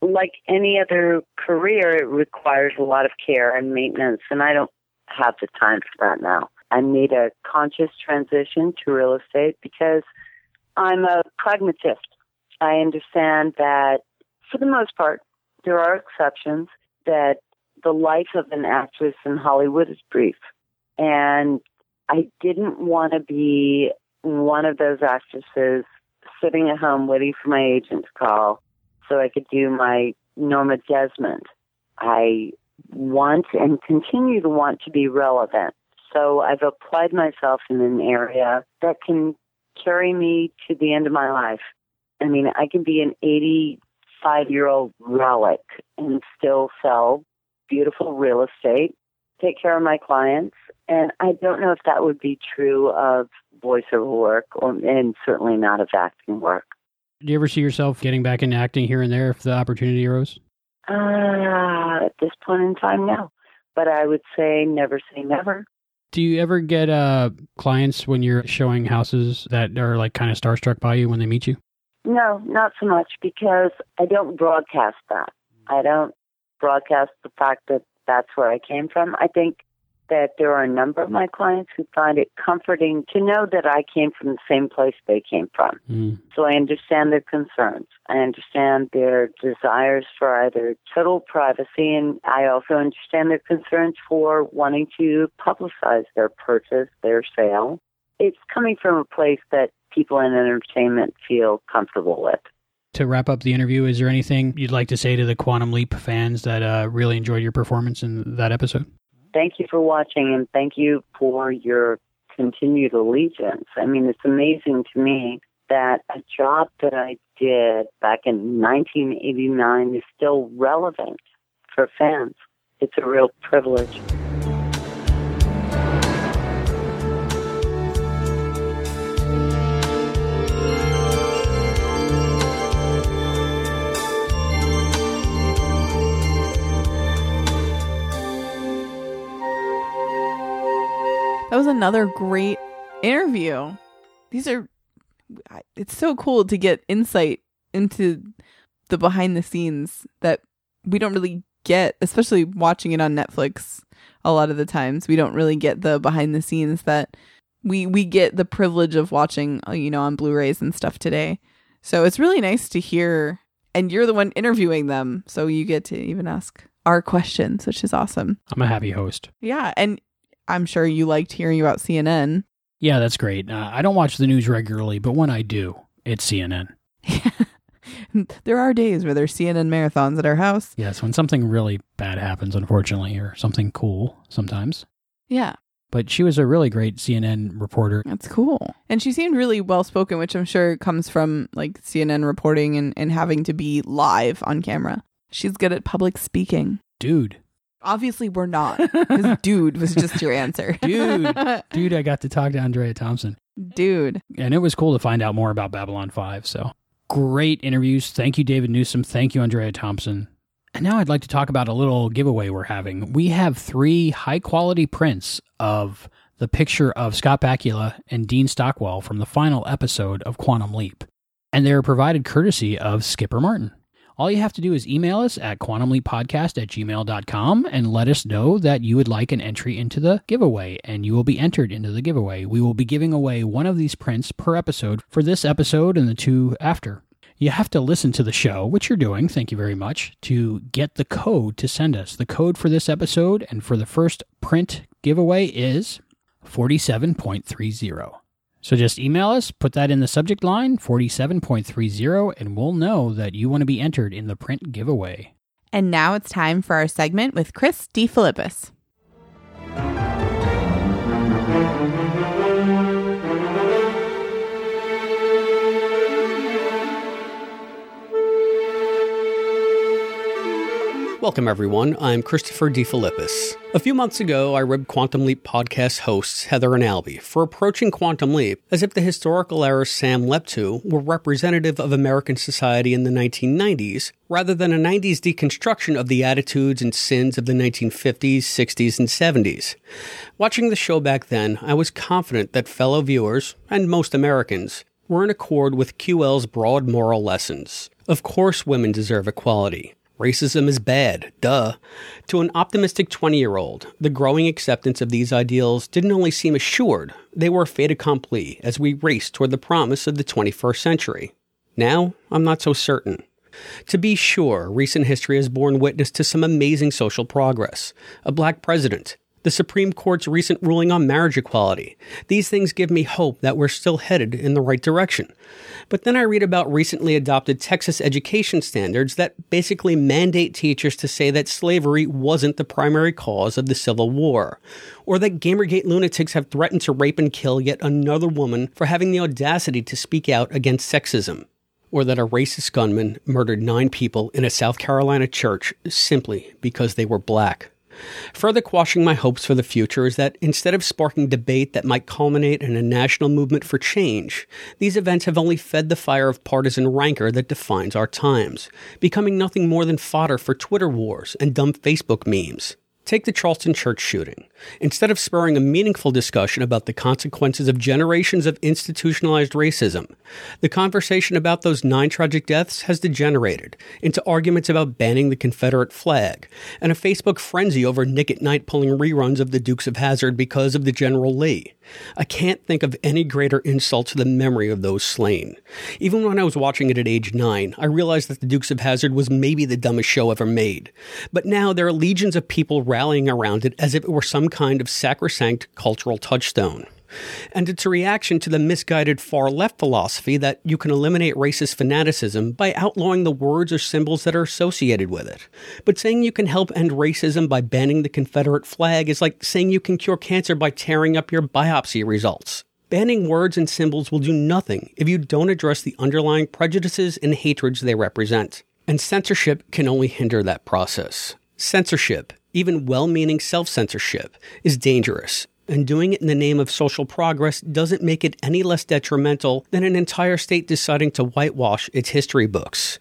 like any other career, it requires a lot of care and maintenance, and I don't have the time for that now. I made a conscious transition to real estate because I'm a pragmatist. I understand that for the most part, there are exceptions that the life of an actress in Hollywood is brief. And I didn't want to be one of those actresses sitting at home waiting for my agent to call so I could do my Norma Desmond. I want and continue to want to be relevant. So I've applied myself in an area that can carry me to the end of my life. I mean, I can be an 85 year old relic and still sell beautiful real estate, take care of my clients, And I don't know if that would be true of voiceover work or, and certainly not of acting work. Do you ever see yourself getting back into acting here and there if the opportunity arose? Uh, at this point in time, no. But I would say never say never. Do you ever get uh, clients when you're showing houses that are like kind of starstruck by you when they meet you? No, not so much because I don't broadcast that. I don't broadcast the fact that that's where I came from. I think that there are a number of my clients who find it comforting to know that I came from the same place they came from. Mm. So I understand their concerns. I understand their desires for either total privacy, and I also understand their concerns for wanting to publicize their purchase, their sale. It's coming from a place that people in entertainment feel comfortable with. To wrap up the interview, is there anything you'd like to say to the Quantum Leap fans that uh, really enjoyed your performance in that episode? thank you for watching and thank you for your continued allegiance. I mean, it's amazing to me that a job that I did back in 1989 is still relevant for fans. It's a real privilege. Was another great interview. These are, it's so cool to get insight into the behind the scenes that we don't really get, especially watching it on Netflix. A lot of the times, we don't really get the behind the scenes that we we get the privilege of watching, uh, you know, on Blu-rays and stuff today. So it's really nice to hear, and you're the one interviewing them, so you get to even ask our questions, which is awesome. I'm a happy host. Yeah, and I'm sure you liked hearing about CNN. Yeah, that's great. Uh, I don't watch the news regularly, but when I do, it's CNN. there are days where there's CNN marathons at our house. Yes, when something really bad happens, unfortunately, or something cool sometimes. Yeah. But she was a really great CNN reporter. That's cool. And she seemed really well spoken, which I'm sure comes from like CNN reporting and, and having to be live on camera. She's good at public speaking. Dude. Obviously, we're not. Because dude was just your answer. Dude. Dude, I got to talk to Andrea Thompson. Dude. And it was cool to find out more about Babylon 5. So great interviews. Thank you, David Newsom. Thank you, Andrea Thompson. And now I'd like to talk about a little giveaway we're having. We have three high quality prints of the picture of Scott Bakula and Dean Stockwell from the final episode of Quantum Leap. And they're provided courtesy of Skipper Martin. All you have to do is email us at quantumleappodcast at gmail.com and let us know that you would like an entry into the giveaway, and you will be entered into the giveaway. We will be giving away one of these prints per episode for this episode and the two after. You have to listen to the show, which you're doing, thank you very much, to get the code to send us. The code for this episode and for the first print giveaway is 47.30. So just email us, put that in the subject line, 47.30, and we'll know that you want to be entered in the print giveaway. And now it's time for our segment with Chris DeFilippis. Welcome, everyone. I'm Christopher DeFilippis. A few months ago, I ribbed Quantum Leap podcast hosts Heather and Albie for approaching Quantum Leap as if the historical era Sam leapt to were representative of American society in the 1990s, rather than a 90s deconstruction of the attitudes and sins of the 1950s, 60s, and 70s. Watching the show back then, I was confident that fellow viewers, and most Americans, were in accord with QL's broad moral lessons. Of course, women deserve equality. Racism is bad, duh. To an optimistic 20 year old, the growing acceptance of these ideals didn't only seem assured, they were fait accompli as we raced toward the promise of the 21st century. Now, I'm not so certain. To be sure, recent history has borne witness to some amazing social progress. A black president, the Supreme Court's recent ruling on marriage equality. These things give me hope that we're still headed in the right direction. But then I read about recently adopted Texas education standards that basically mandate teachers to say that slavery wasn't the primary cause of the Civil War, or that Gamergate lunatics have threatened to rape and kill yet another woman for having the audacity to speak out against sexism, or that a racist gunman murdered nine people in a South Carolina church simply because they were black. Further quashing my hopes for the future is that instead of sparking debate that might culminate in a national movement for change, these events have only fed the fire of partisan rancor that defines our times, becoming nothing more than fodder for Twitter wars and dumb Facebook memes. Take the Charleston church shooting. Instead of spurring a meaningful discussion about the consequences of generations of institutionalized racism, the conversation about those nine tragic deaths has degenerated into arguments about banning the Confederate flag and a Facebook frenzy over Nick at Night pulling reruns of the Dukes of Hazzard because of the General Lee. I can't think of any greater insult to the memory of those slain. Even when I was watching it at age nine, I realized that the Dukes of Hazzard was maybe the dumbest show ever made. But now there are legions of people rallying around it as if it were some kind of sacrosanct cultural touchstone. And it's a reaction to the misguided far left philosophy that you can eliminate racist fanaticism by outlawing the words or symbols that are associated with it. But saying you can help end racism by banning the Confederate flag is like saying you can cure cancer by tearing up your biopsy results. Banning words and symbols will do nothing if you don't address the underlying prejudices and hatreds they represent. And censorship can only hinder that process. Censorship, even well meaning self censorship, is dangerous and doing it in the name of social progress doesn't make it any less detrimental than an entire state deciding to whitewash its history books.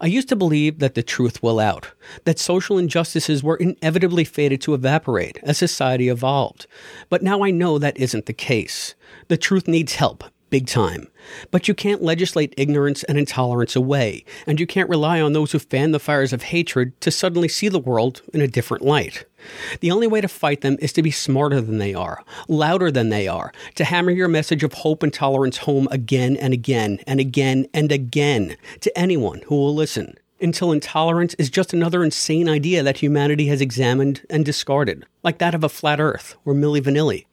I used to believe that the truth will out, that social injustices were inevitably fated to evaporate as society evolved. But now I know that isn't the case. The truth needs help, big time. But you can't legislate ignorance and intolerance away, and you can't rely on those who fan the fires of hatred to suddenly see the world in a different light. The only way to fight them is to be smarter than they are, louder than they are, to hammer your message of hope and tolerance home again and again and again and again to anyone who will listen until intolerance is just another insane idea that humanity has examined and discarded, like that of a flat earth or Milli Vanilli.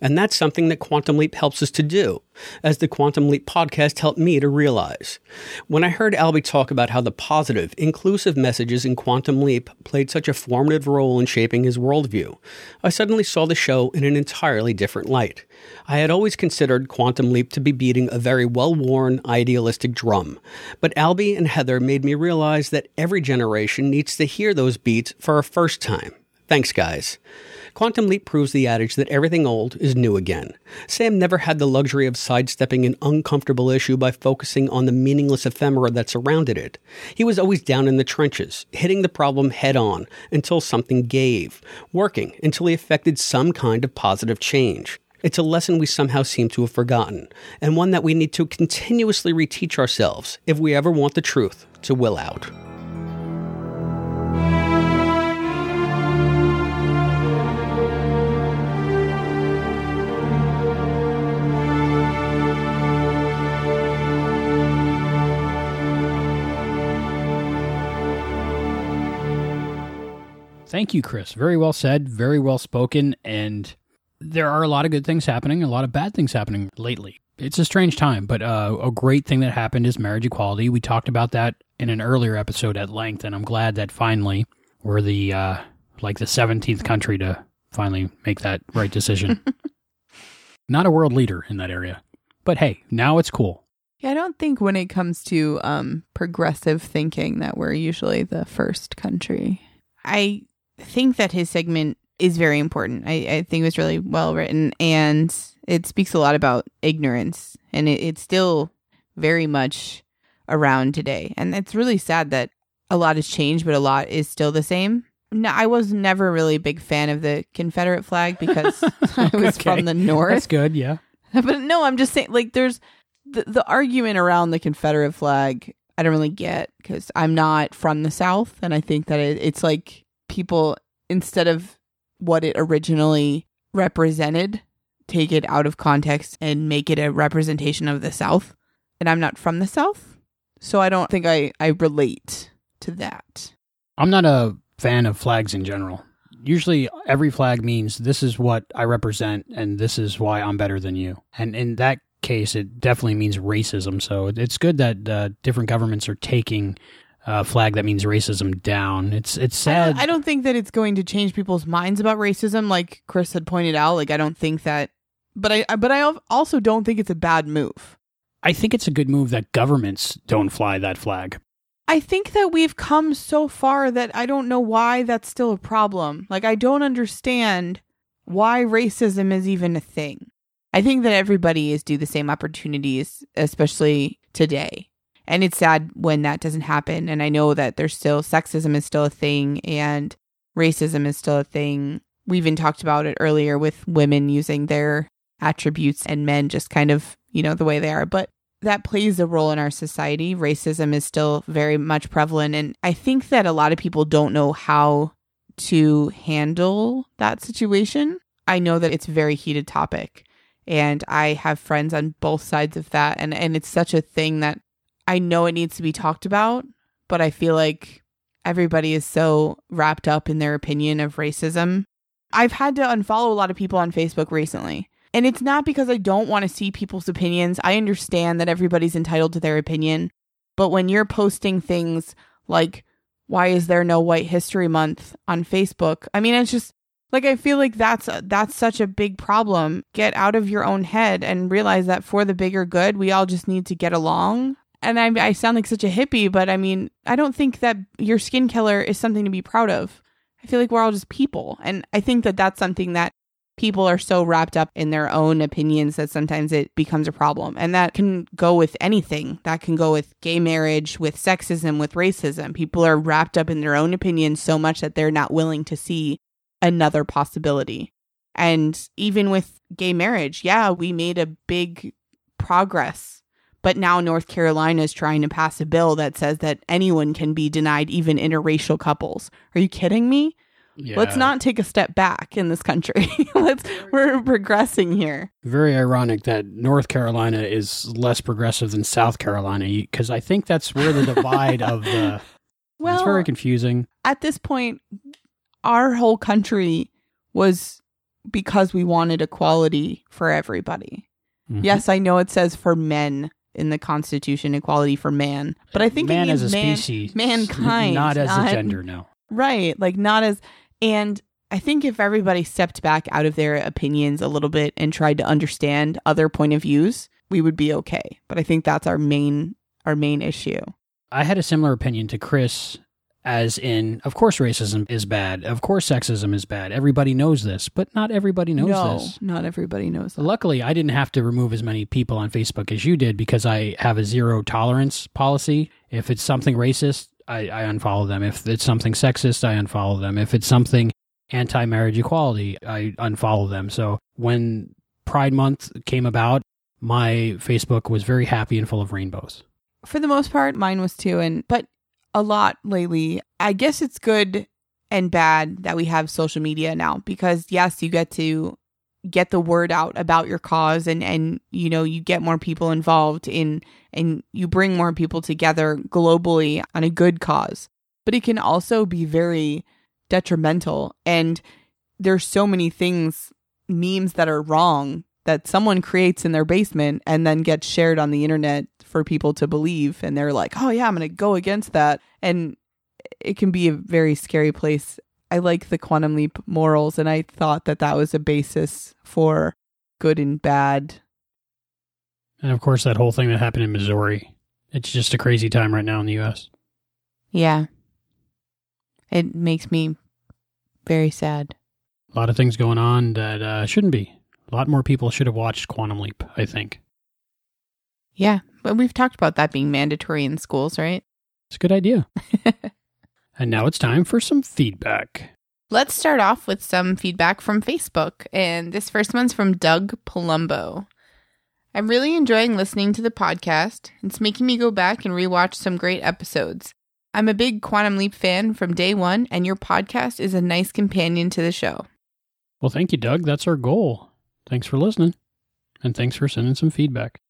And that's something that Quantum Leap helps us to do, as the Quantum Leap podcast helped me to realize. When I heard Albie talk about how the positive, inclusive messages in Quantum Leap played such a formative role in shaping his worldview, I suddenly saw the show in an entirely different light. I had always considered Quantum Leap to be beating a very well worn, idealistic drum, but Albie and Heather made me realize that every generation needs to hear those beats for a first time. Thanks, guys. Quantum Leap proves the adage that everything old is new again. Sam never had the luxury of sidestepping an uncomfortable issue by focusing on the meaningless ephemera that surrounded it. He was always down in the trenches, hitting the problem head on until something gave, working until he effected some kind of positive change. It's a lesson we somehow seem to have forgotten, and one that we need to continuously reteach ourselves if we ever want the truth to will out. Thank you, Chris. Very well said, very well spoken, and there are a lot of good things happening, a lot of bad things happening lately. It's a strange time, but uh, a great thing that happened is marriage equality. We talked about that in an earlier episode at length, and I'm glad that finally we're the uh, like the 17th country to finally make that right decision. Not a world leader in that area, but hey, now it's cool. Yeah, I don't think when it comes to um, progressive thinking that we're usually the first country. I think that his segment is very important. I, I think it was really well written and it speaks a lot about ignorance and it, it's still very much around today. And it's really sad that a lot has changed, but a lot is still the same. No, I was never really a big fan of the Confederate flag because I was Okay. from the North. That's good, yeah. But no, I'm just saying, like, there's the, the argument around the Confederate flag, I don't really get because I'm not from the South. And I think that it, it's like people, instead of what it originally represented, take it out of context and make it a representation of the South. And I'm not from the South. So I don't think I, I relate to that. I'm not a fan of flags in general. Usually, every flag means this is what I represent and this is why I'm better than you. And in that case, it definitely means racism. So it's good that uh, different governments are taking a flag that means racism down. It's it's I sad. don't, I don't think that it's going to change people's minds about racism, like Chris had pointed out. Like I don't think that, but I but I also don't think it's a bad move. I think it's a good move that governments don't fly that flag. I think that we've come so far that I don't know why that's still a problem. Like, I don't understand why racism is even a thing. I think that everybody is due the same opportunities, especially today. And it's sad when that doesn't happen. And I know that there's still sexism is still a thing and racism is still a thing. We even talked about it earlier with women using their attributes and men just kind of, you know, the way they are. But that plays a role in our society. Racism is still very much prevalent. And I think that a lot of people don't know how to handle that situation. I know that it's a very heated topic and I have friends on both sides of that and and it's such a thing that I know it needs to be talked about, but I feel like everybody is so wrapped up in their opinion of racism. I've had to unfollow a lot of people on Facebook recently. And it's not because I don't want to see people's opinions. I understand that everybody's entitled to their opinion. But when you're posting things like, why is there no White History Month on Facebook? I mean, it's just like I feel like that's that's such a big problem. Get out of your own head and realize that for the bigger good, we all just need to get along. And I, I sound like such a hippie, but I mean, I don't think that your skin color is something to be proud of. I feel like we're all just people, and I think that that's something that people are so wrapped up in their own opinions that sometimes it becomes a problem. And that can go with anything. That can go with gay marriage, with sexism, with racism. People are wrapped up in their own opinions so much that they're not willing to see another possibility. And even with gay marriage, yeah, we made a big progress. But now North Carolina is trying to pass a bill that says that anyone can be denied, even interracial couples. Are you kidding me? Yeah. Let's not take a step back in this country. Let's we're progressing here. Very ironic that North Carolina is less progressive than South Carolina because I think that's where the divide of the. Well, it's very confusing. At this point, our whole country was because we wanted equality for everybody. Mhm. Yes, I know it says for men in the Constitution, equality for man, but I think it man means as a man- species, mankind, not as a gender. No, Right. Like not as and I think if everybody stepped back out of their opinions a little bit and tried to understand other point of views, we would be okay. But I think that's our main our main issue. I had a similar opinion to Chris, as in, of course, racism is bad. Of course, sexism is bad. Everybody knows this, but not everybody knows no, this. not everybody knows that. Luckily, I didn't have to remove as many people on Facebook as you did because I have a zero tolerance policy. If it's something racist, I, I unfollow them. If it's something sexist, I unfollow them. If it's something anti marriage equality, I unfollow them. So when Pride Month came about, my Facebook was very happy and full of rainbows. For the most part, mine was too, and but a lot lately. I guess it's good and bad that we have social media now because yes, you get to get the word out about your cause and and you know you get more people involved in and you bring more people together globally on a good cause but it can also be very detrimental and there's so many things memes that are wrong that someone creates in their basement and then gets shared on the internet for people to believe and they're like oh yeah i'm going to go against that and it can be a very scary place i like the quantum leap morals and i thought that that was a basis for good and bad And of course, that whole thing that happened in Missouri. It's just a crazy time right now in the U.S. yeah it makes me very sad A lot of things going on that uh, shouldn't be. A lot more people should have watched Quantum Leap, I think. yeah but we've talked about that being mandatory in schools right It's a good idea. and now it's time for some feedback. Let's start off with some feedback from Facebook. And this first one's from Doug Palumbo. I'm really enjoying listening to the podcast. It's making me go back and rewatch some great episodes. I'm a big Quantum Leap fan from day one, and your podcast is a nice companion to the show. Well, thank you, Doug. That's our goal. Thanks for listening. And thanks for sending some feedback.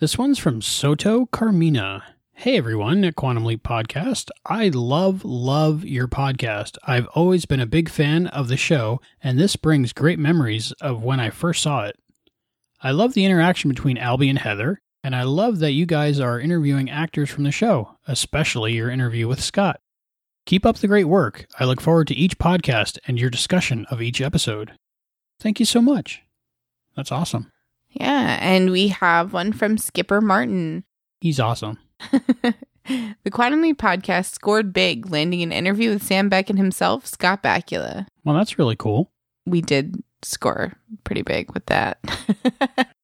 This one's from Soto Carmina. Hey everyone at Quantum Leap Podcast. I love, love your podcast. I've always been a big fan of the show, and this brings great memories of when I first saw it. I love the interaction between Albie and Heather, and I love that you guys are interviewing actors from the show, especially your interview with Scott. Keep up the great work. I look forward to each podcast and your discussion of each episode. Thank you so much. That's awesome. Yeah, and we have one from Skipper Martin. He's awesome. The Quantum Leap podcast scored big, landing an interview with Sam Beckett himself, Scott Bakula. Well, that's really cool. We did score pretty big with that.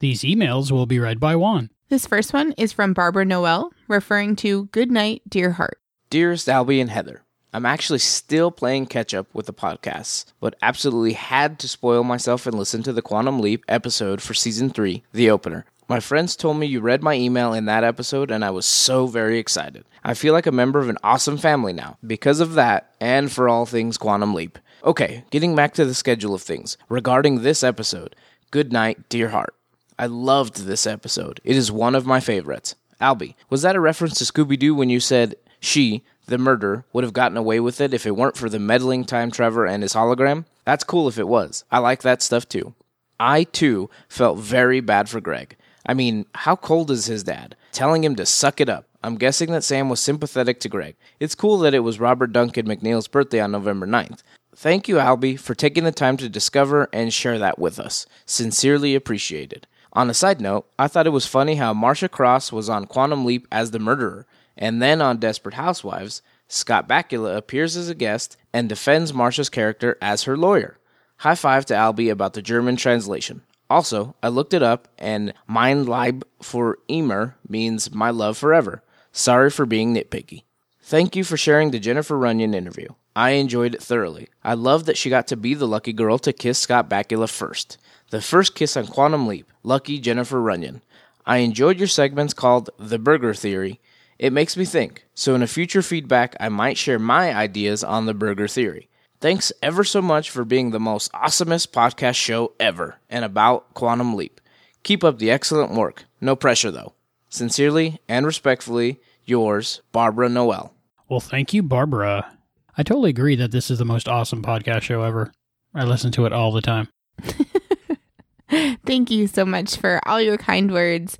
These emails will be read by Juan. this first one is from Barbara Noel, referring to Good Night, Dear Heart. Dearest Albie and Heather, I'm actually still playing catch up with the podcasts, but absolutely had to spoil myself and listen to the Quantum Leap episode for season 3, the opener. My friends told me you read my email in that episode, and I was so very excited. I feel like a member of an awesome family now because of that and for all things Quantum Leap. Okay, getting back to the schedule of things. Regarding this episode, Good Night, Dear Heart. I loved this episode. It is one of my favorites. Albie, was that a reference to Scooby Doo when you said she, the murder would have gotten away with it if it weren't for the meddling time Trevor and his hologram? That's cool if it was. I like that stuff too. I too felt very bad for Greg. I mean, how cold is his dad? Telling him to suck it up. I'm guessing that Sam was sympathetic to Greg. It's cool that it was Robert Duncan McNeil's birthday on November 9th. Thank you, Albie, for taking the time to discover and share that with us. Sincerely appreciated. On a side note, I thought it was funny how Marcia Cross was on Quantum Leap as the murderer, and then on Desperate Housewives, Scott Bakula appears as a guest and defends Marcia's character as her lawyer. High five to Albie about the German translation. Also, I looked it up, and Mein Lieb for Emer means my love forever. Sorry for being nitpicky. Thank you for sharing the Jennifer Runyon interview. I enjoyed it thoroughly. I love that she got to be the lucky girl to kiss Scott Bakula first. The first kiss on Quantum Leap. Lucky Jennifer Runyon. I enjoyed your segments called The Burger Theory. It makes me think, so in a future feedback, I might share my ideas on the burger theory. Thanks ever so much for being the most awesomest podcast show ever and about Quantum Leap. Keep up the excellent work. No pressure though. Sincerely and respectfully, yours, Barbara Noel. Well, thank you, Barbara. I totally agree that this is the most awesome podcast show ever. I listen to it all the time. Thank you so much for all your kind words.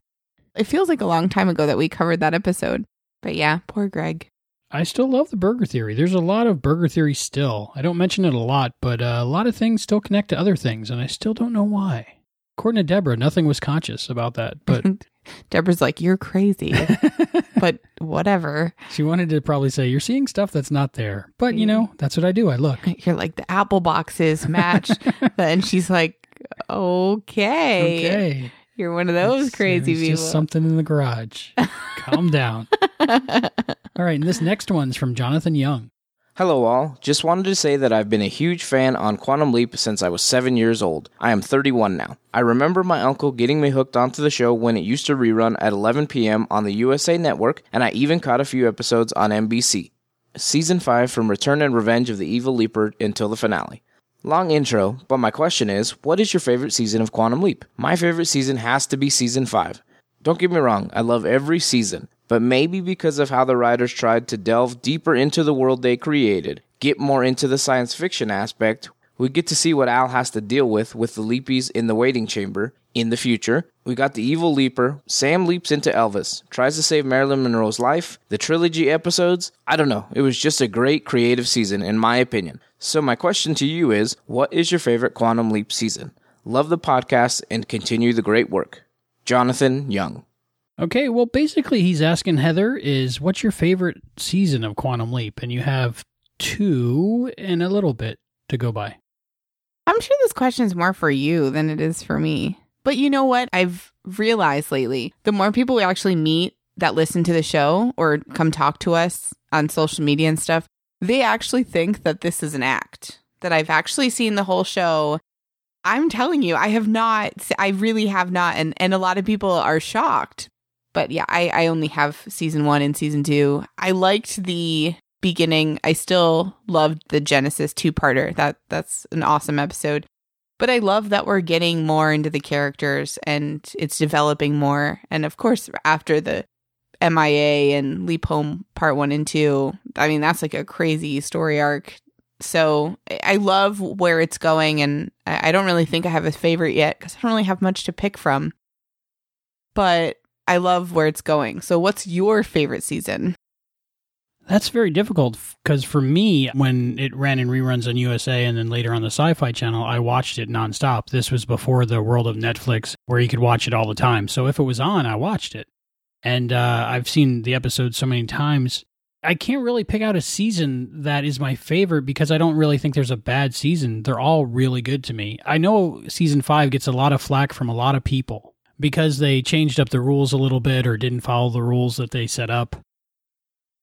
It feels like a long time ago that we covered that episode. But yeah, poor Greg. I still love the burger theory. There's a lot of burger theory still. I don't mention it a lot, but uh, a lot of things still connect to other things, and I still don't know why. According to Deborah, nothing was conscious about that, but Deborah's like, You're crazy. but whatever. she wanted to probably say, You're seeing stuff that's not there. But, you know, that's what I do. I look. You're like, The apple boxes match. and she's like, Okay. Okay. You're one of those It's- crazy it's people. just something in the garage. Calm down. All right, and this next one's from Jonathan Young. Hello, all. Just wanted to say that I've been a huge fan on Quantum Leap since I was seven years old. I am 31 now. I remember my uncle getting me hooked onto the show when it used to rerun at 11 p.m. on the USA Network, and I even caught a few episodes on NBC. Season 5 from Return and Revenge of the Evil Leaper until the finale. Long intro, but my question is what is your favorite season of Quantum Leap? My favorite season has to be Season 5. Don't get me wrong, I love every season, but maybe because of how the writers tried to delve deeper into the world they created, get more into the science fiction aspect, we get to see what Al has to deal with with the Leapees in the waiting chamber. In the future, we got the evil leaper. Sam leaps into Elvis, tries to save Marilyn Monroe's life. The trilogy episodes, I don't know. It was just a great creative season, in my opinion. So, my question to you is what is your favorite Quantum Leap season? Love the podcast and continue the great work. Jonathan Young. Okay, well, basically, he's asking Heather, is what's your favorite season of Quantum Leap? And you have two and a little bit to go by. I'm sure this question is more for you than it is for me. But you know what? I've realized lately the more people we actually meet that listen to the show or come talk to us on social media and stuff, they actually think that this is an act, that I've actually seen the whole show. I'm telling you, I have not, I really have not. And, and a lot of people are shocked. But yeah, I, I only have season one and season two. I liked the beginning. I still loved the Genesis two parter. That that's an awesome episode. But I love that we're getting more into the characters and it's developing more. And of course, after the MIA and Leap Home part one and two, I mean, that's like a crazy story arc. So I- love where it's going. And I don't really think I have a favorite yet because I don't really have much to pick from. But I love where it's going. So, what's your favorite season? That's very difficult because for me, when it ran in reruns on USA and then later on the Sci Fi Channel, I watched it nonstop. This was before the world of Netflix where you could watch it all the time. So if it was on, I watched it. And uh, I've seen the episode so many times. I can't really pick out a season that is my favorite because I don't really think there's a bad season. They're all really good to me. I know season five gets a lot of flack from a lot of people because they changed up the rules a little bit or didn't follow the rules that they set up.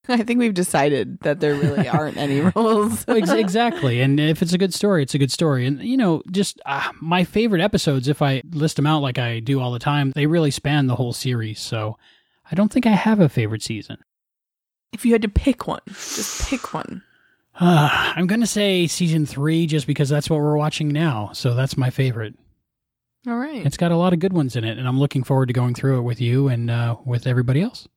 I think we've decided that there really aren't any rules. exactly. And if it's a good story, it's a good story. And, you know, just uh, my favorite episodes, if I list them out like I do all the time, they really span the whole series. So I don't think I have a favorite season. If you had to pick one, just pick one. Uh, I'm going to say season three just because that's what we're watching now. So that's my favorite. All right. It's got a lot of good ones in it, and I'm looking forward to going through it with you and uh, with everybody else.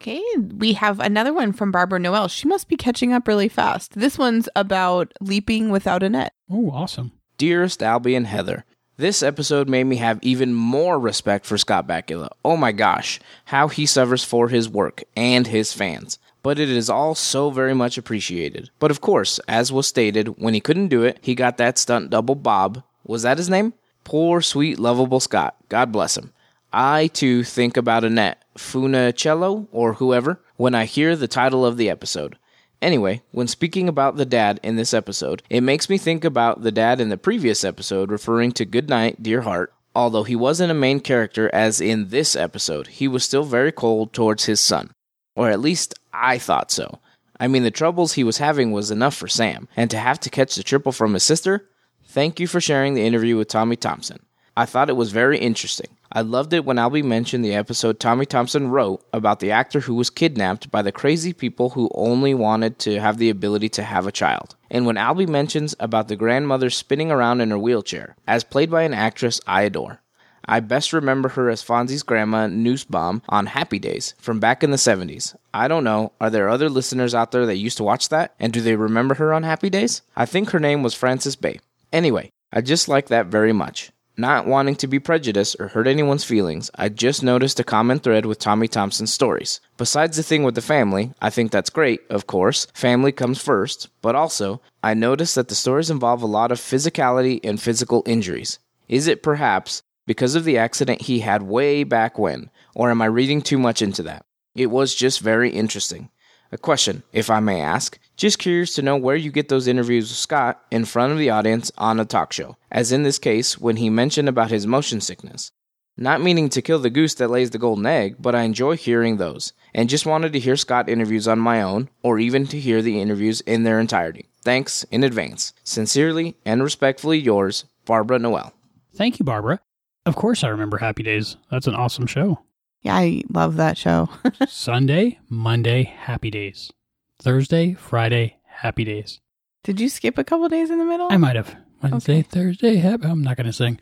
Okay, we have another one from Barbara Noel. She must be catching up really fast. This one's about leaping without a net. Oh, awesome. Dearest Albie and Heather, this episode made me have even more respect for Scott Bakula. Oh my gosh, how he suffers for his work and his fans. But it is all so very much appreciated. But of course, as was stated, when he couldn't do it, he got that stunt double Bob. Was that his name? Poor, sweet, lovable Scott. God bless him. I too think about Annette Funicello or whoever when I hear the title of the episode. Anyway, when speaking about the dad in this episode, it makes me think about the dad in the previous episode referring to Goodnight, Dear Heart. Although he wasn't a main character as in this episode, he was still very cold towards his son. Or at least I thought so. I mean, the troubles he was having was enough for Sam, and to have to catch the triple from his sister? Thank you for sharing the interview with Tommy Thompson. I thought it was very interesting. I loved it when Albie mentioned the episode Tommy Thompson wrote about the actor who was kidnapped by the crazy people who only wanted to have the ability to have a child. And when Albie mentions about the grandmother spinning around in her wheelchair, as played by an actress I adore. I best remember her as Fonzie's grandma Nussbaum on Happy Days from back in the 70s. I don't know, are there other listeners out there that used to watch that? And do they remember her on Happy Days? I think her name was Frances Bay. Anyway, I just like that very much. Not wanting to be prejudiced or hurt anyone's feelings, I just noticed a common thread with Tommy Thompson's stories. Besides the thing with the family, I think that's great, of course, family comes first, but also, I noticed that the stories involve a lot of physicality and physical injuries. Is it perhaps because of the accident he had way back when, or am I reading too much into that? It was just very interesting. A question, if I may ask. Just curious to know where you get those interviews with Scott in front of the audience on a talk show, as in this case when he mentioned about his motion sickness. Not meaning to kill the goose that lays the golden egg, but I enjoy hearing those, and just wanted to hear Scott interviews on my own, or even to hear the interviews in their entirety. Thanks in advance. Sincerely and respectfully yours, Barbara Noel. Thank you, Barbara. Of course, I remember Happy Days. That's an awesome show. Yeah, I love that show. Sunday, Monday, Happy Days. Thursday, Friday, Happy Days. Did you skip a couple days in the middle? I might have. Wednesday, okay. Thursday, happy. I'm not going to sing.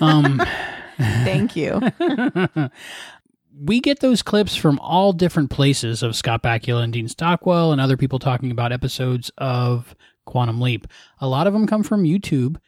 Um, Thank you. we get those clips from all different places of Scott Bakula and Dean Stockwell and other people talking about episodes of Quantum Leap. A lot of them come from YouTube,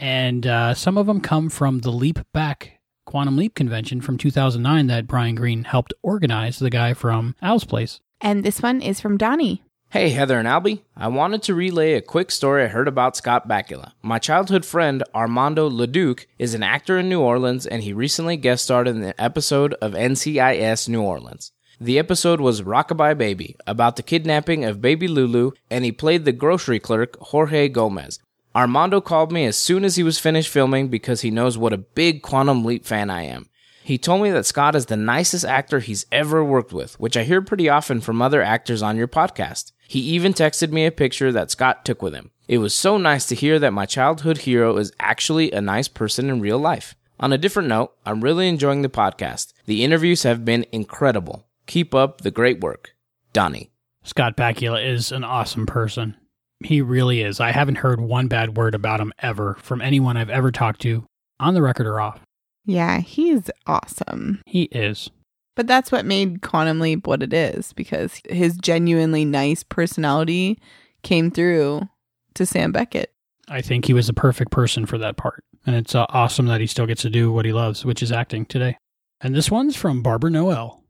and uh, some of them come from the Leap Back Quantum Leap convention from 2009 that Brian Green helped organize, the guy from Al's Place. And this one is from Donnie. Hey, Heather and Albie. I wanted to relay a quick story I heard about Scott Bakula. My childhood friend, Armando Leduc, is an actor in New Orleans, and he recently guest starred in an episode of NCIS New Orleans. The episode was Rockabye Baby, about the kidnapping of baby Lulu, and he played the grocery clerk, Jorge Gomez. Armando called me as soon as he was finished filming because he knows what a big Quantum Leap fan I am. He told me that Scott is the nicest actor he's ever worked with, which I hear pretty often from other actors on your podcast. He even texted me a picture that Scott took with him. It was so nice to hear that my childhood hero is actually a nice person in real life. On a different note, I'm really enjoying the podcast. The interviews have been incredible. Keep up the great work. Donnie. Scott Bakula is an awesome person. He really is. I haven't heard one bad word about him ever from anyone I've ever talked to, on the record or off. Yeah, he's awesome. He is. But that's what made Quantum Leap what it is because his genuinely nice personality came through to Sam Beckett. I think he was the perfect person for that part. And it's uh, awesome that he still gets to do what he loves, which is acting today. And this one's from Barbara Noel.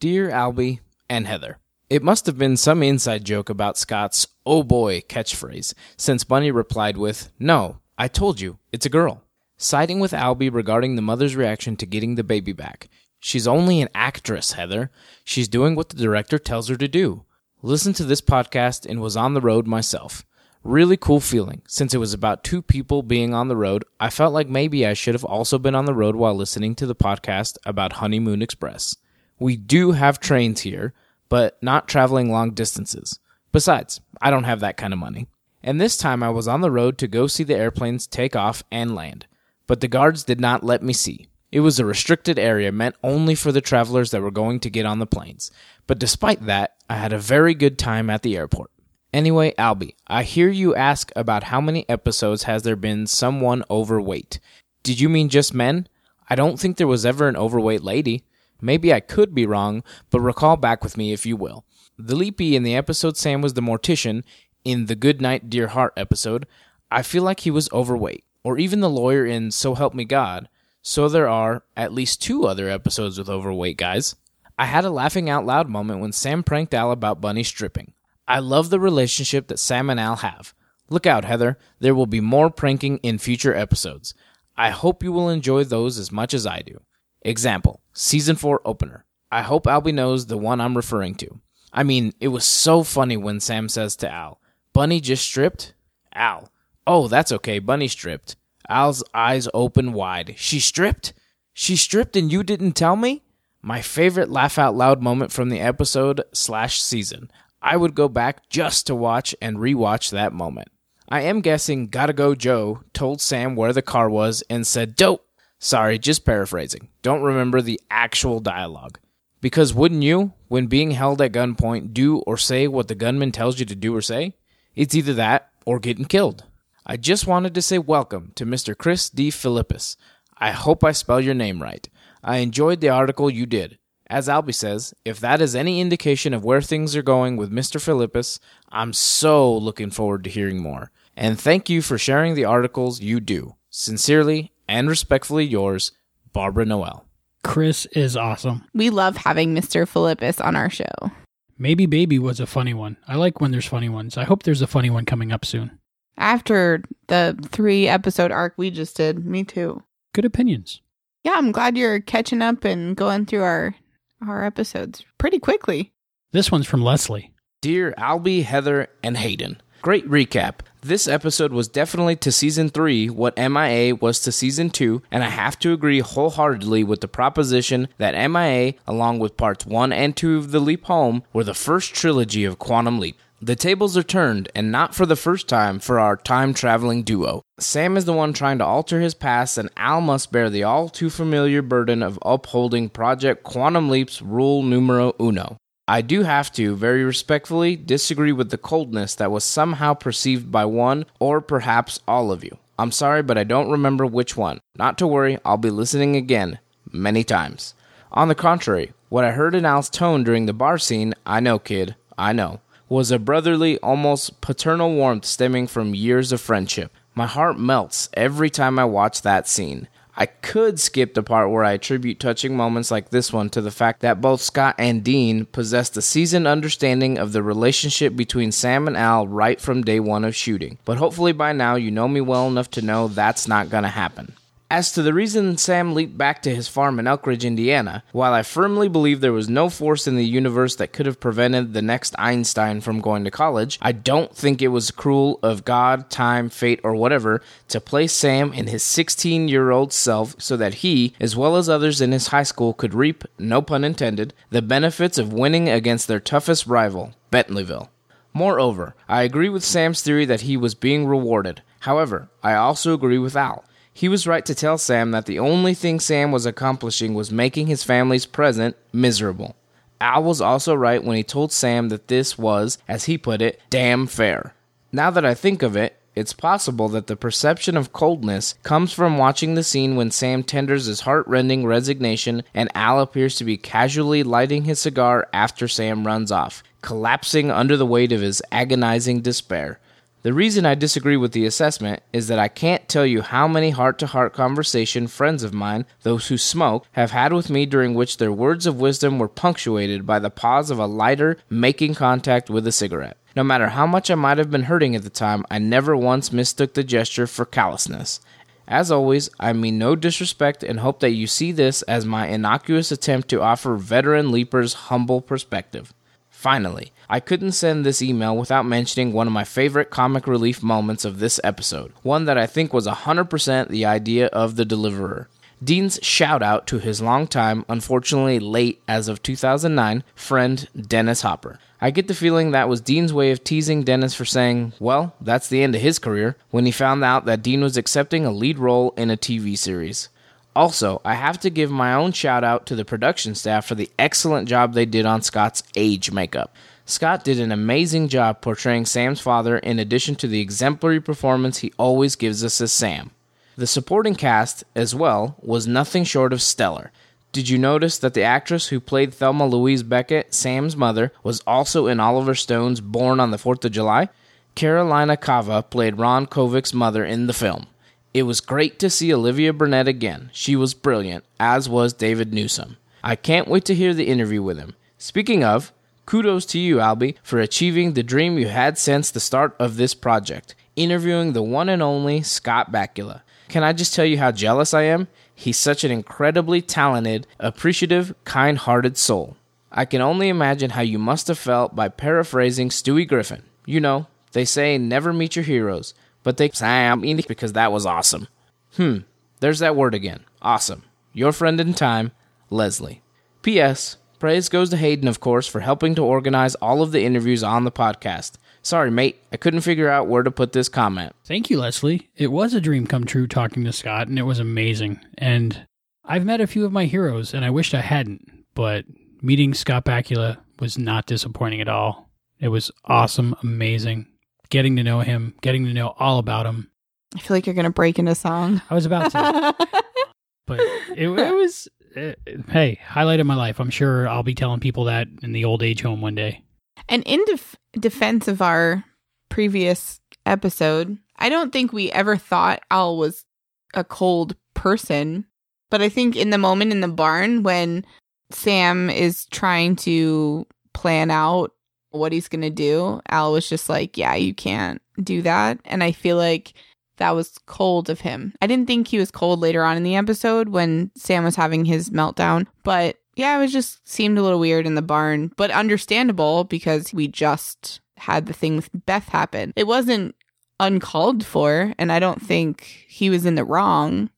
Dear Albie and Heather, it must have been some inside joke about Scott's oh boy catchphrase, since Bunny replied with, No, I told you, it's a girl. siding with Albie regarding the mother's reaction to getting the baby back. She's only an actress, Heather. She's doing what the director tells her to do. Listen to this podcast and was on the road myself. Really cool feeling. Since it was about two people being on the road, I felt like maybe I should have also been on the road while listening to the podcast about Honeymoon Express. We do have trains here, but not traveling long distances. Besides, I don't have that kind of money. And this time I was on the road to go see the airplanes take off and land. But the guards did not let me see. It was a restricted area meant only for the travelers that were going to get on the planes. But despite that, I had a very good time at the airport. Anyway, Albie, I hear you ask about how many episodes has there been someone overweight. Did you mean just men? I don't think there was ever an overweight lady. Maybe I could be wrong, but recall back with me if you will. The Leapee in the episode Sam was the mortician, in the Good Night Dear Heart episode, I feel like he was overweight. Or even the lawyer in So Help Me God. So there are at least two other episodes with overweight guys. I had a laughing out loud moment when Sam pranked Al about Bunny stripping. I love the relationship that Sam and Al have. Look out, Heather. There will be more pranking in future episodes. I hope you will enjoy those as much as I do. Example Season 4 opener. I hope Albie knows the one I'm referring to. I mean, it was so funny when Sam says to Al, Bunny just stripped? Al. Oh, that's okay. Bunny stripped. Al's eyes open wide. She stripped? She stripped and you didn't tell me? My favorite laugh out loud moment from the episode slash season. I would go back just to watch and rewatch that moment. I am guessing Gotta Go Joe told Sam where the car was and said, Dope. Sorry, just paraphrasing. Don't remember the actual dialogue. Because wouldn't you, when being held at gunpoint, do or say what the gunman tells you to do or say? It's either that or getting killed. I just wanted to say welcome to Mr. Chris DeFilippis. I hope I spell your name right. I enjoyed the article you did. As Albie says, if that is any indication of where things are going with Mr. Philippus, I'm so looking forward to hearing more. And thank you for sharing the articles you do. Sincerely and respectfully yours, Barbara Noel. Chris is awesome. We love having Mr. Philippus on our show. Maybe Baby was a funny one. I like when there's funny ones. I hope there's a funny one coming up soon. After the three episode arc we just did, me too. Good opinions. Yeah, I'm glad you're catching up and going through our our episodes pretty quickly. This one's from Leslie. Dear Albie, Heather, and Hayden. Great recap. This episode was definitely to season 3 what MIA was to season 2, and I have to agree wholeheartedly with the proposition that MIA, along with parts 1 and 2 of The Leap Home, were the first trilogy of Quantum Leap. The tables are turned, and not for the first time, for our time traveling duo. Sam is the one trying to alter his past, and Al must bear the all too familiar burden of upholding Project Quantum Leap's rule numero uno. I do have to, very respectfully, disagree with the coldness that was somehow perceived by one, or perhaps all of you. I'm sorry, but I don't remember which one. Not to worry, I'll be listening again, many times. On the contrary, what I heard in Al's tone during the bar scene, I know, kid, I know was a brotherly, almost paternal warmth stemming from years of friendship. My heart melts every time I watch that scene. I could skip the part where I attribute touching moments like this one to the fact that both Scott and Dean possessed a seasoned understanding of the relationship between Sam and Al right from day one of shooting. But hopefully by now you know me well enough to know that's not gonna happen. As to the reason Sam leaped back to his farm in Elk Ridge, Indiana, while I firmly believe there was no force in the universe that could have prevented the next Einstein from going to college, I don't think it was cruel of God, time, fate, or whatever to place Sam in his 16 year old self so that he, as well as others in his high school, could reap, no pun intended, the benefits of winning against their toughest rival, Bentleyville. Moreover, I agree with Sam's theory that he was being rewarded. However, I also agree with Al. He was right to tell Sam that the only thing Sam was accomplishing was making his family's present miserable. Al was also right when he told Sam that this was, as he put it, damn fair. Now that I think of it, it's possible that the perception of coldness comes from watching the scene when Sam tenders his heart-rending resignation and Al appears to be casually lighting his cigar after Sam runs off, collapsing under the weight of his agonizing despair. The reason I disagree with the assessment is that I can't tell you how many heart to heart conversation friends of mine, those who smoke, have had with me during which their words of wisdom were punctuated by the pause of a lighter making contact with a cigarette. No matter how much I might have been hurting at the time, I never once mistook the gesture for callousness. As always, I mean no disrespect and hope that you see this as my innocuous attempt to offer veteran leapers humble perspective. Finally, I couldn't send this email without mentioning one of my favorite comic relief moments of this episode, one that I think was 100% the idea of the deliverer. Dean's shout out to his longtime, unfortunately late as of 2009, friend Dennis Hopper. I get the feeling that was Dean's way of teasing Dennis for saying, well, that's the end of his career, when he found out that Dean was accepting a lead role in a TV series. Also, I have to give my own shout out to the production staff for the excellent job they did on Scott's age makeup. Scott did an amazing job portraying Sam's father in addition to the exemplary performance he always gives us as Sam. The supporting cast, as well, was nothing short of stellar. Did you notice that the actress who played Thelma Louise Beckett, Sam's mother, was also in Oliver Stone's Born on the Fourth of July? Caroline Kava played Ron Kovic's mother in the film. It was great to see Olivia Burnette again. She was brilliant, as was David Newsom. I can't wait to hear the interview with him. Speaking of, kudos to you, Albie, for achieving the dream you had since the start of this project, interviewing the one and only Scott Bakula. Can I just tell you how jealous I am? He's such an incredibly talented, appreciative, kind hearted soul. I can only imagine how you must have felt by paraphrasing Stewie Griffin. You know, they say never meet your heroes, but they Sam because that was awesome. Hmm, there's that word again. Awesome. Your friend in time, Leslie. P.S. Praise goes to Hayden, of course, for helping to organize all of the interviews on the podcast. Sorry, mate, I couldn't figure out where to put this comment. Thank you, Leslie. It was a dream come true talking to Scott, and it was amazing. And I've met a few of my heroes, and I wished I hadn't, but meeting Scott Bakula was not disappointing at all. It was awesome, amazing. Getting to know him, getting to know all about him. I feel like you're going to break into song. I was about to. but it, it was, hey, highlight of my life. I'm sure I'll be telling people that in the old age home one day. And in def- defense of our previous episode, I don't think we ever thought Al was a cold person. But I think in the moment in the barn when Sam is trying to plan out what he's going to do, Al was just like, yeah, you can't do that. And I feel like that was cold of him. I didn't think he was cold later on in the episode when Sam was having his meltdown, but yeah, it was just seemed a little weird in the barn, but understandable because we just had the thing with Beth happen. It wasn't uncalled for, and I don't think he was in the wrong.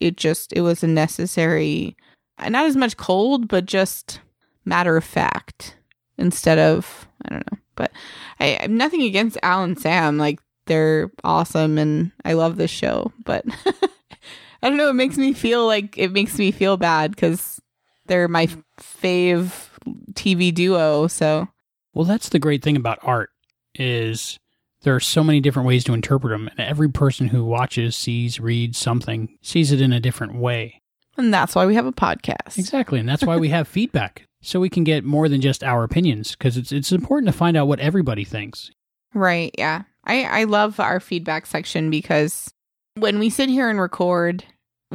It just it was a necessary not as much cold, but just matter of fact instead of I don't know. But I I'm nothing against Al and Sam. Like they're awesome and I love this show, but I don't know, it makes me feel like it makes me feel bad because they're my fave TV duo. So, well, that's the great thing about art is there are so many different ways to interpret them, and every person who watches, sees, reads something sees it in a different way. And that's why we have a podcast. Exactly, and that's why we have feedback so we can get more than just our opinions because it's it's important to find out what everybody thinks. Right. Yeah. I I love our feedback section because when we sit here and record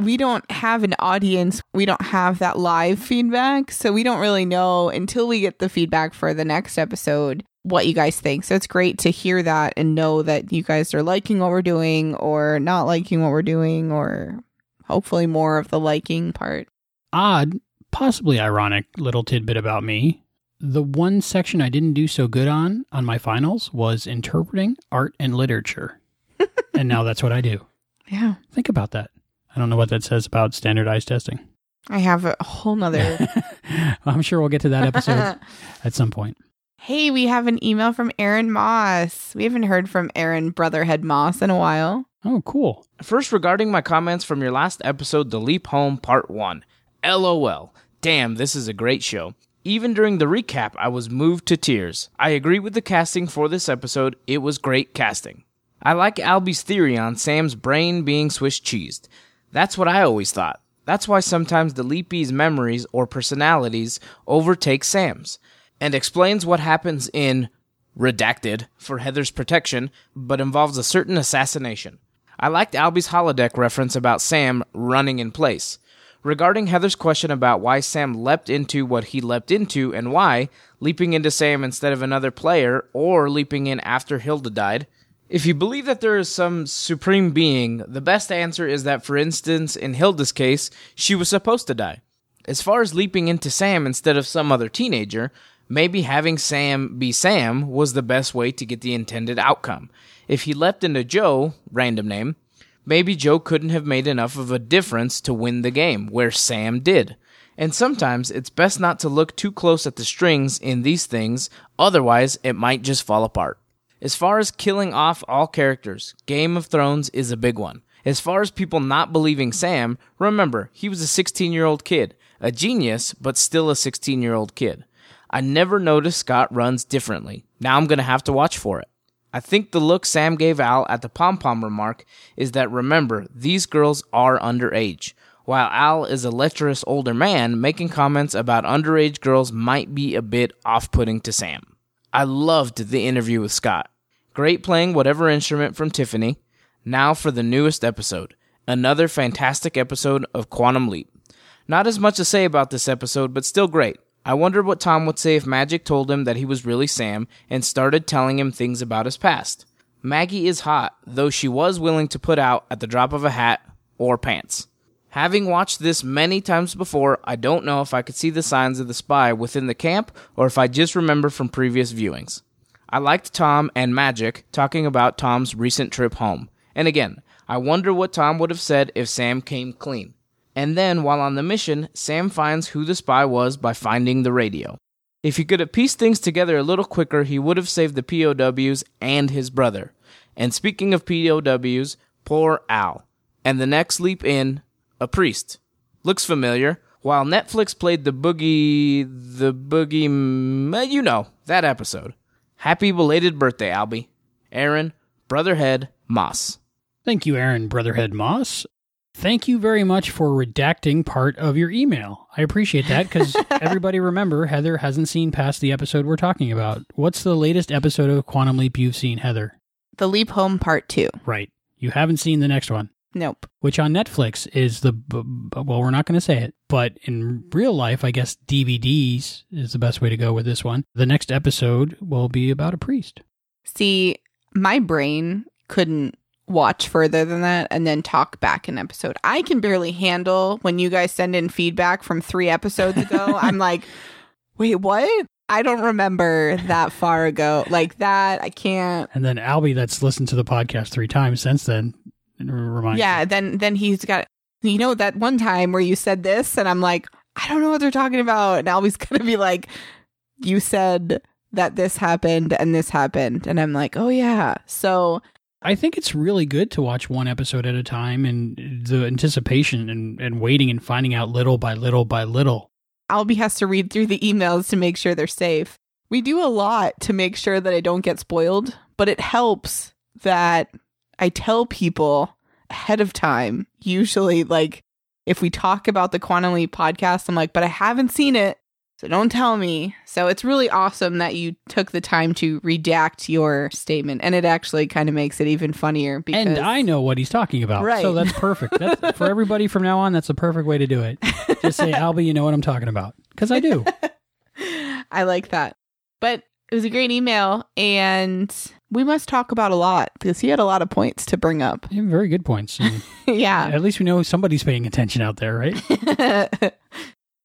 we don't have an audience. We don't have that live feedback. So we don't really know until we get the feedback for the next episode what you guys think. So it's great to hear that and know that you guys are liking what we're doing or not liking what we're doing or hopefully more of the liking part. Odd, possibly ironic little tidbit about me. The one section I didn't do so good on on my finals was interpreting art and literature. and now that's what I do. Yeah. Think about that. I don't know what that says about standardized testing. I have a whole nother. I'm sure we'll get to that episode at some point. Hey, we have an email from Aaron Moss. We haven't heard from Aaron Brotherhead Moss in a while. Oh, cool. First, regarding my comments from your last episode, The Leap Home Part 1. LOL. Damn, this is a great show. Even during the recap, I was moved to tears. I agree with the casting for this episode. It was great casting. I like Albie's theory on Sam's brain being Swiss cheesed. That's what I always thought. That's why sometimes the Leapee's memories or personalities overtake Sam's, and explains what happens in Redacted for Heather's protection, but involves a certain assassination. I liked Albie's holodeck reference about Sam running in place. Regarding Heather's question about why Sam leapt into what he leapt into and why, leaping into Sam instead of another player, or leaping in after Hilda died, If you believe that there is some supreme being, the best answer is that, for instance, in Hilda's case, she was supposed to die. As far as leaping into Sam instead of some other teenager, maybe having Sam be Sam was the best way to get the intended outcome. If he leapt into Joe, random name, maybe Joe couldn't have made enough of a difference to win the game, where Sam did. And sometimes it's best not to look too close at the strings in these things, otherwise, it might just fall apart. As far as killing off all characters, Game of Thrones is a big one. As far as people not believing Sam, remember, he was a 16 year old kid. A genius, but still a 16 year old kid. I never noticed Scott runs differently. Now I'm going to have to watch for it. I think the look Sam gave Al at the pom pom remark is that remember, these girls are underage. While Al is a lecherous older man, making comments about underage girls might be a bit off putting to Sam. I loved the interview with Scott. Great playing whatever instrument from Tiffany. Now for the newest episode. Another fantastic episode of Quantum Leap. Not as much to say about this episode, but still great. I wondered what Tom would say if Magic told him that he was really Sam and started telling him things about his past. Maggie is hot, though she was willing to put out at the drop of a hat or pants. Having watched this many times before, I don't know if I could see the signs of the spy within the camp or if I just remember from previous viewings. I liked Tom and Magic talking about Tom's recent trip home. And again, I wonder what Tom would have said if Sam came clean. And then, while on the mission, Sam finds who the spy was by finding the radio. If he could have pieced things together a little quicker, he would have saved the POWs and his brother. And speaking of POWs, poor Al. And the next leap in, a priest. Looks familiar. While Netflix played the boogie, the boogie, eh, you know, that episode. Happy belated birthday, Albie. Aaron, Brotherhead, Moss. Thank you, Aaron Brotherhead Moss. Thank you very much for redacting part of your email. I appreciate that because everybody remember Heather hasn't seen past the episode we're talking about. What's the latest episode of Quantum Leap you've seen, Heather? The Leap Home Part 2. Right. You haven't seen the next one. Nope. Which on Netflix is the, well, we're not going to say it, but in real life, I guess DVDs is the best way to go with this one. The next episode will be about a priest. See, my brain couldn't watch further than that and then talk back an episode. I can barely handle when you guys send in feedback from three episodes ago. I'm like, wait, what? I don't remember that far ago. Like that, I can't. And then Albie, that's listened to the podcast three times since then, remind Yeah, then then he's got you know that one time where you said this and I'm like, I don't know what they're talking about. And Albie's gonna be like, You said that this happened and this happened. And I'm like, Oh yeah. So I think it's really good to watch one episode at a time and the anticipation and, and waiting and finding out little by little by little. Albie has to read through the emails to make sure they're safe. We do a lot to make sure that I don't get spoiled, but it helps that I tell people ahead of time. Usually, like, if we talk about the Quantum Leap podcast, I'm like, but I haven't seen it. So don't tell me. So it's really awesome that you took the time to redact your statement. And it actually kind of makes it even funnier because And I know what he's talking about. Right. So that's perfect. That's, for everybody from now on, that's the perfect way to do it. Just say, Albie, you know what I'm talking about. Because I do. I like that. But it was a great email and we must talk about a lot because he had a lot of points to bring up. Yeah, very good points. Yeah. At least we know somebody's paying attention out there, right?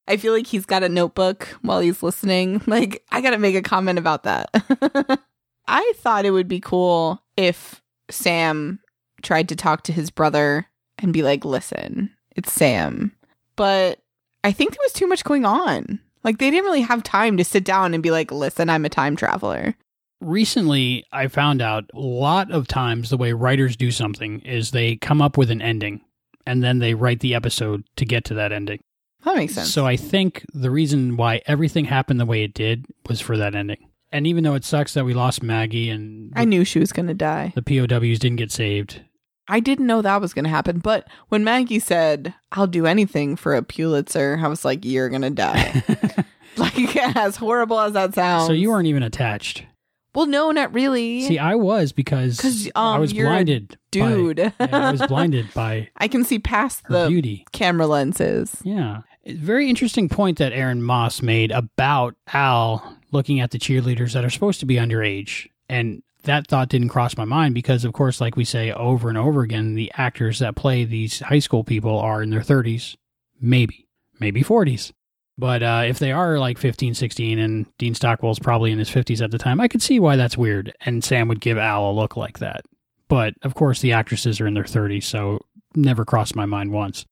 I feel like he's got a notebook while he's listening. Like, I got to make a comment about that. I thought it would be cool if Sam tried to talk to his brother and be like, listen, it's Sam. But I think there was too much going on. Like, they didn't really have time to sit down and be like, listen, I'm a time traveler. Recently, I found out a lot of times the way writers do something is they come up with an ending and then they write the episode to get to that ending. That makes sense. So I think the reason why everything happened the way it did was for that ending. And even though it sucks that we lost Maggie and I knew she was going to die. the POWs didn't get saved, I didn't know that was going to happen. But when Maggie said, I'll do anything for a Pulitzer, I was like, you're going to die. like, as horrible as that sounds. so you weren't even attached. Well, no, not really. See, I was because 'Cause, I um, was blinded, by- dude. yeah, I was blinded by I can see past the beauty. camera lenses. Yeah. Very interesting point that Aaron Moss made about Al looking at the cheerleaders that are supposed to be underage. And that thought didn't cross my mind because, of course, like we say over and over again, the actors that play these high school people are in their 30s, maybe, maybe 40s. But uh, if they are like 15, 16, and Dean Stockwell's probably in his 50s at the time, I could see why that's weird. And Sam would give Al a look like that. But of course, the actresses are in their 30s, so never crossed my mind once.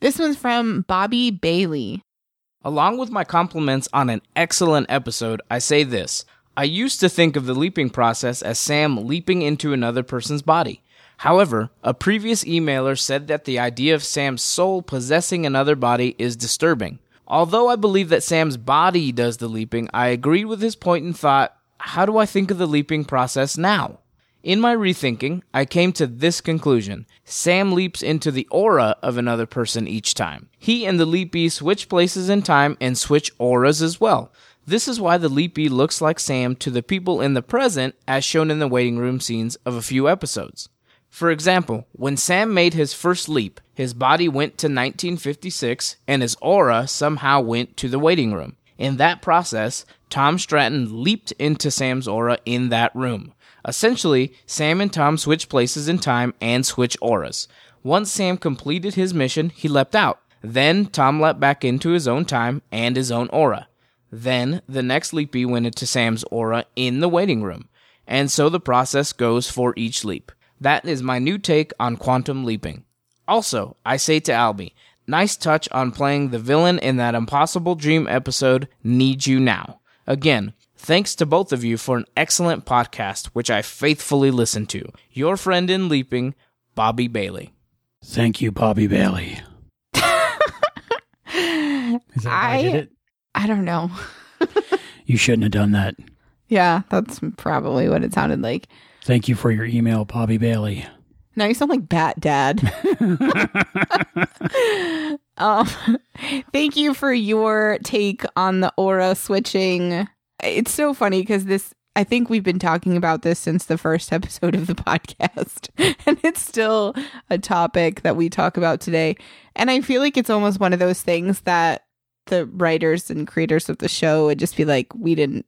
This one's from Bobby Bailey. Along with my compliments on an excellent episode, I say this. I used to think of the leaping process as Sam leaping into another person's body. However, a previous emailer said that the idea of Sam's soul possessing another body is disturbing. Although I believe that Sam's body does the leaping, I agreed with his point and thought, how do I think of the leaping process now? In my rethinking, I came to this conclusion. Sam leaps into the aura of another person each time. He and the leapee switch places in time and switch auras as well. This is why the leapee looks like Sam to the people in the present, as shown in the waiting room scenes of a few episodes. For example, when Sam made his first leap, his body went to 1956 and his aura somehow went to the waiting room. In that process, Tom Stratton leaped into Sam's aura in that room. Essentially, Sam and Tom switch places in time and switch auras. Once Sam completed his mission, he leapt out. Then Tom leapt back into his own time and his own aura. Then the next leapee went into Sam's aura in the waiting room. And so the process goes for each leap. That is my new take on quantum leaping. Also, I say to Albie, nice touch on playing the villain in that Impossible Dream episode, Need You Now. Again, thanks to both of you for an excellent podcast, which I faithfully listen to. Your friend in leaping, Bobby Bailey. Thank you, Bobby Bailey. Is that how I did it? I don't know. You shouldn't have done that. Yeah, that's probably what it sounded like. Thank you for your email, Bobby Bailey. Now you sound like Bat Dad. um, thank you for your take on the aura switching. It's so funny because this, I think we've been talking about this since the first episode of the podcast, and it's still a topic that we talk about today. And I feel like it's almost one of those things that the writers and creators of the show would just be like, we didn't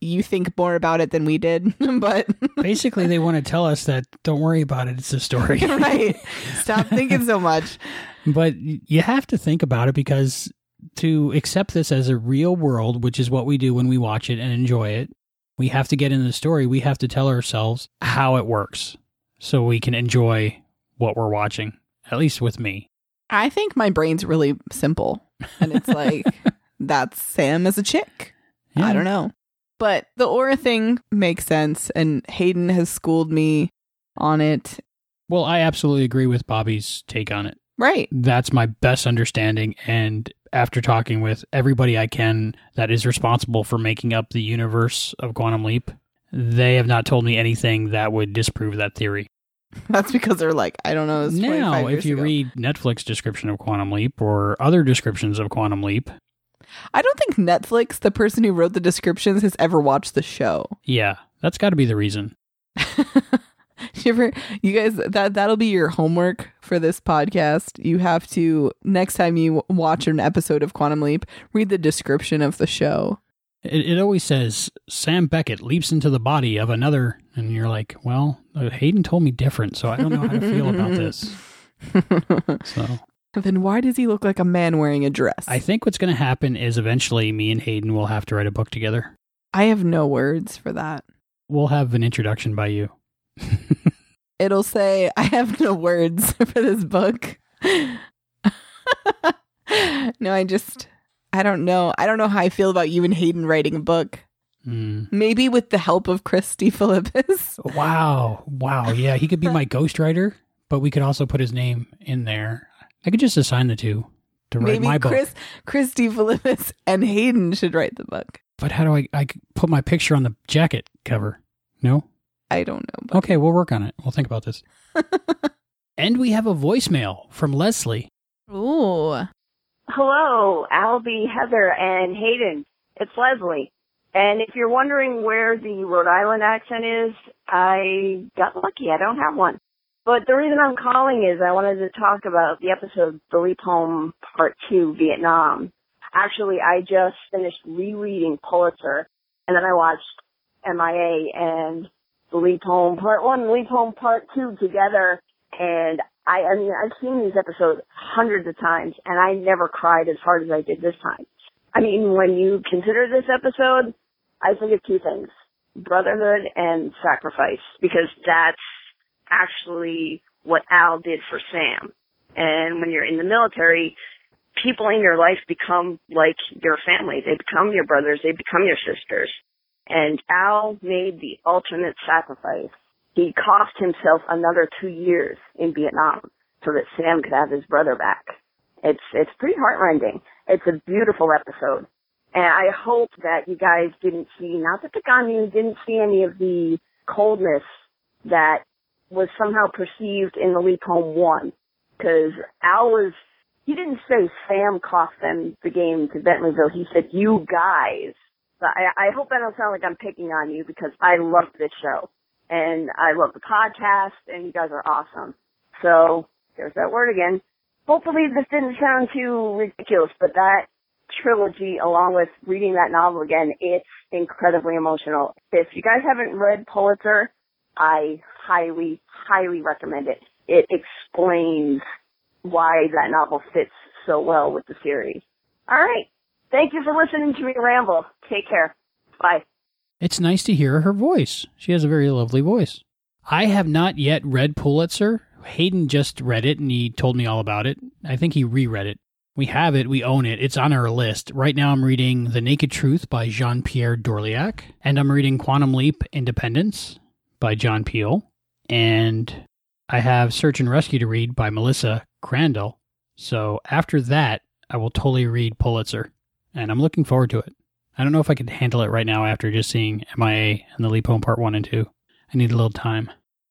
you think more about it than we did. but basically, they want to tell us that don't worry about it. It's a story. right. Stop thinking so much. But you have to think about it because to accept this as a real world, which is what we do when we watch it and enjoy it, we have to get into the story. We have to tell ourselves how it works so we can enjoy what we're watching, at least with me. I think my brain's really simple. And it's like, that's Sam as a chick. Yeah. I don't know. But the aura thing makes sense, and Hayden has schooled me on it. Well, I absolutely agree with Bobby's take on it. Right. That's my best understanding. And after talking with everybody I can that is responsible for making up the universe of Quantum Leap, they have not told me anything that would disprove that theory. That's because they're like, I don't know. Now, if you ago. read Netflix description of Quantum Leap or other descriptions of Quantum Leap, I don't think Netflix, the person who wrote the descriptions, has ever watched the show. Yeah, that's got to be the reason. you ever, you guys, that that'll be your homework for this podcast. You have to next time you watch an episode of Quantum Leap, read the description of the show. It, it always says Sam Beckett leaps into the body of another, and you're like, well, uh, Hayden told me different, so I don't know how to feel about this. So then why does he look like a man wearing a dress? I think what's going to happen is eventually me and Hayden will have to write a book together. I have no words for that. We'll have an introduction by you. It'll say, I have no words for this book. no, I just, I don't know. I don't know how I feel about you and Hayden writing a book. Mm. Maybe with the help of Chris DeFilippis. Wow. Wow. Yeah, he could be my ghostwriter, but we could also put his name in there. I could just assign the two to write Maybe my book. Chris, Christy Philippus and Hayden should write the book. But how do I I put my picture on the jacket cover? No? I don't know. Okay, we'll work on it. We'll think about this. and we have a voicemail from Leslie. Ooh. Hello, Albie, Heather, and Hayden. It's Leslie. And if you're wondering where the Rhode Island accent is, I got lucky. I don't have one. But the reason I'm calling is I wanted to talk about the episode The Leap Home Part 2 Vietnam. Actually, I just finished rereading Pulitzer and then I watched MIA and the Leap Home Part 1 and Leap Home Part 2 together. And I, I mean, I've seen these episodes hundreds of times and I never cried as hard as I did this time. I mean, when you consider this episode, I think of two things. Brotherhood and sacrifice. Because that's actually what Al did for Sam. And when you're in the military, people in your life become like your family. They become your brothers. They become your sisters. And Al made the ultimate sacrifice. He cost himself another two years in Vietnam so that Sam could have his brother back. It's, it's pretty heartrending. It's a beautiful episode. And I hope that you guys didn't see, not that the on didn't see any of the coldness that was somehow perceived in the Leap Home 1. Cause Al was, he didn't say Sam cost them the game to Bentleyville. He said, you guys. But I, I hope I don't sound like I'm picking on you because I love this show. And I love the podcast and you guys are awesome. So, there's that word again. Hopefully this didn't sound too ridiculous, but that trilogy along with reading that novel again, it's incredibly emotional. If you guys haven't read Pulitzer, I highly, highly recommend it. It explains why that novel fits so well with the series. All right. Thank you for listening to me ramble. Take care. Bye. It's nice to hear her voice. She has a very lovely voice. I have not yet read Pulitzer. Hayden just read it and he told me all about it. I think he reread it. We have it, we own it, it's on our list. Right now I'm reading The Naked Truth by Jean Pierre Dorliac, and I'm reading Quantum Leap Independence by John Peel, and I have Search and Rescue to read by Melissa Crandall. So after that, I will totally read Pulitzer, and I'm looking forward to it. I don't know if I could handle it right now after just seeing MIA and the Leap Home Part 1 and 2. I need a little time.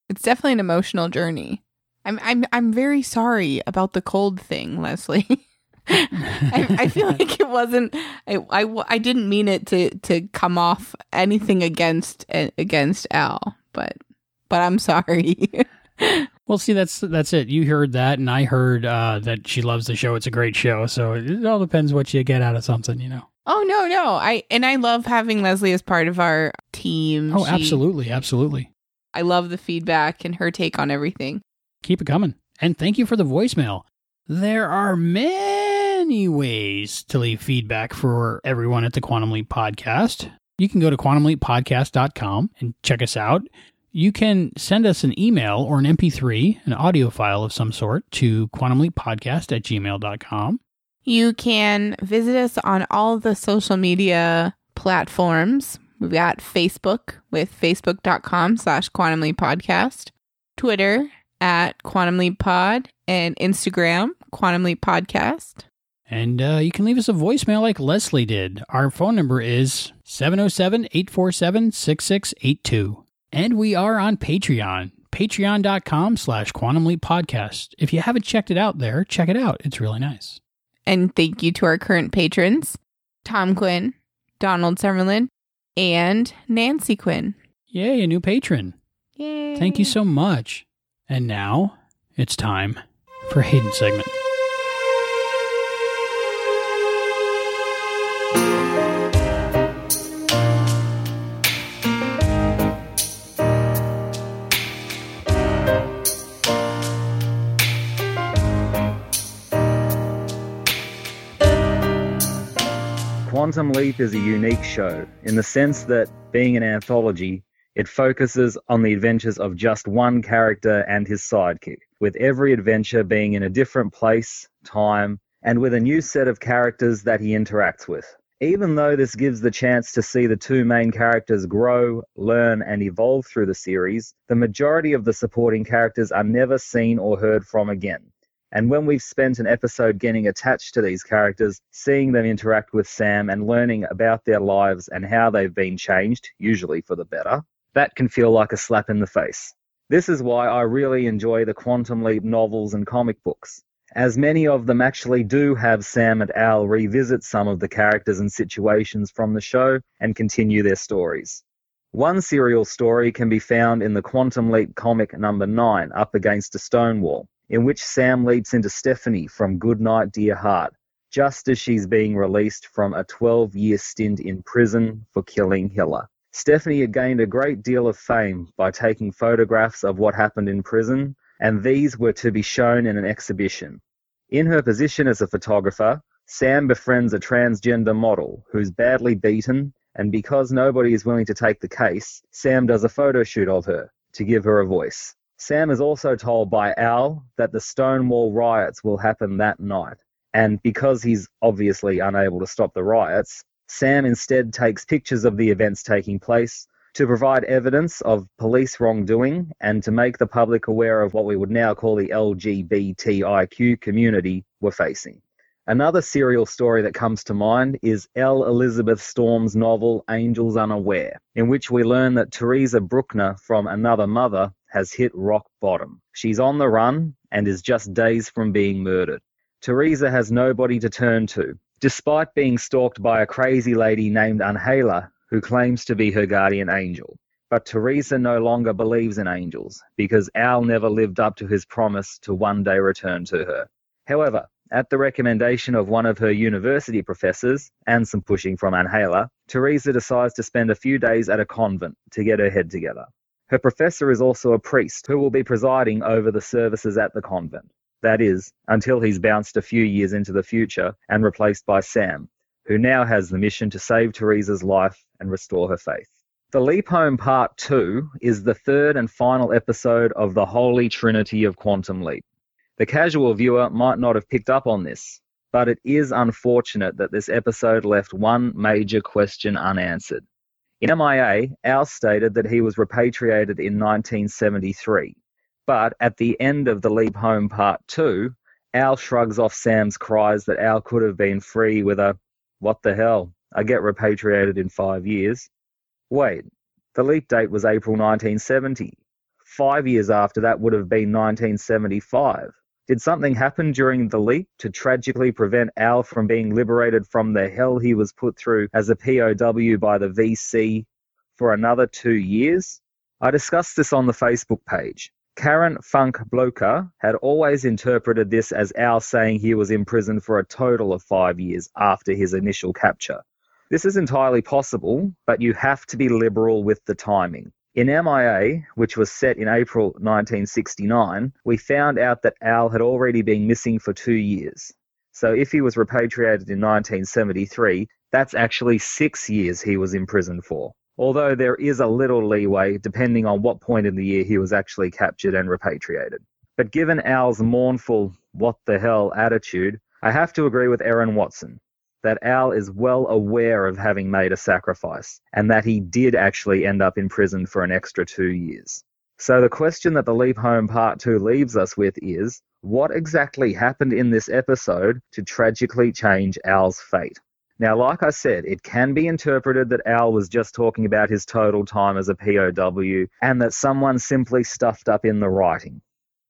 It's definitely an emotional journey. I'm I'm I'm very sorry about the cold thing, Leslie. I, I, feel like it wasn't. I, I, I didn't mean it to to come off anything against against Al, but but I'm sorry. well, see, that's that's it. You heard that, and I heard uh, that she loves the show. It's a great show. So it all depends what you get out of something, you know. Oh no, no. I and I love having Leslie as part of our team. Oh, she, absolutely, absolutely. I love the feedback and her take on everything. Keep it coming. And thank you for the voicemail. There are many ways to leave feedback for everyone at the Quantum Leap Podcast. You can go to quantumleappodcast.com and check us out. You can send us an email or an MP3, an audio file of some sort, to quantumleappodcast at gmail.com. You can visit us on all the social media platforms. We've got Facebook with facebook.com slash quantumleappodcast, Twitter at Quantum Leap Pod and Instagram, Quantum Leap Podcast. And uh, you can leave us a voicemail like Leslie did. Our phone number is 707 847 6682. And we are on Patreon, patreon.com slash Quantum Leap Podcast. If you haven't checked it out there, check it out. It's really nice. And thank you to our current patrons Tom Quinn, Donald Summerlin, and Nancy Quinn. Yay, a new patron. Yay. Thank you so much. And now it's time for Hayden segment. Quantum Leap is a unique show in the sense that, being an anthology, it focuses on the adventures of just one character and his sidekick, with every adventure being in a different place, time, and with a new set of characters that he interacts with. Even though this gives the chance to see the two main characters grow, learn, and evolve through the series, the majority of the supporting characters are never seen or heard from again. And when we've spent an episode getting attached to these characters, seeing them interact with Sam and learning about their lives and how they've been changed, usually for the better, that can feel like a slap in the face. This is why I really enjoy the Quantum Leap novels and comic books, as many of them actually do have Sam and Al revisit some of the characters and situations from the show and continue their stories. One serial story can be found in the Quantum Leap comic number 9, Up Against a Stone Wall, in which Sam leaps into Stephanie from Goodnight Dear Heart, just as she's being released from a 12 year stint in prison for killing Hiller. Stephanie had gained a great deal of fame by taking photographs of what happened in prison, and these were to be shown in an exhibition. In her position as a photographer, Sam befriends a transgender model who's badly beaten, and because nobody is willing to take the case, Sam does a photo shoot of her to give her a voice. Sam is also told by Al that the Stonewall riots will happen that night, and because he's obviously unable to stop the riots, Sam instead takes pictures of the events taking place to provide evidence of police wrongdoing and to make the public aware of what we would now call the LGBTIQ community were facing. Another serial story that comes to mind is L. Elizabeth Storm's novel Angels Unaware, in which we learn that Teresa Bruckner from Another Mother has hit rock bottom. She's on the run and is just days from being murdered. Teresa has nobody to turn to, despite being stalked by a crazy lady named Angela who claims to be her guardian angel. But Teresa no longer believes in angels because Al never lived up to his promise to one day return to her. However, at the recommendation of one of her university professors and some pushing from Anhela, Teresa decides to spend a few days at a convent to get her head together. Her professor is also a priest who will be presiding over the services at the convent. That is, until he's bounced a few years into the future and replaced by Sam, who now has the mission to save Teresa's life and restore her faith. The Leap Home Part 2 is the third and final episode of the Holy Trinity of Quantum Leap. The casual viewer might not have picked up on this, but it is unfortunate that this episode left one major question unanswered. In MIA, Al stated that he was repatriated in 1973, but at the end of The Leap Home Part 2, Al shrugs off Sam's cries that Al could have been free with a, what the hell, I get repatriated in five years. Wait, the leap date was April 1970. Five years after that would have been 1975. Did something happen during the leap to tragically prevent Al from being liberated from the hell he was put through as a POW by the VC for another two years? I discussed this on the Facebook page. Karen Funk Bloker had always interpreted this as Al saying he was imprisoned for a total of five years after his initial capture. This is entirely possible, but you have to be liberal with the timing. In MIA, which was set in April 1969, we found out that Al had already been missing for two years. So if he was repatriated in 1973, that's actually six years he was imprisoned for. Although there is a little leeway depending on what point in the year he was actually captured and repatriated. But given Al's mournful, what the hell attitude, I have to agree with Aaron Watson that Al is well aware of having made a sacrifice and that he did actually end up in prison for an extra two years. So the question that the Leap Home Part 2 leaves us with is what exactly happened in this episode to tragically change Al's fate? Now, like I said, it can be interpreted that Al was just talking about his total time as a POW and that someone simply stuffed up in the writing.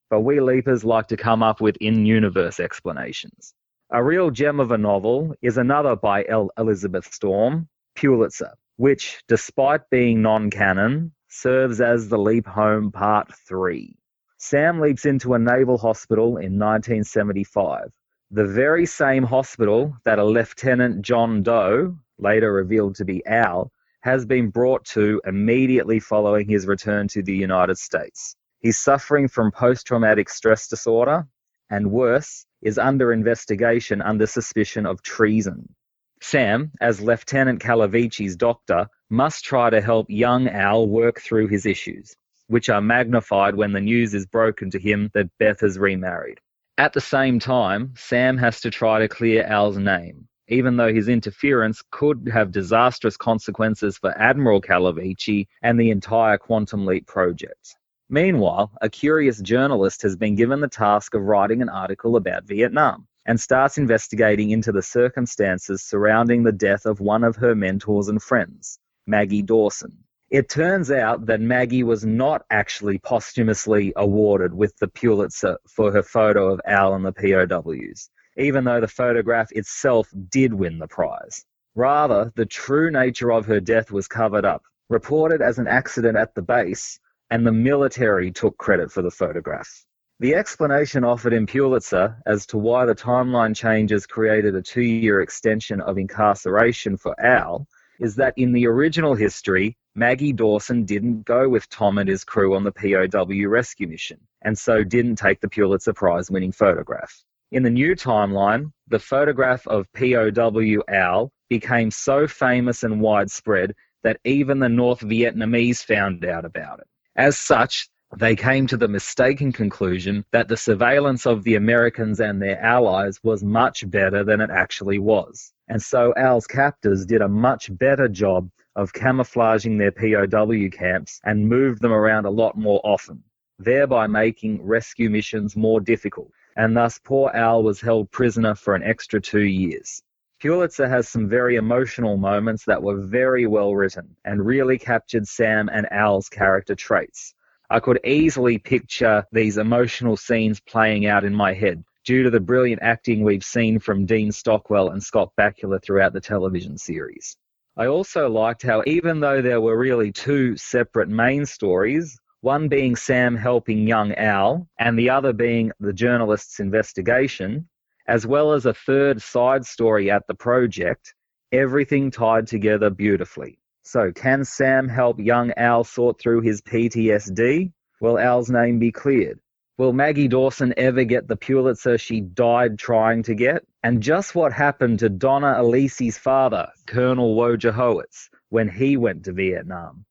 But we Leapers like to come up with in universe explanations. A real gem of a novel is another by L. Elizabeth Storm, Pulitzer, which, despite being non canon, serves as the Leap Home Part 3. Sam leaps into a naval hospital in 1975, the very same hospital that a Lieutenant John Doe, later revealed to be Al, has been brought to immediately following his return to the United States. He's suffering from post traumatic stress disorder, and worse, is under investigation under suspicion of treason. Sam, as Lieutenant Calavicci's doctor, must try to help young Al work through his issues, which are magnified when the news is broken to him that Beth has remarried. At the same time, Sam has to try to clear Al's name, even though his interference could have disastrous consequences for Admiral Calavicci and the entire Quantum Leap project. Meanwhile, a curious journalist has been given the task of writing an article about Vietnam and starts investigating into the circumstances surrounding the death of one of her mentors and friends, Maggie Dawson. It turns out that Maggie was not actually posthumously awarded with the Pulitzer for her photo of Al and the POWs, even though the photograph itself did win the prize. Rather, the true nature of her death was covered up, reported as an accident at the base, and the military took credit for the photograph. The explanation offered in Pulitzer as to why the timeline changes created a two year extension of incarceration for Al is that in the original history, Maggie Dawson didn't go with Tom and his crew on the POW rescue mission, and so didn't take the Pulitzer Prize winning photograph. In the new timeline, the photograph of POW Al became so famous and widespread that even the North Vietnamese found out about it. As such, they came to the mistaken conclusion that the surveillance of the Americans and their allies was much better than it actually was. And so Al's captors did a much better job of camouflaging their POW camps and moved them around a lot more often, thereby making rescue missions more difficult. And thus, poor Al was held prisoner for an extra two years. Pulitzer has some very emotional moments that were very well written and really captured Sam and Al's character traits. I could easily picture these emotional scenes playing out in my head due to the brilliant acting we've seen from Dean Stockwell and Scott Bakula throughout the television series. I also liked how, even though there were really two separate main stories, one being Sam helping young Al, and the other being the journalist's investigation, as well as a third side story at the project, everything tied together beautifully. So, can Sam help young Al sort through his PTSD? Will Al's name be cleared? Will Maggie Dawson ever get the Pulitzer she died trying to get? And just what happened to Donna Elesee's father, Colonel Wojciechowicz, when he went to Vietnam?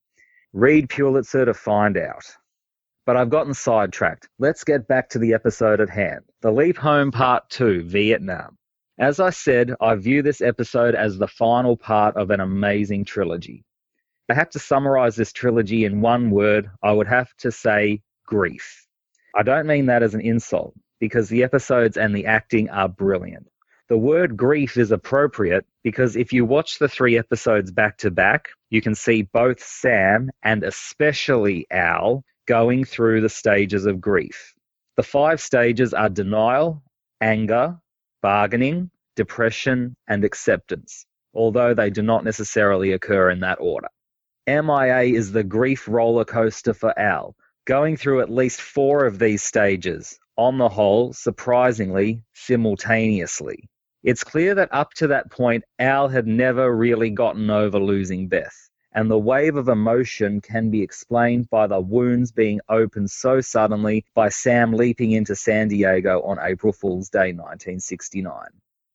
Read Pulitzer to find out. But I've gotten sidetracked. Let's get back to the episode at hand. The Leap Home Part 2, Vietnam. As I said, I view this episode as the final part of an amazing trilogy. I have to summarize this trilogy in one word. I would have to say grief. I don't mean that as an insult, because the episodes and the acting are brilliant. The word grief is appropriate because if you watch the three episodes back to back, you can see both Sam and especially Al going through the stages of grief. The five stages are denial, anger, bargaining, depression, and acceptance, although they do not necessarily occur in that order. MIA is the grief roller coaster for Al, going through at least four of these stages, on the whole, surprisingly, simultaneously. It's clear that up to that point, Al had never really gotten over losing Beth, and the wave of emotion can be explained by the wounds being opened so suddenly by Sam leaping into San Diego on April Fool's Day 1969.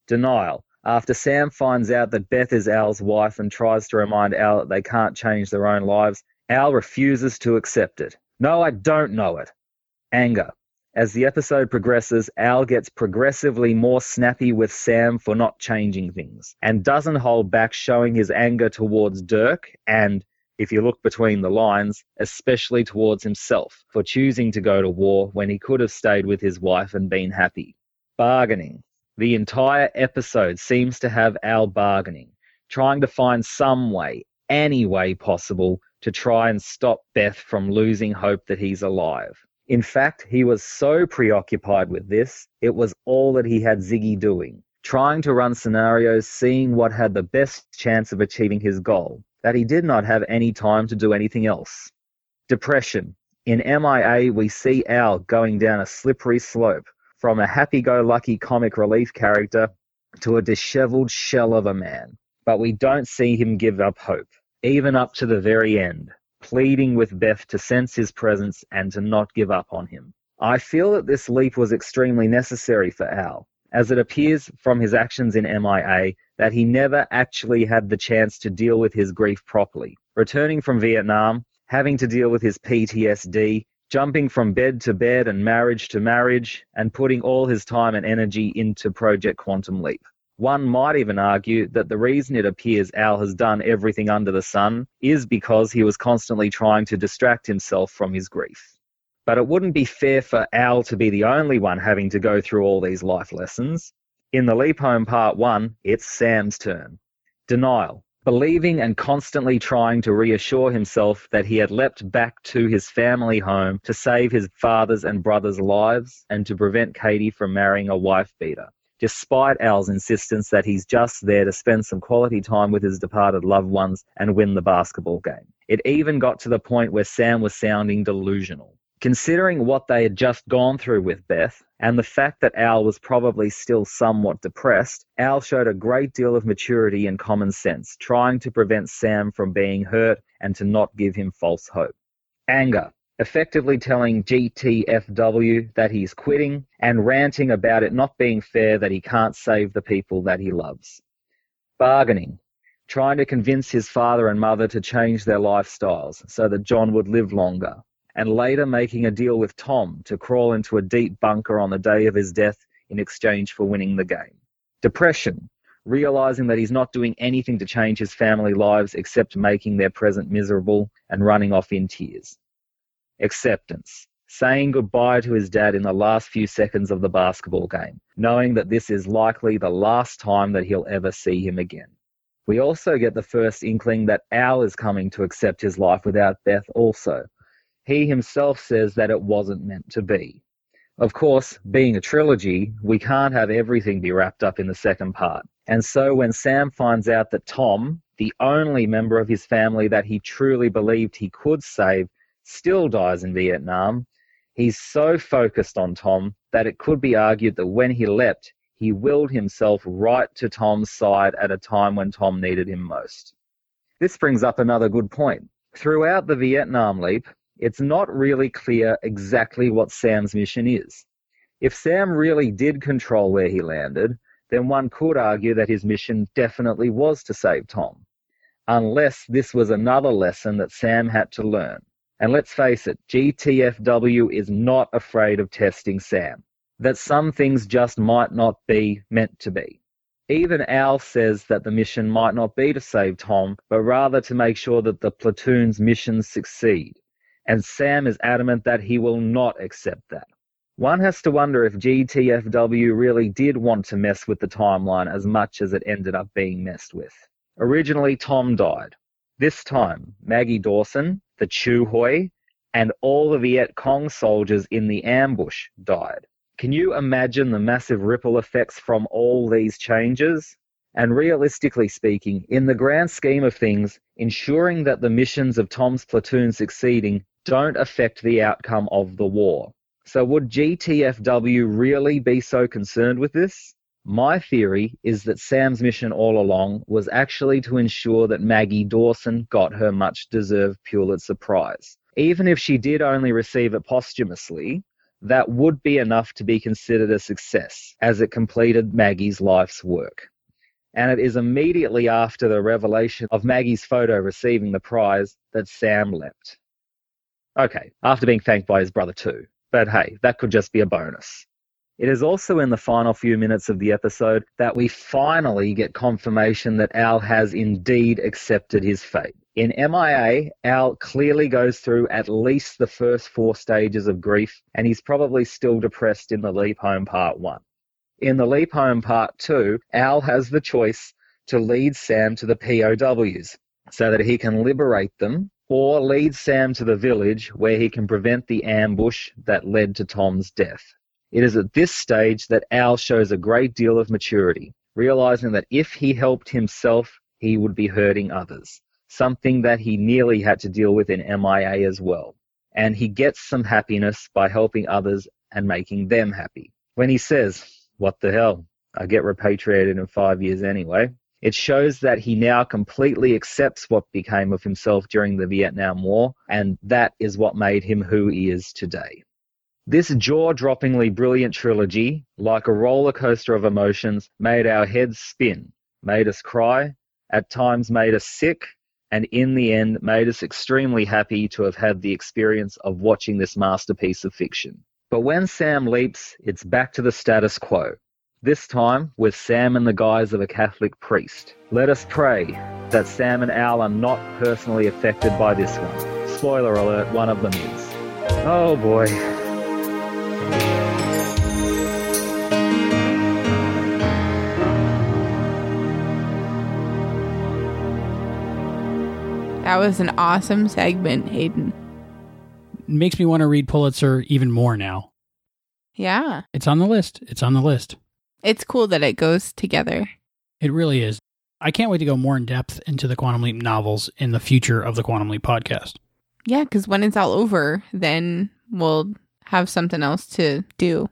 Denial. After Sam finds out that Beth is Al's wife and tries to remind Al that they can't change their own lives, Al refuses to accept it. No, I don't know it. Anger. As the episode progresses, Al gets progressively more snappy with Sam for not changing things and doesn't hold back showing his anger towards Dirk and, if you look between the lines, especially towards himself for choosing to go to war when he could have stayed with his wife and been happy. Bargaining. The entire episode seems to have Al bargaining, trying to find some way, any way possible, to try and stop Beth from losing hope that he's alive. In fact, he was so preoccupied with this, it was all that he had Ziggy doing, trying to run scenarios, seeing what had the best chance of achieving his goal, that he did not have any time to do anything else. Depression. In MIA, we see Al going down a slippery slope from a happy go lucky comic relief character to a disheveled shell of a man. But we don't see him give up hope even up to the very end, pleading with Beth to sense his presence and to not give up on him. I feel that this leap was extremely necessary for Al, as it appears from his actions in MIA that he never actually had the chance to deal with his grief properly. Returning from Vietnam, having to deal with his PTSD, jumping from bed to bed and marriage to marriage, and putting all his time and energy into Project Quantum Leap. One might even argue that the reason it appears Al has done everything under the sun is because he was constantly trying to distract himself from his grief. But it wouldn't be fair for Al to be the only one having to go through all these life lessons. In the Leap Home Part 1, it's Sam's turn. Denial. Believing and constantly trying to reassure himself that he had leapt back to his family home to save his father's and brother's lives and to prevent Katie from marrying a wife beater despite Al's insistence that he's just there to spend some quality time with his departed loved ones and win the basketball game. It even got to the point where Sam was sounding delusional. Considering what they had just gone through with Beth, and the fact that Al was probably still somewhat depressed, Al showed a great deal of maturity and common sense, trying to prevent Sam from being hurt and to not give him false hope. Anger, effectively telling GTFW that he's quitting and ranting about it not being fair that he can't save the people that he loves. Bargaining, trying to convince his father and mother to change their lifestyles so that John would live longer, and later making a deal with Tom to crawl into a deep bunker on the day of his death in exchange for winning the game. Depression, realizing that he's not doing anything to change his family lives except making their present miserable and running off in tears. Acceptance, saying goodbye to his dad in the last few seconds of the basketball game, knowing that this is likely the last time that he'll ever see him again. We also get the first inkling that Al is coming to accept his life without Beth also. He himself says that it wasn't meant to be. Of course, being a trilogy, we can't have everything be wrapped up in the second part. And so when Sam finds out that Tom, the only member of his family that he truly believed he could save, still dies in Vietnam, he's so focused on Tom that it could be argued that when he leapt, he willed himself right to Tom's side at a time when Tom needed him most. This brings up another good point. Throughout the Vietnam leap, it's not really clear exactly what Sam's mission is. If Sam really did control where he landed, then one could argue that his mission definitely was to save Tom. Unless this was another lesson that Sam had to learn. And let's face it, GTFW is not afraid of testing Sam. That some things just might not be meant to be. Even Al says that the mission might not be to save Tom, but rather to make sure that the platoon's missions succeed. And Sam is adamant that he will not accept that. One has to wonder if GTFW really did want to mess with the timeline as much as it ended up being messed with. Originally, Tom died. This time, Maggie Dawson, the Chu Hoi, and all the Viet Cong soldiers in the ambush died. Can you imagine the massive ripple effects from all these changes? And realistically speaking, in the grand scheme of things, ensuring that the missions of Tom's platoon succeeding don't affect the outcome of the war. So would GTFW really be so concerned with this? My theory is that Sam's mission all along was actually to ensure that Maggie Dawson got her much deserved Pulitzer Prize. Even if she did only receive it posthumously, that would be enough to be considered a success as it completed Maggie's life's work. And it is immediately after the revelation of Maggie's photo receiving the prize that Sam leapt. Okay, after being thanked by his brother too. But hey, that could just be a bonus. It is also in the final few minutes of the episode that we finally get confirmation that Al has indeed accepted his fate. In MIA, Al clearly goes through at least the first four stages of grief, and he's probably still depressed in the Leap Home Part 1. In the Leap Home Part 2, Al has the choice to lead Sam to the POWs so that he can liberate them or lead Sam to the village where he can prevent the ambush that led to Tom's death. It is at this stage that Al shows a great deal of maturity, realizing that if he helped himself, he would be hurting others, something that he nearly had to deal with in MIA as well. And he gets some happiness by helping others and making them happy. When he says, What the hell? I get repatriated in five years anyway. It shows that he now completely accepts what became of himself during the Vietnam War, and that is what made him who he is today. This jaw droppingly brilliant trilogy, like a roller coaster of emotions, made our heads spin, made us cry, at times made us sick, and in the end made us extremely happy to have had the experience of watching this masterpiece of fiction. But when Sam leaps, it's back to the status quo this time with Sam in the guise of a Catholic priest. Let us pray that Sam and Al are not personally affected by this one. Spoiler alert, one of them is. Oh boy. That was an awesome segment, Hayden. Makes me want to read Pulitzer even more now. Yeah. It's on the list. It's on the list. It's cool that it goes together. It really is. I can't wait to go more in depth into the Quantum Leap novels in the future of the Quantum Leap podcast. Yeah, because when it's all over, then we'll have something else to do.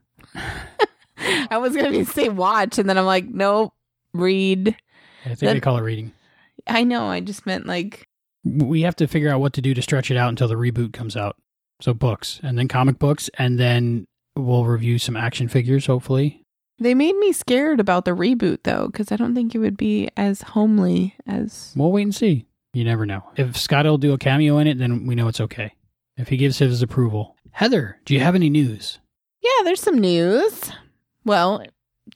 I was gonna say watch, and then I'm like, nope, read. I think Then- they call it reading. I know. I just meant like We have to figure out what to do to stretch it out until the reboot comes out. So books, and then comic books, and then we'll review some action figures. Hopefully, they made me scared about the reboot though, because I don't think it would be as homely as. we'll wait and see. You never know. If Scott will do a cameo in it, then we know it's okay. If he gives his approval. Heather, do you have any news? Yeah, there's some news. Well,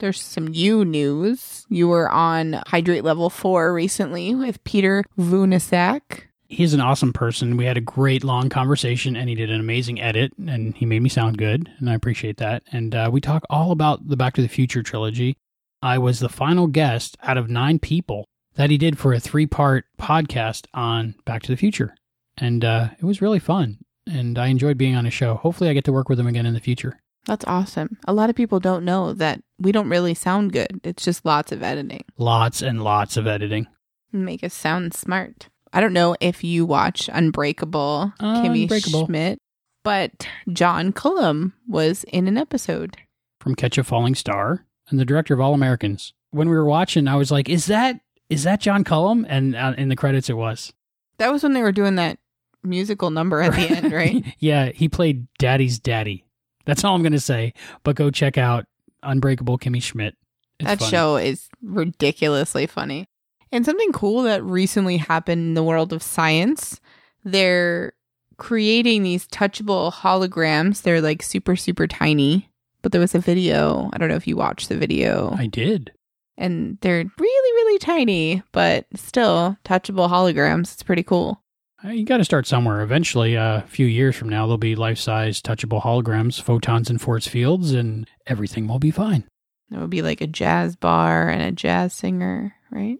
there's some you news. You were on Hydrate Level 4 recently with Peter Vunasak. He's an awesome person. We had a great long conversation, and he did an amazing edit, and he made me sound good, and I appreciate that. And uh, we talk all about the Back to the Future trilogy. I was the final guest out of nine people that he did for a three part podcast on Back to the Future, and uh, it was really fun. And I enjoyed being on his show. Hopefully, I get to work with him again in the future. That's awesome. A lot of people don't know that we don't really sound good. It's just lots of editing. Lots and lots of editing. Make us sound smart. I don't know if you watch Unbreakable, Kimmy Unbreakable. Schmidt, but John Cullum was in an episode. from Catch a Falling Star and the director of All Americans. When we were watching, I was like, "Is that is that John Cullum?" And uh, in the credits, it was. That was when they were doing that musical number at the end, right? yeah, he played Daddy's daddy. That's all I'm gonna say. But go check out Unbreakable Kimmy Schmidt. It's that funny. show is ridiculously funny. And something cool that recently happened in the world of science, they're creating these touchable holograms. They're like super, super tiny. But there was a video. I don't know if you watched the video. I did. And they're really, really tiny, but still touchable holograms. It's pretty cool. Uh, You got to start somewhere. Eventually, uh, a few years from now, there'll be life-size, touchable holograms, photons and force fields, and everything will be fine. It would be like a jazz bar and a jazz singer, right?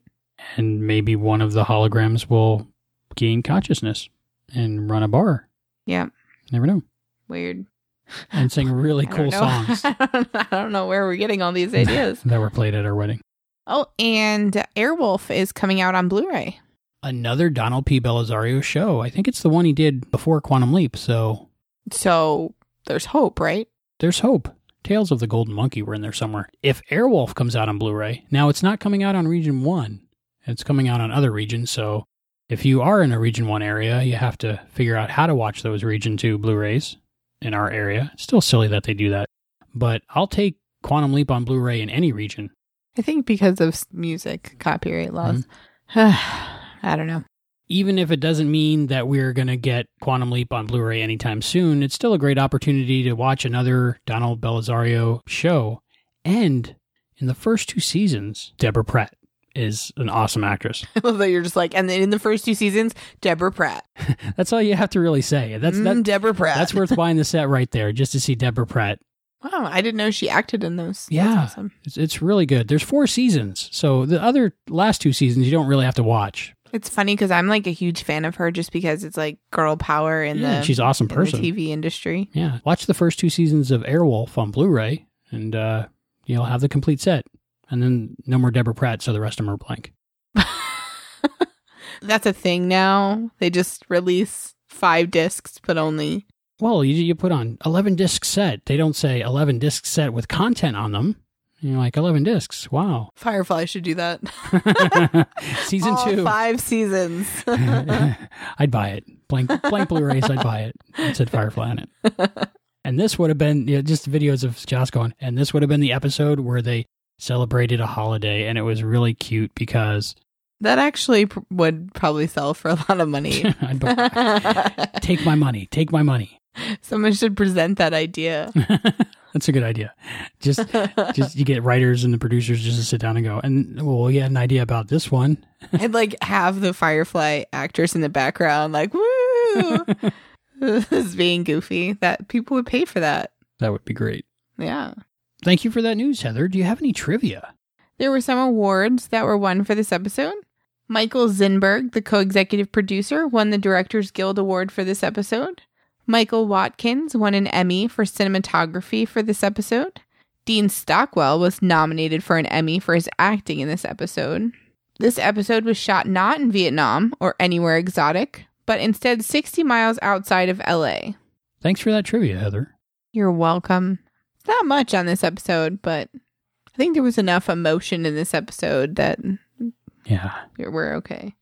And maybe one of the holograms will gain consciousness and run a bar. Yeah. Never know. Weird. And sing really I cool songs I don't know where we're getting all these ideas. that were played at our wedding. Oh, and Airwolf is coming out on Blu-ray. Another Donald P. Bellisario show. I think it's the one he did before Quantum Leap. So So there's hope, right? there's hope. Tales of the Golden Monkey were in there somewhere. If Airwolf comes out on Blu-ray, now it's not coming out on Region One. It's coming out on other regions. So if you are in a Region One area, you have to figure out how to watch those Region Two Blu-rays in our area. It's still silly that they do that, but I'll take Quantum Leap on Blu-ray in any region. I think because of music copyright laws. Mm-hmm. I don't know. even if it doesn't mean that we're going to get Quantum Leap on Blu ray anytime soon, it's still a great opportunity to watch another Donald Bellisario show. And in the first two seasons, Deborah Pratt is an awesome actress. I love that you're just like, and then in the first two seasons, Deborah Pratt. That's all you have to really say. That's Mm, that, Deborah Pratt. That's worth buying the set right there just to see Deborah Pratt. Wow, I didn't know she acted in those. Yeah, awesome. it's, it's really good. There's four seasons, so the other last two seasons you don't really have to watch. It's funny because I'm like a huge fan of her just because it's like girl power in Yeah, the she's awesome in person. the TV industry. Yeah, watch the first two seasons of Airwolf on Blu-ray, and uh, you'll have the complete set. And then no more Deborah Pratt, so the rest of them are blank. That's a thing now. They just release five discs, but only Well, you you put on eleven disc set. They don't say eleven disc set with content on them. You're like eleven discs. Wow. Firefly should do that. Season All two. five seasons. I'd buy it. Blank blank Blu-rays. I'd buy it. It said Firefly on it. And this would have been yeah, just videos of Joss going. And this would have been the episode where they celebrated a holiday, and it was really cute because that actually pr- would probably sell for a lot of money. Take my money, take my money. Someone should present that idea. That's a good idea. Just, just you get writers and the producers just to sit down and go, and well, we had an idea about this one. I'd like have the Firefly actress in the background, like woo, this is being goofy. That people would pay for that. That would be great. Yeah. Thank you for that news, Heather. Do you have any trivia? There were some awards that were won for this episode. Michael Zinberg, the co executive producer, won the Directors Guild Award for this episode. Michael Watkins won an Emmy for cinematography for this episode. Dean Stockwell was nominated for an Emmy for his acting in this episode. This episode was shot not in Vietnam or anywhere exotic, but instead 60 miles outside of LA. Thanks for that trivia, Heather. You're welcome. Not much on this episode, but I think there was enough emotion in this episode that Yeah. we're okay.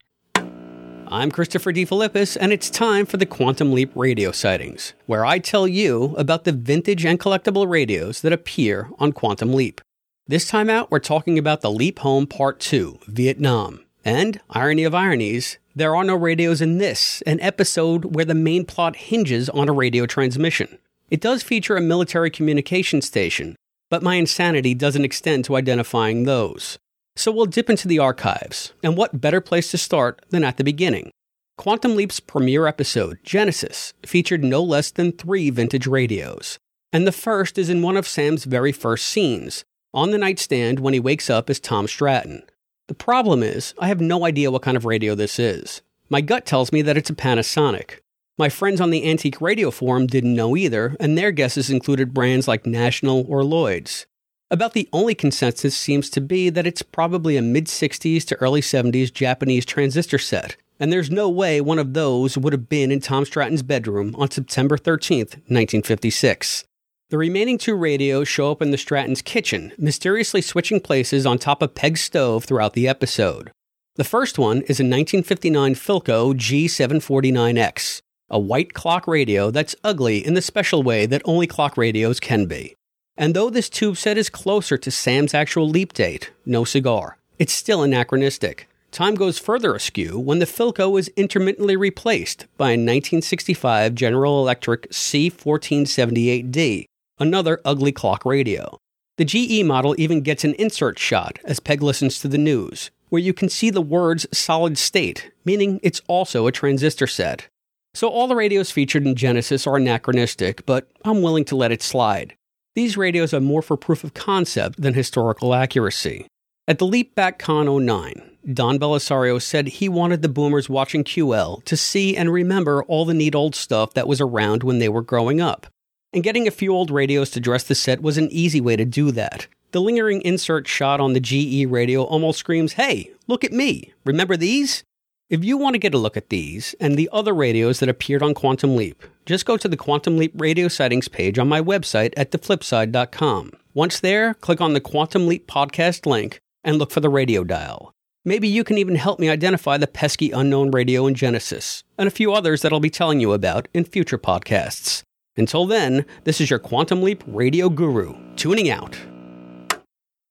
I'm Christopher DeFilippis, and it's time for the Quantum Leap radio sightings, where I tell you about the vintage and collectible radios that appear on Quantum Leap. This time out, we're talking about the Leap Home Part 2, Vietnam. And, irony of ironies, there are no radios in this, an episode where the main plot hinges on a radio transmission. It does feature a military communication station, but my insanity doesn't extend to identifying those. So we'll dip into the archives, and what better place to start than at the beginning? Quantum Leap's premiere episode, Genesis, featured no less than three vintage radios. And the first is in one of Sam's very first scenes, on the nightstand when he wakes up as Tom Stratton. The problem is, I have no idea what kind of radio this is. My gut tells me that it's a Panasonic. My friends on the Antique Radio Forum didn't know either, and their guesses included brands like National or Lloyd's. About the only consensus seems to be that it's probably a mid 60s to early 70s Japanese transistor set, and there's no way one of those would have been in Tom Stratton's bedroom on September 13th, 1956. The remaining two radios show up in the Stratton's kitchen, mysteriously switching places on top of Peg's stove throughout the episode. The first one is a 1959 Philco G749X, a white clock radio that's ugly in the special way that only clock radios can be. And though this tube set is closer to Sam's actual leap date, no cigar, it's still anachronistic. Time goes further askew when the Philco is intermittently replaced by a 1965 General Electric C1478D, another ugly clock radio. The GE model even gets an insert shot as Peg listens to the news, where you can see the words solid state, meaning it's also a transistor set. So all the radios featured in Genesis are anachronistic, but I'm willing to let it slide. These radios are more for proof of concept than historical accuracy. At the Leap Back Con 09, Don Bellisario said he wanted the boomers watching QL to see and remember all the neat old stuff that was around when they were growing up. And getting a few old radios to dress the set was an easy way to do that. The lingering insert shot on the GE radio almost screams, Hey, look at me! Remember these? If you want to get a look at these and the other radios that appeared on Quantum Leap, just go to the Quantum Leap radio sightings page on my website at theflipside.com. Once there, click on the Quantum Leap podcast link and look for the radio dial. Maybe you can even help me identify the pesky unknown radio in Genesis, and a few others that I'll be telling you about in future podcasts. Until then, this is your Quantum Leap radio guru, tuning out.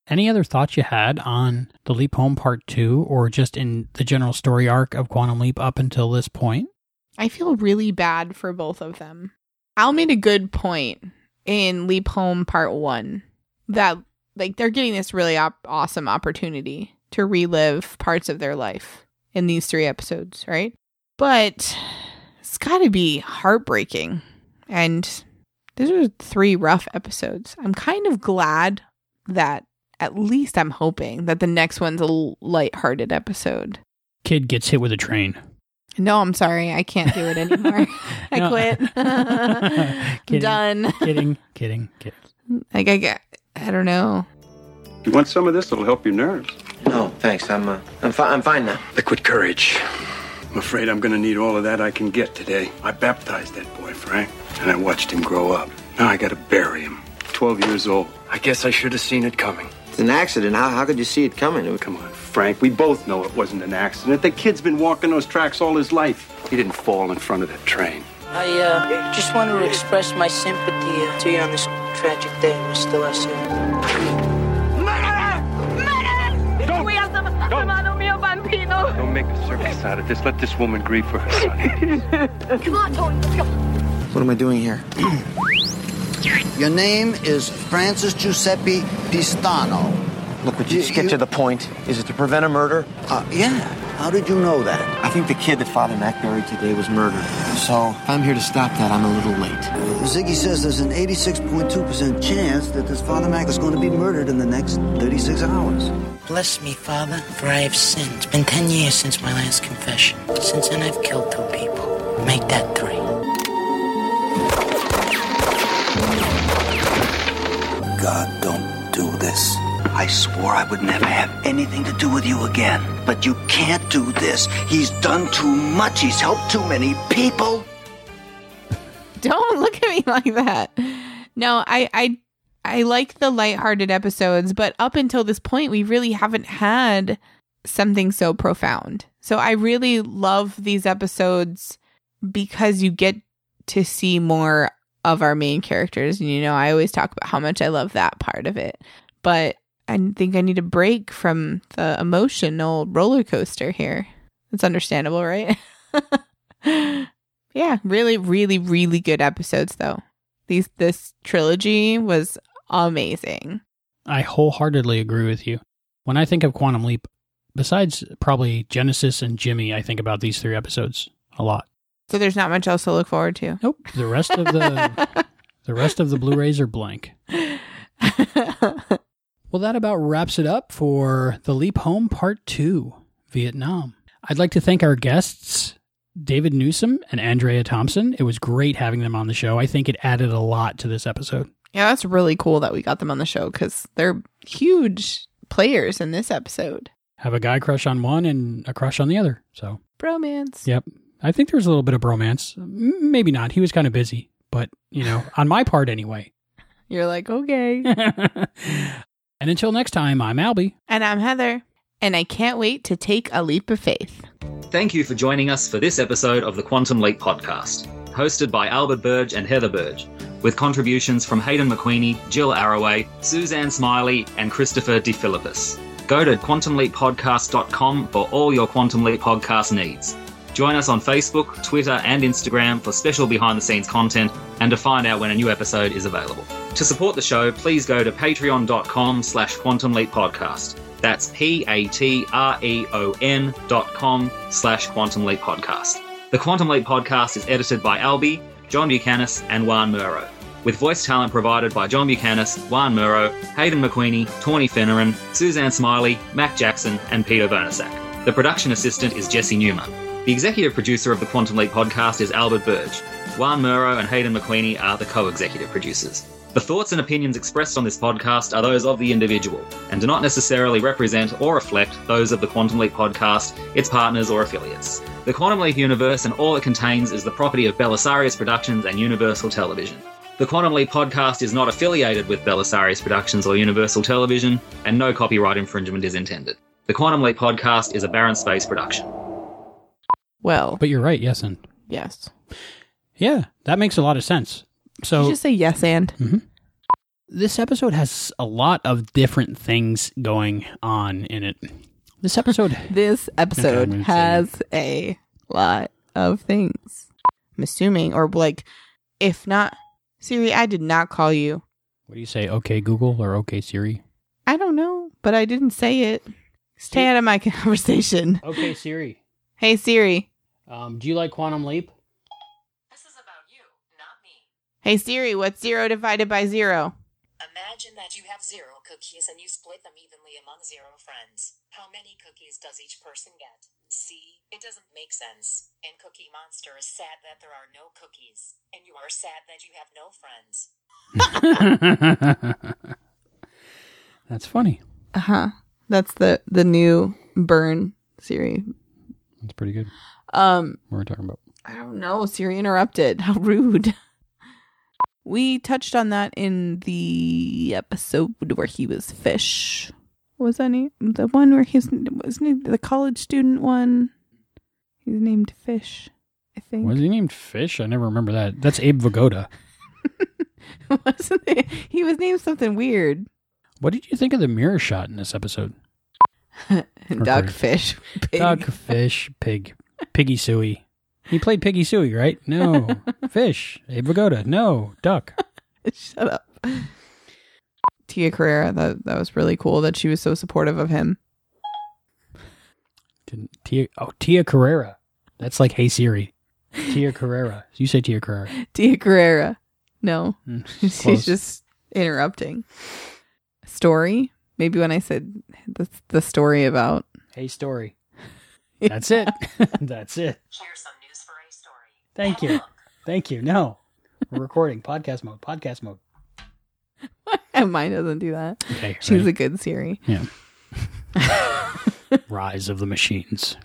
Any other thoughts you had on the Leap Home Part 2 or just in the general story arc of Quantum Leap up until this point? I feel really bad for both of them. Al made a good point in Leap Home Part 1 that like they're getting this really op- awesome opportunity to relive parts of their life in these three episodes, right? But it's got to be heartbreaking. And these are three rough episodes. I'm kind of glad that at least I'm hoping that the next one's a light-hearted episode. Kid gets hit with a train. No, I'm sorry. I can't do it anymore. I quit. I'm Kidding, done. kidding, kidding, kidding. Like I get, I don't know. You want some of this? It'll help your nerves. No, thanks. I'm uh, I'm fine. I'm fine now. Liquid courage. I'm afraid I'm gonna need all of that I can get today. I baptized that boy, Frank, and I watched him grow up. Now I gotta bury him. 12 years old. I guess I should have seen it coming. It's an accident. How, how could you see it coming? Come on, Frank. We both know it wasn't an accident. The kid's been walking those tracks all his life. He didn't fall in front of that train. I uh, just wanted to express my sympathy uh, to you on this tragic day, Mr. Lesser. Don't make a circus out of this. Let this woman grieve for her son. Come on, Tony, let's go. What am I doing here? Your name is Francis Giuseppe Pistano. Look, would you just get to the point? Is it to prevent a murder? Uh, yeah. How did you know that? I think the kid that Father Mac buried today was murdered. So if I'm here to stop that, I'm a little late. Ziggy says there's an 86.2% chance that this Father Mac is going to be murdered in the next 36 hours. Bless me, Father, for I have sinned. It's been ten years since my last confession. Since then, I've killed two people. Make that three. God, don't do this. I swore I would never have anything to do with you again. but you can't do this. He's done too much. He's helped too many people. Don't look at me like that. No, I I I like the lighthearted episodes, but up until this point we really haven't had something so profound. So I really love these episodes because you get to see more of our main characters. And you know, I always talk about how much I love that part of it. But I think I need a break from the emotional roller coaster here. It's understandable, right? yeah, really, really, really good episodes though. These this trilogy was amazing. I wholeheartedly agree with you. When I think of Quantum Leap, besides probably Genesis and Jimmy, I think about these three episodes a lot. So there's not much else to look forward to. Nope. The rest of the the rest of the Blu-rays are blank. well, that about wraps it up for The Leap Home Part 2, Vietnam. I'd like to thank our guests, David Newsom and Andrea Thompson. It was great having them on the show. I think it added a lot to this episode. Yeah, that's really cool that we got them on the show because they're huge players in this episode. Have a guy crush on one and a crush on the other. So, bromance. Yep. I think there was a little bit of bromance. Maybe not. He was kind of busy, but, you know, on my part anyway. You're like, okay. And until next time, I'm Albie. and I'm Heather, and I can't wait to take a leap of faith. Thank you for joining us for this episode of the Quantum Leap podcast, hosted by Albert Burge and Heather Burge, with contributions from Hayden McQueenie, Jill Arroway, Suzanne Smiley, and Christopher DeFilippis. Go to quantumleappodcast.com for all your Quantum Leap podcast needs. Join us on Facebook, Twitter, and Instagram for special behind the scenes content and to find out when a new episode is available. To support the show, please go to patreon.com slash quantum leap podcast. That's P-A-T-R-E-O-N dot com slash quantum leap podcast. The Quantum Leap podcast is edited by Albie, John Buchanan, and Juan Murrow, with voice talent provided by John Buchanan, Juan Murrow, Hayden McQueenie, Tawny Finneran, Suzanne Smiley, Mac Jackson, and Peter Bernasak. The production assistant is Jesse Newman. The executive producer of the Quantum Leap podcast is Albert Burge. Juan Murrow and Hayden McQueenie are the co-executive producers. The thoughts and opinions expressed on this podcast are those of the individual and do not necessarily represent or reflect those of the Quantum Leap podcast, its partners, or affiliates. The Quantum Leap universe and all it contains is the property of Belisarius Productions and Universal Television. The Quantum Leap podcast is not affiliated with Belisarius Productions or Universal Television, and no copyright infringement is intended. The Quantum Leap podcast is a Barren Space production. Well, But you're right, yes, and yes. yeah, that makes a lot of sense. So Did you just say yes and? Mm-hmm. this episode has a lot of different things going on in it. This episode, This episode has a lot of things. I'm assuming, or like, if not, Siri, I did not call you. what do you say? Okay, Google or okay, Siri? I don't know, but I didn't say it. Stay out of my conversation. Okay, Siri. Hey, Siri. Um, do you like Quantum Leap? Hey, Siri, what's zero divided by zero? Imagine that you have zero cookies and you split them evenly among zero friends. How many cookies does each person get? See, it doesn't make sense. And Cookie Monster is sad that there are no cookies. And you are sad that you have no friends. That's funny. Uh huh. That's the the new burn Siri. That's pretty good. Um, What we're talking about? I don't know. Siri interrupted. How rude. We touched on that in the episode where he was fish. What was that name? The one where he's wasn't he the college student one? He's named Fish, I think. Was he named Fish? I never remember that. That's Abe Vigoda. Wasn't it? He was named something weird. What did you think of the mirror shot in this episode? Duck, Or- fish, pig. Duck, fish, pig, Piggy Suey. He played Piggy Suey, right? No, fish. Abe Vigoda. No, duck. Shut up. Tia Carrera, that that was really cool that she was so supportive of him. Didn't Tia? Oh, Tia Carrera. That's like Hey Siri. Tia Carrera. You say Tia Carrera. Tia Carrera. No. Mm, She's just interrupting. Story? Maybe when I said the, the story about. Hey Story. That's it. That's it. Here's some news for a story. Thank you. Thank you. No, we're recording podcast mode. Podcast mode. And mine doesn't do that. Okay, She's ready? a good Siri. Yeah. Rise of the Machines.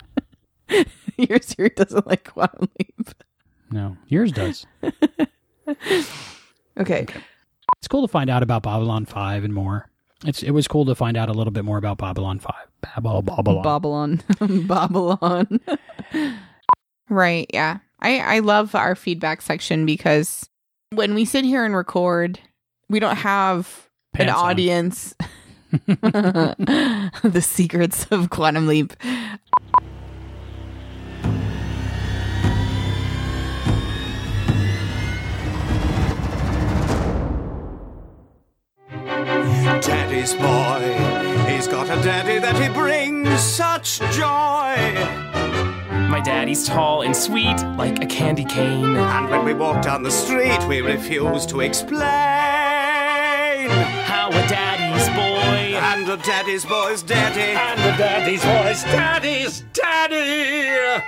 Yours here doesn't like Quantum Leap. No, yours does. Okay. It's cool to find out about Babylon 5 and more. It's It was cool to find out a little bit more about Babylon 5. Babel, Babylon. Babylon. Babylon. right, yeah. I, I love our feedback section because when we sit here and record, we don't have an on. audience. the secrets of Quantum Leap. Daddy's boy, he's got a daddy that he brings such joy. My daddy's tall and sweet, like a candy cane. And when we walk down the street, we refuse to explain. How a daddy's boy And a daddy's boy's daddy. and a daddy's boy's daddy's daddy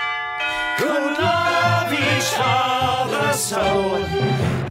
Could love each other so.